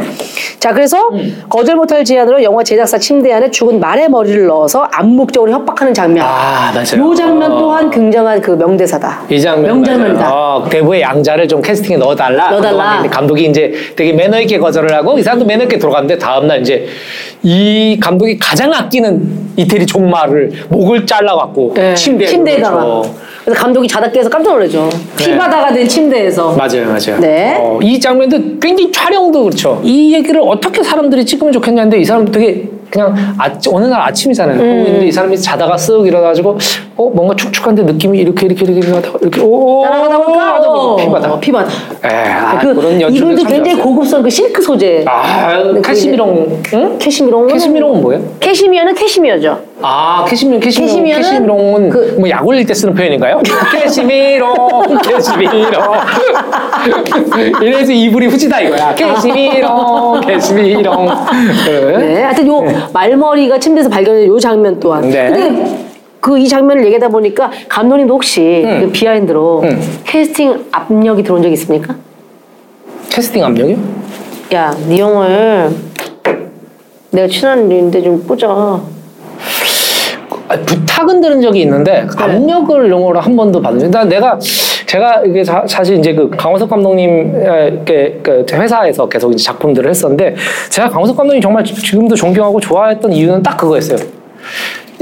자, 그래서 음. 거절 못할 제안으로 영화 제작사 침대 안에 죽은 말의 머리를 넣어서 암묵적으로 협박하는 장면. 아, 맞아요. 요 장면 또한 굉장한 그 명대사다. 이 장면 명장면이다. 어, 대부의 양자를 좀 캐스팅에 넣어달라. 넣어달라. 감독이 이제 되게 매너 있게 거절을 하고 이 사람도 매너 있게 들어갔는데 다음날 이제 이 감독이 가장 아끼는 이태리 종말을 목을 잘라갖고 네, 침대에 침대에다가. 넣어줘. 그래서 감독이 자다 깨서 깜짝 놀라죠. 네. 피바다가 된 침대에서. 맞아요, 맞아요. 네. 어, 이 장면도 굉장히 촬영도 그렇죠. 이 얘기를 어떻게 사람들이 찍으면 좋겠냐는데 이 사람 되게 그냥 아, 어느 날 아침이잖아요. 음. 하고 있는데 이 사람이 자다가 쓱 일어나가지고 어 뭔가 축축한데 느낌이 이렇게 이렇게 이렇게 하다가 이렇게 오 따라가다 보니까 어, 피바다. 피바다. 에, 아, 그 그런 연출을 이분도 참 굉장히. 고급스러운 그 실크 소재. 아그 캐시미롱 응? 캐시미롱. 캐시미롱은 뭐예요? 캐시미어는 캐시미어죠. 아 캐시미롱 캐시미롱 캐시미어는 캐시미롱은 그- 뭐 약 올릴 때 쓰는 표현인가요? 캐시미롱 캐시미롱 이래서 이불이 후지다 이거야 캐시미롱 캐시미롱 네. 네. 하여튼 요 말머리가 침대에서 발견된 요 장면 또한. 네. 근데 그 이 장면을 얘기하다 보니까 감독님도 혹시 음. 그 behind로 음. 캐스팅 압력이 들어온 적 있습니까? 캐스팅 압력이요? 야, 네 형을 내가 친한 인데 좀 보자. 아, 부탁은 들은 적이 있는데 압력을 용어로 한 번도 받은 적. 내가 제가 이게 사, 사실 이제 그 강호석 감독님 에, 이렇게 그 회사에서 계속 이제 작품들을 했었는데 제가 강호석 감독님 정말 지- 지금도 존경하고 좋아했던 이유는 딱 그거였어요.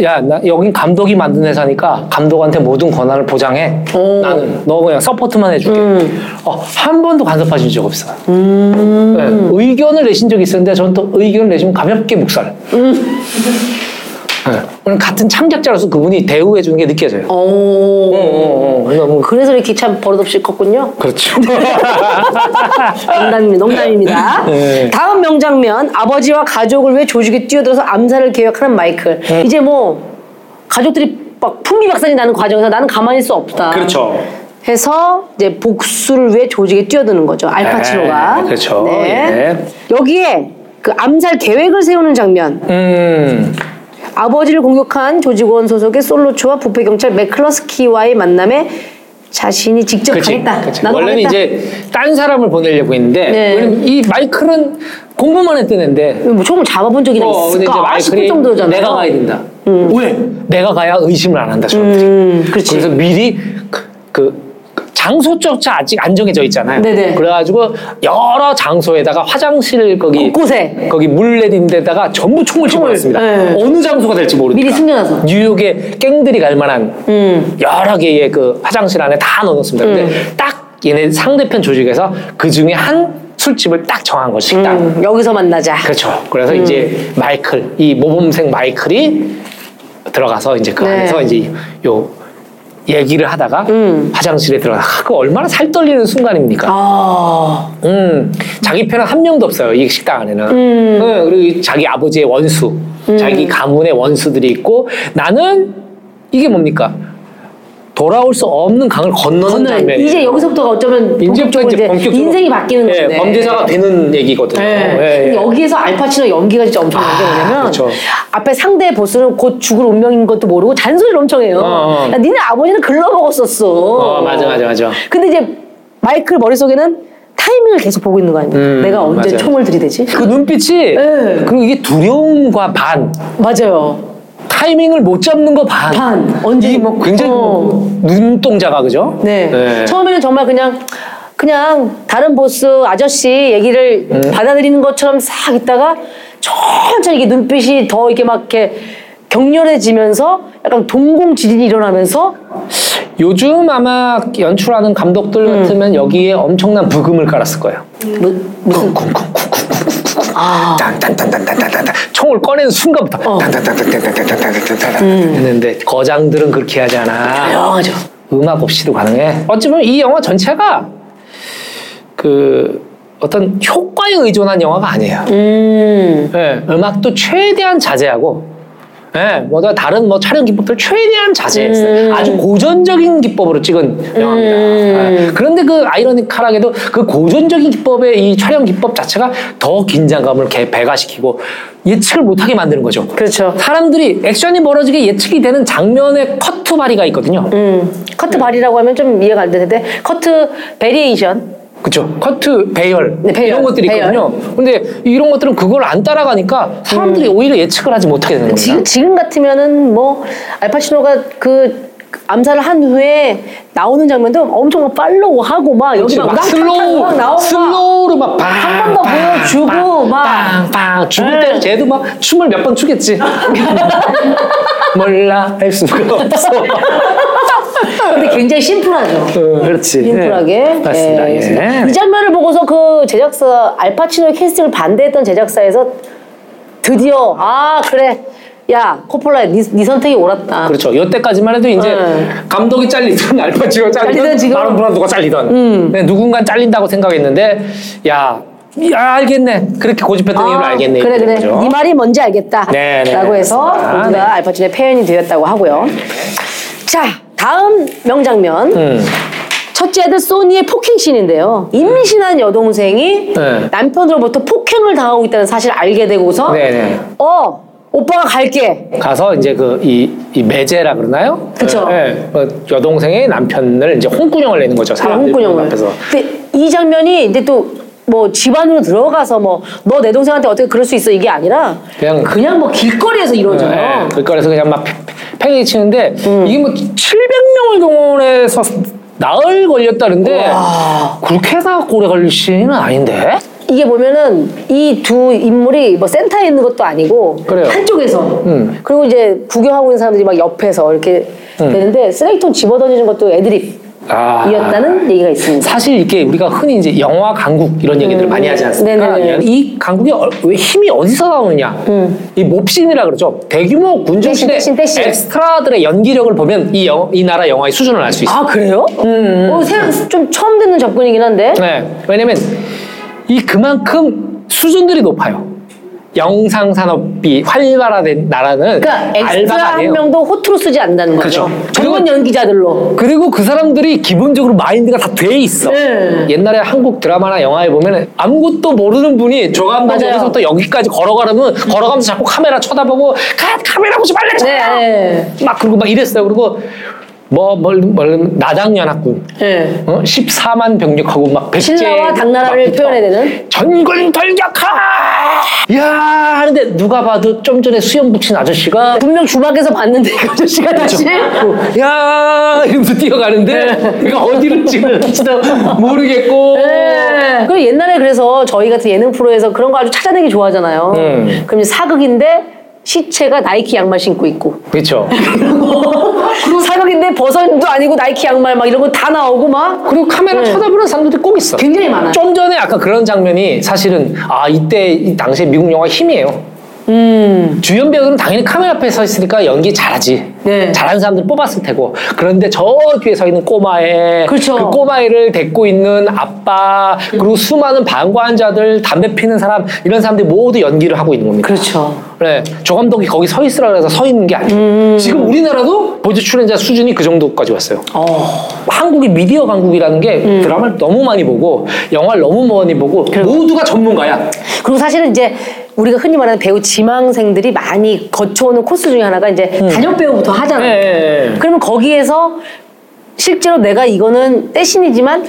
야, 나 여긴 감독이 만든 회사니까 감독한테 모든 권한을 보장해. 오. 나는 너 그냥 서포트만 해줄게. 어, 한 번도 간섭하신 적 없어요. 음. 네, 의견을 내신 적이 있었는데 저는 또 의견을 내시면 가볍게 묵살. 네, 오늘 같은 창작자로서 그분이 대우해 주는 게 느껴져요. 어, 오. 어, 어, 너무 그래서 이렇게 참 버릇없이 컸군요. 그렇죠. <laughs> 농담입니다. 농담입니다. 네. 다음 명장면 아버지와 가족을 위해 조직에 뛰어들어서 암살을 계획하는 마이클. 네. 이제 뭐 가족들이 막 풍비박산이 나는 과정에서 나는 가만히 있을 수 없다. 그렇죠. 해서 이제 복수를 위해 조직에 뛰어드는 거죠. 알파치노가. 네, 그렇죠. 네. 예. 여기에 그 암살 계획을 세우는 장면. 음, 아버지를 공격한 조직원 소속의 솔로초와 부패 경찰 맥클러스키와의 만남에 자신이 직접 그렇지. 가겠다. 나도 원래는 가겠다. 이제 딴 사람을 보내려고 했는데 네. 왜냐면 이 마이클은 공부만 했던 애인데 뭐 총을 잡아본 적이나 어, 있을까 싶을 마이클이 정도잖아요. 내가 가야 된다. 왜? 내가 가야 의심을 안 한다. 저들이. 음. 그래서 미리 그, 그 장소조차 아직 안 정해져 있잖아요. 네네. 그래가지고 여러 장소에다가 화장실 거기 곳곳에. 거기 물 내린 데다가 전부 총을 집어넣습니다. 네. 어느 장소가 될지 모르니까. 미리 숨겨놔서. 뉴욕에 갱들이 갈 만한 음. 여러 개의 그 화장실 안에 다 넣어놓습니다. 근데 딱 얘네 상대편 조직에서 그 중에 한 술집을 딱 정한 거죠 식당. 음, 여기서 만나자. 그렇죠. 그래서 이제 마이클 이 모범생 마이클이 들어가서 이제 그 네. 안에서 이제 요 얘기를 하다가 화장실에 들어가 그 얼마나 살 떨리는 순간입니까? 아, 음, 자기 편은 한 명도 없어요 이 식당 안에는. 음. 응, 그리고 이 자기 아버지의 원수, 자기 가문의 원수들이 있고 나는 이게 뭡니까? 돌아올 수 없는 강을 건너는 저는 장면이. 이제 여기서부터가 어쩌면 본격적으로 이제 본격적으로 인생이 바뀌는 예, 건데. 범죄자가 되는 얘기거든요. 네. 예, 예. 근데 여기에서 알파치노 연기가 진짜 엄청난 게 아, 뭐냐면 그렇죠. 앞에 상대 보스는 곧 죽을 운명인 것도 모르고 잔소리를 엄청 해요. 어, 어. 야, 니네 아버지는 글러먹었었어. 어, 맞아, 맞아, 맞아. 근데 이제 마이클 머릿속에는 타이밍을 계속 보고 있는 거 아닙니까? 음, 내가 언제 맞아요. 총을 들이대지? 그 눈빛이 네. 그리고 이게 두려움과 반 맞아요. 타이밍을 못 잡는 거 반. 반. 언제 이게 뭐 굉장히 어. 눈동자가 그죠? 네. 처음에는 정말 그냥 그냥 다른 보스 아저씨 얘기를 음. 받아들이는 것처럼 싹 있다가 천천히 이게 눈빛이 더 이렇게 막 이렇게 격렬해지면서 약간 동공 지진이 일어나면서 요즘 아마 연출하는 감독들 음. 같으면 여기에 엄청난 부금을 깔았을 거예요. 뭐, 무슨 쿵쿵쿵쿵쿵쿵쿵. 아. 딴딴딴딴딴딴딴 총을 꺼내는 순간부터 어. 딴딴딴딴딴딴딴딴딴 했는데 거장들은 그렇게 하지 않아. 조용하죠. 음악 없이도 가능해. 어찌 보면 이 영화 전체가 그 어떤 효과에 의존한 영화가 아니에요. 음. 예, 음악도 최대한 자제하고, 예, 뭐다 다른 뭐 촬영 기법들 최대한 자제했어요. 음. 아주 고전적인 기법으로 찍은 영화입니다. 음. 예, 그런데 그 아이러니컬하게도 그 고전적인 기법의 이 촬영 기법 자체가 더 긴장감을 개 배가시키고 예측을 못하게 만드는 거죠. 그렇죠. 사람들이 액션이 벌어지게 예측이 되는 장면의 커트 바리가 있거든요. 음. 커트 발이라고 하면 좀 이해가 안 되는데 커트 variation. 그쵸. 커트, 배열, 네, 배열, 이런 것들이 배열. 있거든요. 근데 이런 것들은 그걸 안 따라가니까 사람들이 오히려 예측을 하지 못하게 되는 겁니다. 지금, 지금 같으면은 뭐 알파치노가 그 암살을 한 후에 나오는 장면도 엄청 막 follow 하고 막 여기 막, 막막 slow, 막 나오고 slow로 막 빵, 한번 더 보여주고 막 빵빵 죽을 네. 때는 쟤도 막 춤을 몇 번 추겠지. <laughs> 몰라 할 수가 없어. <laughs> 근데 굉장히 심플하죠. 어, 그렇지. 심플하게. 네. 맞습니다. 예, 예. 이 장면을 보고서 그 제작사 알파치노의 캐스팅을 반대했던 제작사에서 드디어 아 그래 야 코폴라 네, 네 선택이 옳았다. 그렇죠. 이때까지만 해도 이제 네. 감독이 잘리든 알파치가 잘리든 마론 브란도가 잘리든 네, 누군가 잘린다고 생각했는데 야, 야 알겠네. 그렇게 고집했던 이유를 알겠네. 아, 그래 그래. 이거죠. 네 말이 뭔지 알겠다. 네, 네, 라고 네, 해서 맞습니다. 모두가 네. 알파치노의 표현이 되었다고 하고요. 자 다음 명장면. 음. 첫째 아들 소니의 폭행 씬인데요. 임신한 여동생이 네. 남편으로부터 폭행을 당하고 있다는 사실을 알게 되고서 네네. 어 오빠가 갈게. 가서 이제 그 이 이 매제라 그러나요? 그쵸. 네, 그 여동생의 남편을 이제 홍군형을 내는 거죠. 사람들 홍군형을. 앞에서. 근데 이 장면이 이제 또 뭐 집안으로 들어가서 뭐 너 내 동생한테 어떻게 그럴 수 있어 이게 아니라 그냥 그냥 뭐 길거리에서 이루어져요. 네, 길거리에서 그냥 막 패- 패기 치는데 음. 이게 뭐 700명을 동원해서 나흘 걸렸다는데 그렇게 해서 오래 걸릴 시는 아닌데? 이게 보면은 이 두 인물이 뭐 센터에 있는 것도 아니고 그래요. 한쪽에서 음. 그리고 이제 구경하고 있는 사람들이 막 옆에서 이렇게 음. 되는데 쓰레기통 집어던지는 것도 애드립 이었다는 아. 얘기가 있습니다. 사실 이게 우리가 흔히 이제 영화 강국 이런 얘기들을 많이 하지 않습니까? 음. 네네네. 이 강국이 어- 왜 힘이 어디서 나오느냐? 이 몹신이라 그러죠. 대규모 군중 시대 떼신, 떼신. 엑스트라들의 연기력을 보면 이, 영, 이 나라 영화의 수준을 알 수 있어요. 아 그래요? 어, 새- 좀 처음 듣는 접근이긴 한데. 네, 왜냐면 이 그만큼 수준들이 높아요. 영상 산업이 활발화된 나라는 그러니까 엑스트라 알바가 한 아니에요. 명도 호투로 쓰지 않는다는 거죠. 그렇죠. 전문 그리고- 연기자들로. 그리고 그 사람들이 기본적으로 마인드가 다 돼 있어. 네. 옛날에 한국 드라마나 영화에 보면 아무것도 모르는 분이 저 감독 맞아요. 여기서부터 여기까지 걸어가려면 걸어가면서 자꾸 카메라 쳐다보고 가 카메라 보지 말래 네. 막 그러고 막 이랬어요. 그리고 뭐뭘 나당연합군 네. 어? 14만 병력하고 막 백제 신라와 당나라를 막 표현해야 되는. 전군 돌격하라! 야 하는데 누가 봐도 좀 전에 수염 붙인 아저씨가 분명 주막에서 봤는데 그 아저씨가 다시. 야 이러면서 뛰어가는데 그러니까 어디로 찍을지도 모르겠고 네. 그리고 옛날에 그래서 저희 같은 예능 프로에서 그런 거 아주 찾아내기 좋아하잖아요. 음. 그럼 이제 사극인데 시체가 나이키 양말 신고 있고. 그렇죠. <laughs> 사극인데 버선도 아니고 나이키 양말 막 이런 거 다 나오고 막. 그리고 카메라 네. 쳐다보는 사람들이 꼭 있어. 굉장히 많아요. 좀 전에 아까 그런 장면이 사실은 아 이때 이 당시에 미국 영화 힘이에요. 음. 주연 배우들은 당연히 카메라 앞에 서 있으니까 연기 잘하지. 네. 잘하는 사람들 뽑았을 테고. 그런데 저 뒤에 서 있는 꼬마애, 그렇죠. 그 꼬마애를 데리고 있는 아빠, 그리고 수많은 방관자들, 담배 피는 사람 이런 사람들이 모두 연기를 하고 있는 겁니다. 그렇죠. 네, 조 감독이 거기 서 있으라 그래서 서 있는 게 아니에요. 음. 지금 우리나라도 보조 출연자 수준이 그 정도까지 왔어요. 한국이 미디어 강국이라는 게 음. 드라마를 너무 많이 보고 영화를 너무 많이 보고 모두가 전문가야. 그리고 사실은 이제 우리가 흔히 말하는 배우 지망생들이 많이 거쳐오는 코스 중에 하나가 이제 단역 배우부터 하잖아요. 네, 네, 네. 그러면 거기에서 실제로 내가 이거는 떼신이지만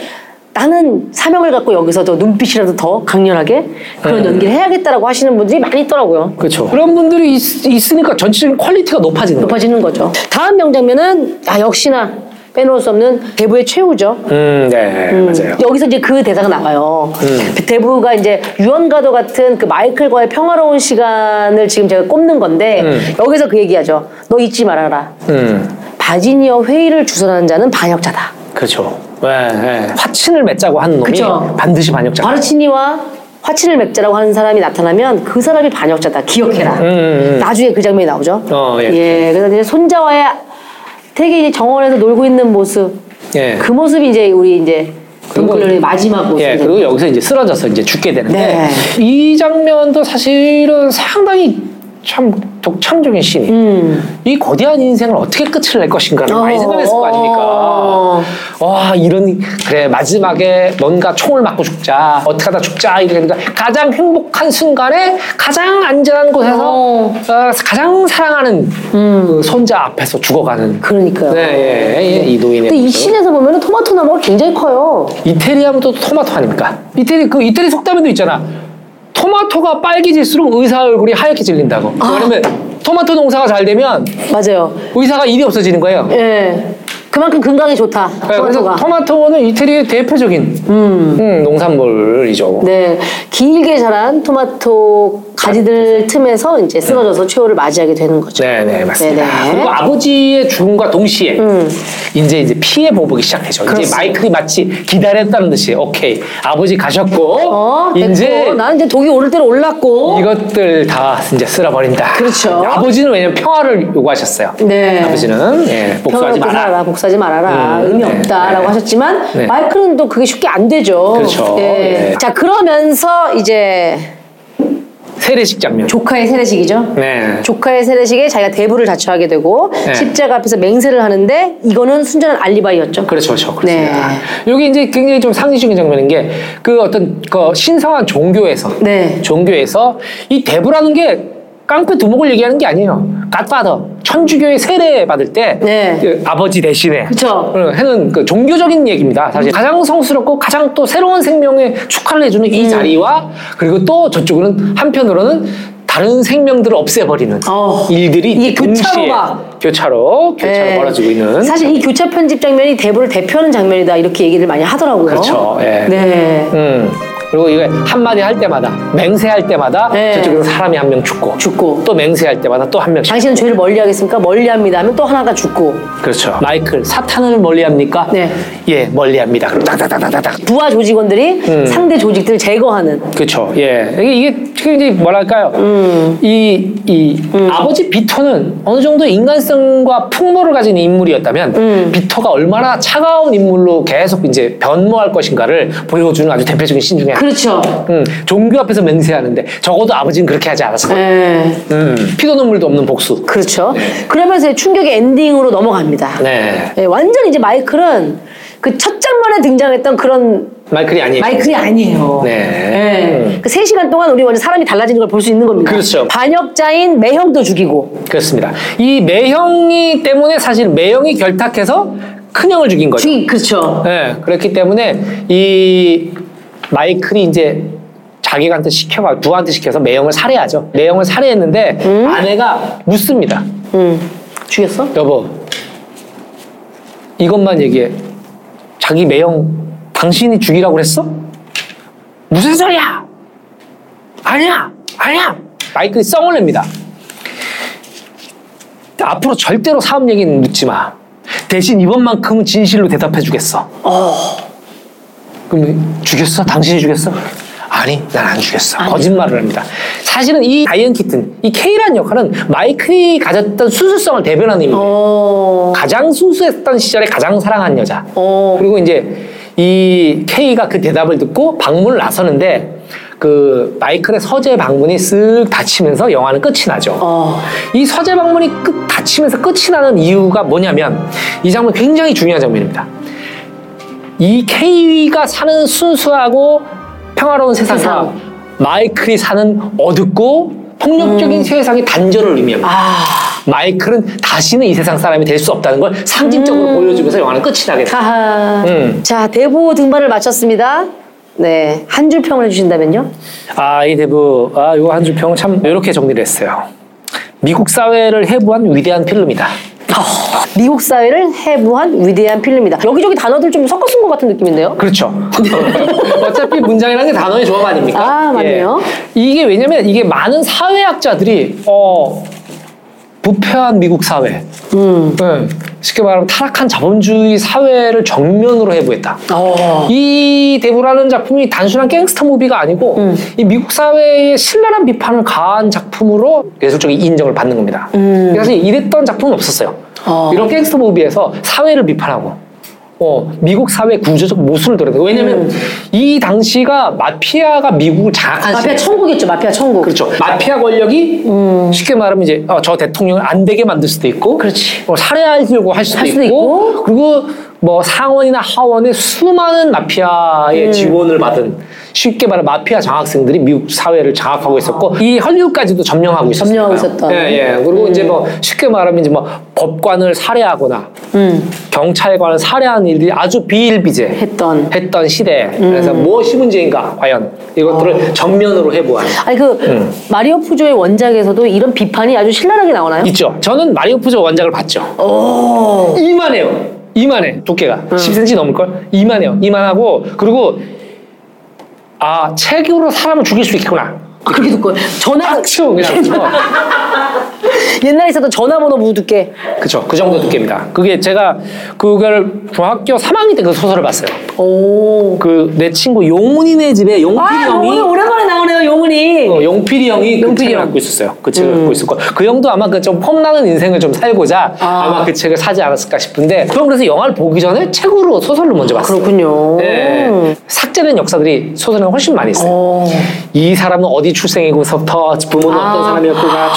나는 사명을 갖고 여기서 더 눈빛이라도 더 강렬하게 그런 네. 연기를 해야겠다라고 하시는 분들이 많이 있더라고요. 그렇죠. 그런 분들이 있, 으니까 전체적인 quality가 높아지는. 높아지는 거죠. 다음 명장면은 아 역시나 빼놓을 수 없는 대부의 최후죠. 음, 네, 맞아요. 여기서 이제 그 대사가 나와요. 음. 대부가 이제 유언가도 같은 그 마이클과의 평화로운 시간을 지금 제가 꼽는 건데 음. 여기서 그 얘기하죠. 너 잊지 말아라. 음, 바지니어 회의를 주선하는 자는 반역자다. 그렇죠. 네, 네. 화친을 맺자고 하는 놈이 그쵸. 반드시 반역자. 바르치니와 화친을 맺자라고 하는 사람이 나타나면 그 사람이 반역자다. 기억해라. 음, 나중에 그 장면이 나오죠. 어, 예. 그래서 이제 손자와의 되게 이제 정원에서 놀고 있는 모습. 예. 그 모습이 이제 우리 이제 동클의 마지막 모습. 예, 그리고 여기서 이제 쓰러져서 이제 죽게 되는데 네. 이 장면도 사실은 상당히 참 독창적인 씬이. 음. 이 거대한 인생을 어떻게 끝을 낼 것인가를 많이 어, 생각했을 거 아닙니까? 어. 와 이런 그래 마지막에 뭔가 총을 맞고 죽자 어떻게 하다 죽자 이러니까 가장 행복한 순간에 가장 안전한 곳에서 어. 음. 어, 가장 사랑하는 그 손자 앞에서 죽어가는 그러니까요. 네, 예, 예, 이 노인의 근데 이 모습. 씬에서 보면은 토마토 나무가 굉장히 커요. 이태리 하면 또 토마토 아닙니까? 이태리 그 이태리 속담에도 있잖아. 토마토가 빨개질수록 의사 얼굴이 하얗게 질린다고. 아. 왜냐면 토마토 농사가 잘 되면 맞아요. 의사가 일이 없어지는 거예요. 예. 그만큼 건강에 좋다. 네, 그래서 토마토가. 토마토는 이태리의 대표적인 음, 농산물이죠. 네, 길게 자란 토마토 가지들 틈에서 이제 쓰러져서 최후를 맞이하게 되는 거죠. 네, 네, 맞습니다. 네네. 음. 그리고 아버지의 죽음과 동시에 이제 이제 피해 보복이 시작되죠. 이제 그렇습니다. 마이클이 마치 기다렸다는 듯이 오케이 아버지 가셨고 어, 이제 됐고, 나는 이제 독이 오를 대로 올랐고. 이것들 다 이제 쓸어버린다. 그렇죠. 아버지는 왜냐면 평화를 요구하셨어요. 네. 아버지는 예, 복수하지 평화롭게 마라. 살아라, 복사하지 말아라, 음, 의미 네, 없다라고 네. 하셨지만 네. 마이클은 또 그게 쉽게 안 되죠. 그렇죠. 네. 예. 자 그러면서 이제 세례식 장면. 조카의 세례식이죠. 네. 조카의 세례식에 자기가 대부를 자처하게 되고 네. 십자가 앞에서 맹세를 하는데 이거는 순전한 알리바이였죠. 그렇죠, 그렇죠. 그렇습니다. 네. 여기 이제 굉장히 좀 상징적인 장면인 게 그 어떤 그 신성한 종교에서 네. 종교에서 이 대부라는 게 깡패 두목을 얘기하는 게 아니에요. 갓파더 천주교의 세례 받을 때 네. 그 아버지 대신에 그쵸. 어, 하는 그 종교적인 얘기입니다. 사실 가장 성스럽고 가장 또 새로운 생명에 축하를 해주는 음. 이 자리와 그리고 또 저쪽으로는 한편으로는 다른 생명들을 없애버리는 어. 일들이 이게 교차로가. 교차로 교차로 네. 벌어지고 있는 사실 이 교차 편집 장면이 대부를 대표하는 장면이다 이렇게 얘기를 많이 하더라고요. 그렇죠. 예. 네. 음. 그리고 이게 한마디 할 때마다 맹세할 때마다 네. 저쪽에서 사람이 한 명 죽고 죽고. 또 맹세할 때마다 또 한 명씩 당신은 죄를 멀리 하겠습니까? 멀리 합니다. 하면 또 하나가 죽고 그렇죠. 마이클 사탄을 멀리합니까? 네. 예, 멀리합니다. 그럼 딱딱딱딱딱. 부하 조직원들이 음. 상대 조직들을 제거하는 그렇죠. 예. 이게, 이게 지금 이제 뭐랄까요. 음. 이, 이 아버지 비토는 어느 정도 인간성과 풍모를 가진 인물이었다면 음. 비토가 얼마나 차가운 인물로 계속 이제 변모할 것인가를 보여주는 아주 대표적인 신 중에 하나. 그렇죠. 음, 종교 앞에서 맹세하는데 적어도 아버지는 그렇게 하지 않았을 거예요. 네. 음, 피도 눈물도 없는 복수. 그렇죠. 그러면서 충격의 엔딩으로 넘어갑니다. 네. 네, 완전 이제 마이클은 그 첫 장면에 등장했던 그런 마이클이 아니에요. 마이클이 아니에요. 네. 그 3시간 동안 우리 완전 사람이 달라지는 걸 볼 수 있는 겁니다. 그렇죠. 반역자인 매형도 죽이고. 그렇습니다. 이 매형이 때문에 사실 매형이 결탁해서 큰형을 죽인 거죠. 죽이, 그렇죠. 네, 그렇기 때문에 이 마이클이 이제 자기한테 시켜가 부하한테 시켜서 매형을 살해하죠. 매형을 살해했는데 아내가 묻습니다. 음. 죽였어? 여보, 이것만 얘기해. 자기 매형 당신이 죽이라고 그랬어? 무슨 소리야? 아니야, 아니야. 마이클이 썽을 냅니다. 앞으로 절대로 사업 얘기는 묻지 마. 대신 이번만큼은 진실로 대답해 주겠어. 그럼 죽였어? 당신이 죽였어? 아니, 난 안 죽였어. 거짓말을 합니다. 사실은 이 다이언 키튼, 이 K라는 역할은 마이클이 가졌던 순수성을 대변하는 인물. 어. 가장 순수했던 시절에 가장 사랑한 여자. 어. 그리고 이제 이 K가 그 대답을 듣고 방문을 나서는데 그 마이클의 서재 방문이 쓱 닫히면서 영화는 끝이 나죠. 어. 이 서재 방문이 끝 닫히면서 끝이 나는 이유가 뭐냐면 이 장면 굉장히 중요한 장면입니다. 이 K가 사는 순수하고 평화로운 세상과 세상. 마이클이 사는 어둡고 폭력적인 세상의 단절을 의미합니다. 아. 마이클은 다시는 이 세상 사람이 될 수 없다는 걸 상징적으로 보여주면서 영화는 끝이. 하하. 음. 자, 대부 등반을 마쳤습니다. 네. 한 줄 평을 해주신다면요? 아, 이 대부, 아, 이거 한 줄 평 참 이렇게 정리를 했어요. 미국 사회를 해부한 위대한 필름이다. 아, <laughs> 미국 사회를 해부한 위대한 필름이다. 여기저기 단어들 좀 섞어 쓴 것 같은 느낌인데요? 그렇죠. <laughs> 어차피 문장이라는 게 단어의 조합 아닙니까? 아, 맞네요. 예. 이게 왜냐면 이게 많은 사회학자들이 어 부패한 미국 사회, 음. 네. 쉽게 말하면 타락한 자본주의 사회를 정면으로 해부했다. 어. 이 대부라는 작품이 단순한 갱스터 무비가 아니고 음. 이 미국 사회의 신랄한 비판을 가한 작품으로 예술적인 인정을 받는 겁니다. 그래서 이랬던 작품은 없었어요. 음. 어. 이런 갱스터 무비에서 사회를 비판하고 어, 미국 사회 구조적 모순을 드러내고 왜냐면 이 당시가 마피아가 미국을 장악한 음. 마피아 시대. 천국이었죠. 마피아 천국. 그렇죠. 마피아 권력이 쉽게 말하면 이제 어, 저 대통령을 안 되게 만들 수도 있고, 음. 그렇지. 어, 살해하려고 할 수도, 할 수도 있고, 있고. 그리고 뭐 상원이나 하원의 수많은 마피아의 음. 지원을 받은 쉽게 말하면 마피아 장학생들이 미국 사회를 장악하고 있었고 이 헐리우드까지도 점령하고 있었어요. 점령하고 있었던. 예, 예. 그리고 이제 뭐 쉽게 말하면 이제 뭐 법관을 살해하거나 음. 경찰관을 살해하는 일들이 아주 비일비재 했던. 했던 시대. 그래서 음. 무엇이 문제인가 과연 이것들을 어. 전면으로 해보아요. 아니 그 음. 마리오 푸조의 원작에서도 이런 비판이 아주 신랄하게 나오나요? 있죠. 저는 마리오 푸조 원작을 봤죠. 오. 이만해요. 이만해 두께가 10cm 넘을 걸. 이만해요. 이만하고 그리고 아 책으로 사람을 죽일 수 있겠구나. 아, 그렇게 듣고 전화 빡치고 그냥. <laughs> 어. 옛날에 있었던 전화번호 무 두께. 그쵸. 그 정도 두께입니다. 그게 제가 그걸 중학교 3학년 때 그 소설을 봤어요. 오. 그 내 친구 용훈이네 집에 용필이 아, 형이 오늘 오랜만에 나오네요, 용훈이. 어, 용필이 형이 그 용필이 책을 형. 음. 갖고 있었어요. 그 책을 갖고 있었고 그 형도 아마 그 좀 폼나는 인생을 좀 살고자 아. 아. 마그 책을 사지 않았을까 싶은데 그럼 그래서 영화를 보기 전에 책으로 소설을 먼저 봤어요. 그렇군요. 네. 삭제된 역사들이 소설에 훨씬 많이 있어요. 어. 이 사람은 어디 출생이고서부터 부모는 아. 어떤 사람이었구나.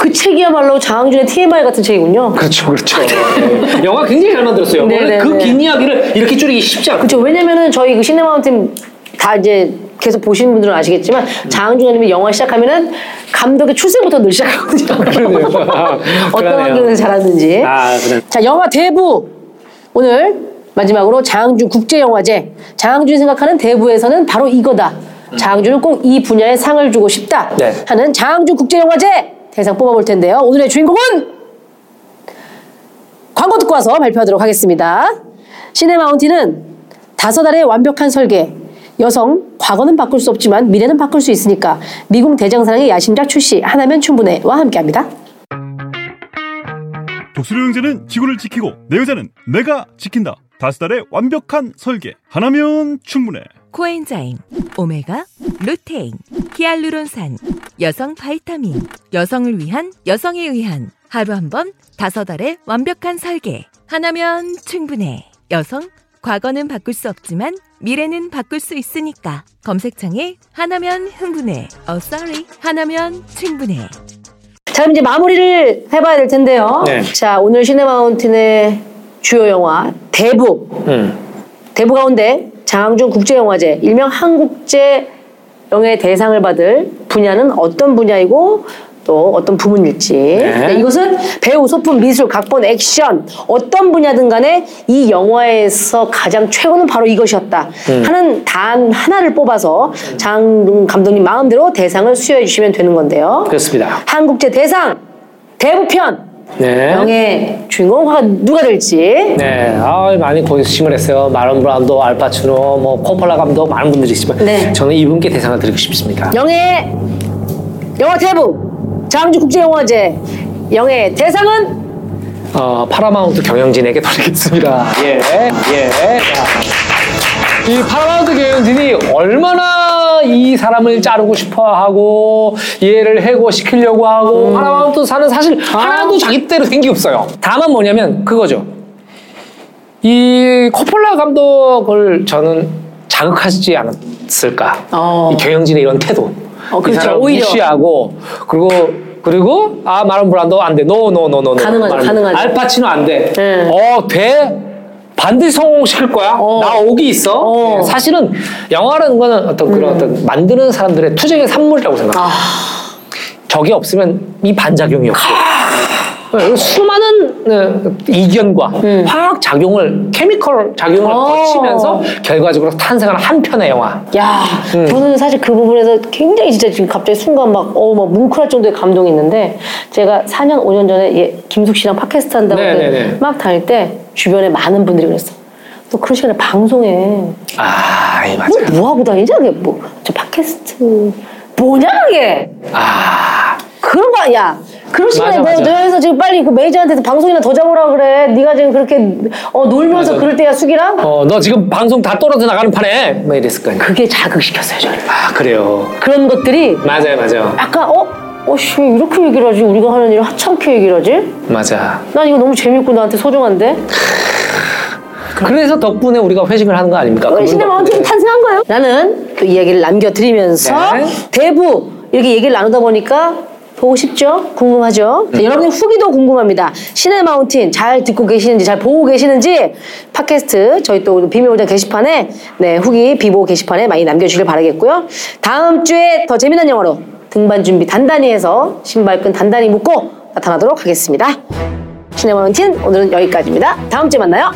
그 책이야말로 장항준의 TMI 같은 책이군요. 그렇죠, 그렇죠. 네. <laughs> 영화 굉장히 잘 만들었어요. 네, 원래 네, 그 네. 긴 이야기를 이렇게 줄이기 쉽지 않고. 그렇죠. 왜냐면은 저희 그 시네마운틴 다 이제 계속 보시는 분들은 아시겠지만 장항준 감독이 영화 시작하면은 감독의 출생부터 늘 시작하거든요. 그러네요. <laughs> 어떤. 환경에서 자랐는지. 아, 그래. 자, 영화 대부. 오늘 마지막으로 장항준 국제영화제. 장항준이 생각하는 대부에서는 바로 이거다. 장항준은 꼭 이 분야에 상을 주고 싶다. 네. 하는 장항준 국제영화제 대상 뽑아볼 텐데요. 오늘의 주인공은 광고 듣고 와서 발표하도록 하겠습니다. 시네마운틴은 다섯 알의 완벽한 설계. 여성, 과거는 바꿀 수 없지만 미래는 바꿀 수 있으니까 미국 대장사랑의 야심작 출시 하나면 충분해와 함께합니다. 독수리 형제는 지구를 지키고 내 여자는 내가 지킨다. 다섯 달의 완벽한 설계. 하나면 충분해. 코엔자임, 오메가, 루테인, 히알루론산, 여성 바이타민, 여성을 위한 여성에 의한 하루 한 번 다섯 알의 완벽한 설계. 하나면 충분해. 여성, 과거는 바꿀 수 없지만 미래는 바꿀 수 있으니까. 검색창에 하나면 흥분해. 어, sorry. 하나면 충분해. 자, 그럼 이제 마무리를 해봐야 될 텐데요. 네. 자, 오늘 시네마운틴의 주요 영화 대부. 음. 대부 가운데 장항준 국제영화제, 일명 한국제 영예 대상을 받을 분야는 어떤 분야이고 또 어떤 부문일지. 네, 이것은 배우, 소품, 미술, 각본, 액션 어떤 분야든 간에 이 영화에서 가장 최고는 바로 이것이었다 하는 단 하나를 뽑아서 장 감독님 마음대로 대상을 수여해 주시면 되는 건데요. 그렇습니다. 한국제 대상 대부편 네. 영예 주인공 화가 누가 될지 네, 아, 많이 고심을 했어요. 마론 브라운도, 알파치노, 뭐 코폴라 감독 많은 분들이 있지만 네. 저는 이분께 대상을 드리고 싶습니다. 영예 영화 대부 장주 국제영화제 영예 대상은 어, 파라마운트 경영진에게 <laughs> 드리겠습니다. 예, 예. 자, 이 파라마운트 경영진이 얼마나 이 사람을 자르고 싶어 하고 얘를 해고시키려고 하고 파라마운트 사는 사실 하나도 자기 뜻대로 된게 없어요. 다만 뭐냐면 그거죠. 이 코폴라 감독을 저는 자극하지 않았을까. 어. 이 경영진의 이런 태도. 어, 이 그렇죠. 사람 오히려. 무시하고 그리고 그리고 아 말론 브란도 안 돼. no no no no. 가능하죠, 가능하죠. 알파치노 안 돼. 네. 어 돼. 반드시 성공시킬 거야. 어. 나 오기 있어. 어. 예, 사실은 영화라는 거는 어떤 그런 어떤 만드는 사람들의 투쟁의 산물이라고 생각해요. 저게 없으면 이 반작용이 없고. 네, 수많은 네, 이견과 화학 작용을 케미컬 작용을 어. 거치면서 결과적으로 탄생하는 한 편의 영화. 야 음. 저는 사실 그 부분에서 굉장히 진짜 지금 갑자기 순간 막 어 막 뭉클할 정도의 감동이 있는데 제가 4년 5년 전에 얘 김숙 씨랑 팟캐스트 한다고 네. 막 다닐 때 주변에 많은 분들이 그랬어. 너 그런 시간에 방송에 아, 이 뭐, 맞아요. 뭐 하고 다니지? 그게 뭐, 저 팟캐스트 뭐냐 그게? 아, 그런 거 아니야. 시간에 맞아, 너, 맞아. 너 여기서 지금 빨리 그 매니저한테 방송이나 더 잡으라 그래. 네가 지금 그렇게 어, 놀면서 맞아. 그럴 때야 숙이랑? 어, 너 지금 방송 다 떨어져 나가는 판에 뭐 이랬을 거 아니야. 그게 자극시켰어요 저를. 아, 그래요. 그런 것들이 맞아요, 맞아요. 약간 어? 어씨 이렇게 얘기를 하지? 우리가 하는 일 하찮게 얘기를 하지? 맞아. 난 이거 너무 재밌고 나한테 소중한데? 그래서 덕분에 우리가 회식을 하는 거 아닙니까? 우리 시네 마운틴 덕분에. 탄생한 거예요. 나는 또 이야기를 남겨드리면서 네. 대부 이렇게 얘기를 나누다 보니까 보고 싶죠? 궁금하죠? 자, 여러분의 후기도 궁금합니다. 시네 마운틴 잘 듣고 계시는지 잘 보고 계시는지 팟캐스트 저희 또 비밀보장 게시판에 네 후기 비보 게시판에 많이 남겨주길 바라겠고요. 다음 주에 더 재미난 영화로 등반 준비 단단히 해서 신발끈 단단히 묶고 나타나도록 하겠습니다. 시네 마운틴 오늘은 여기까지입니다. 다음 주에 만나요.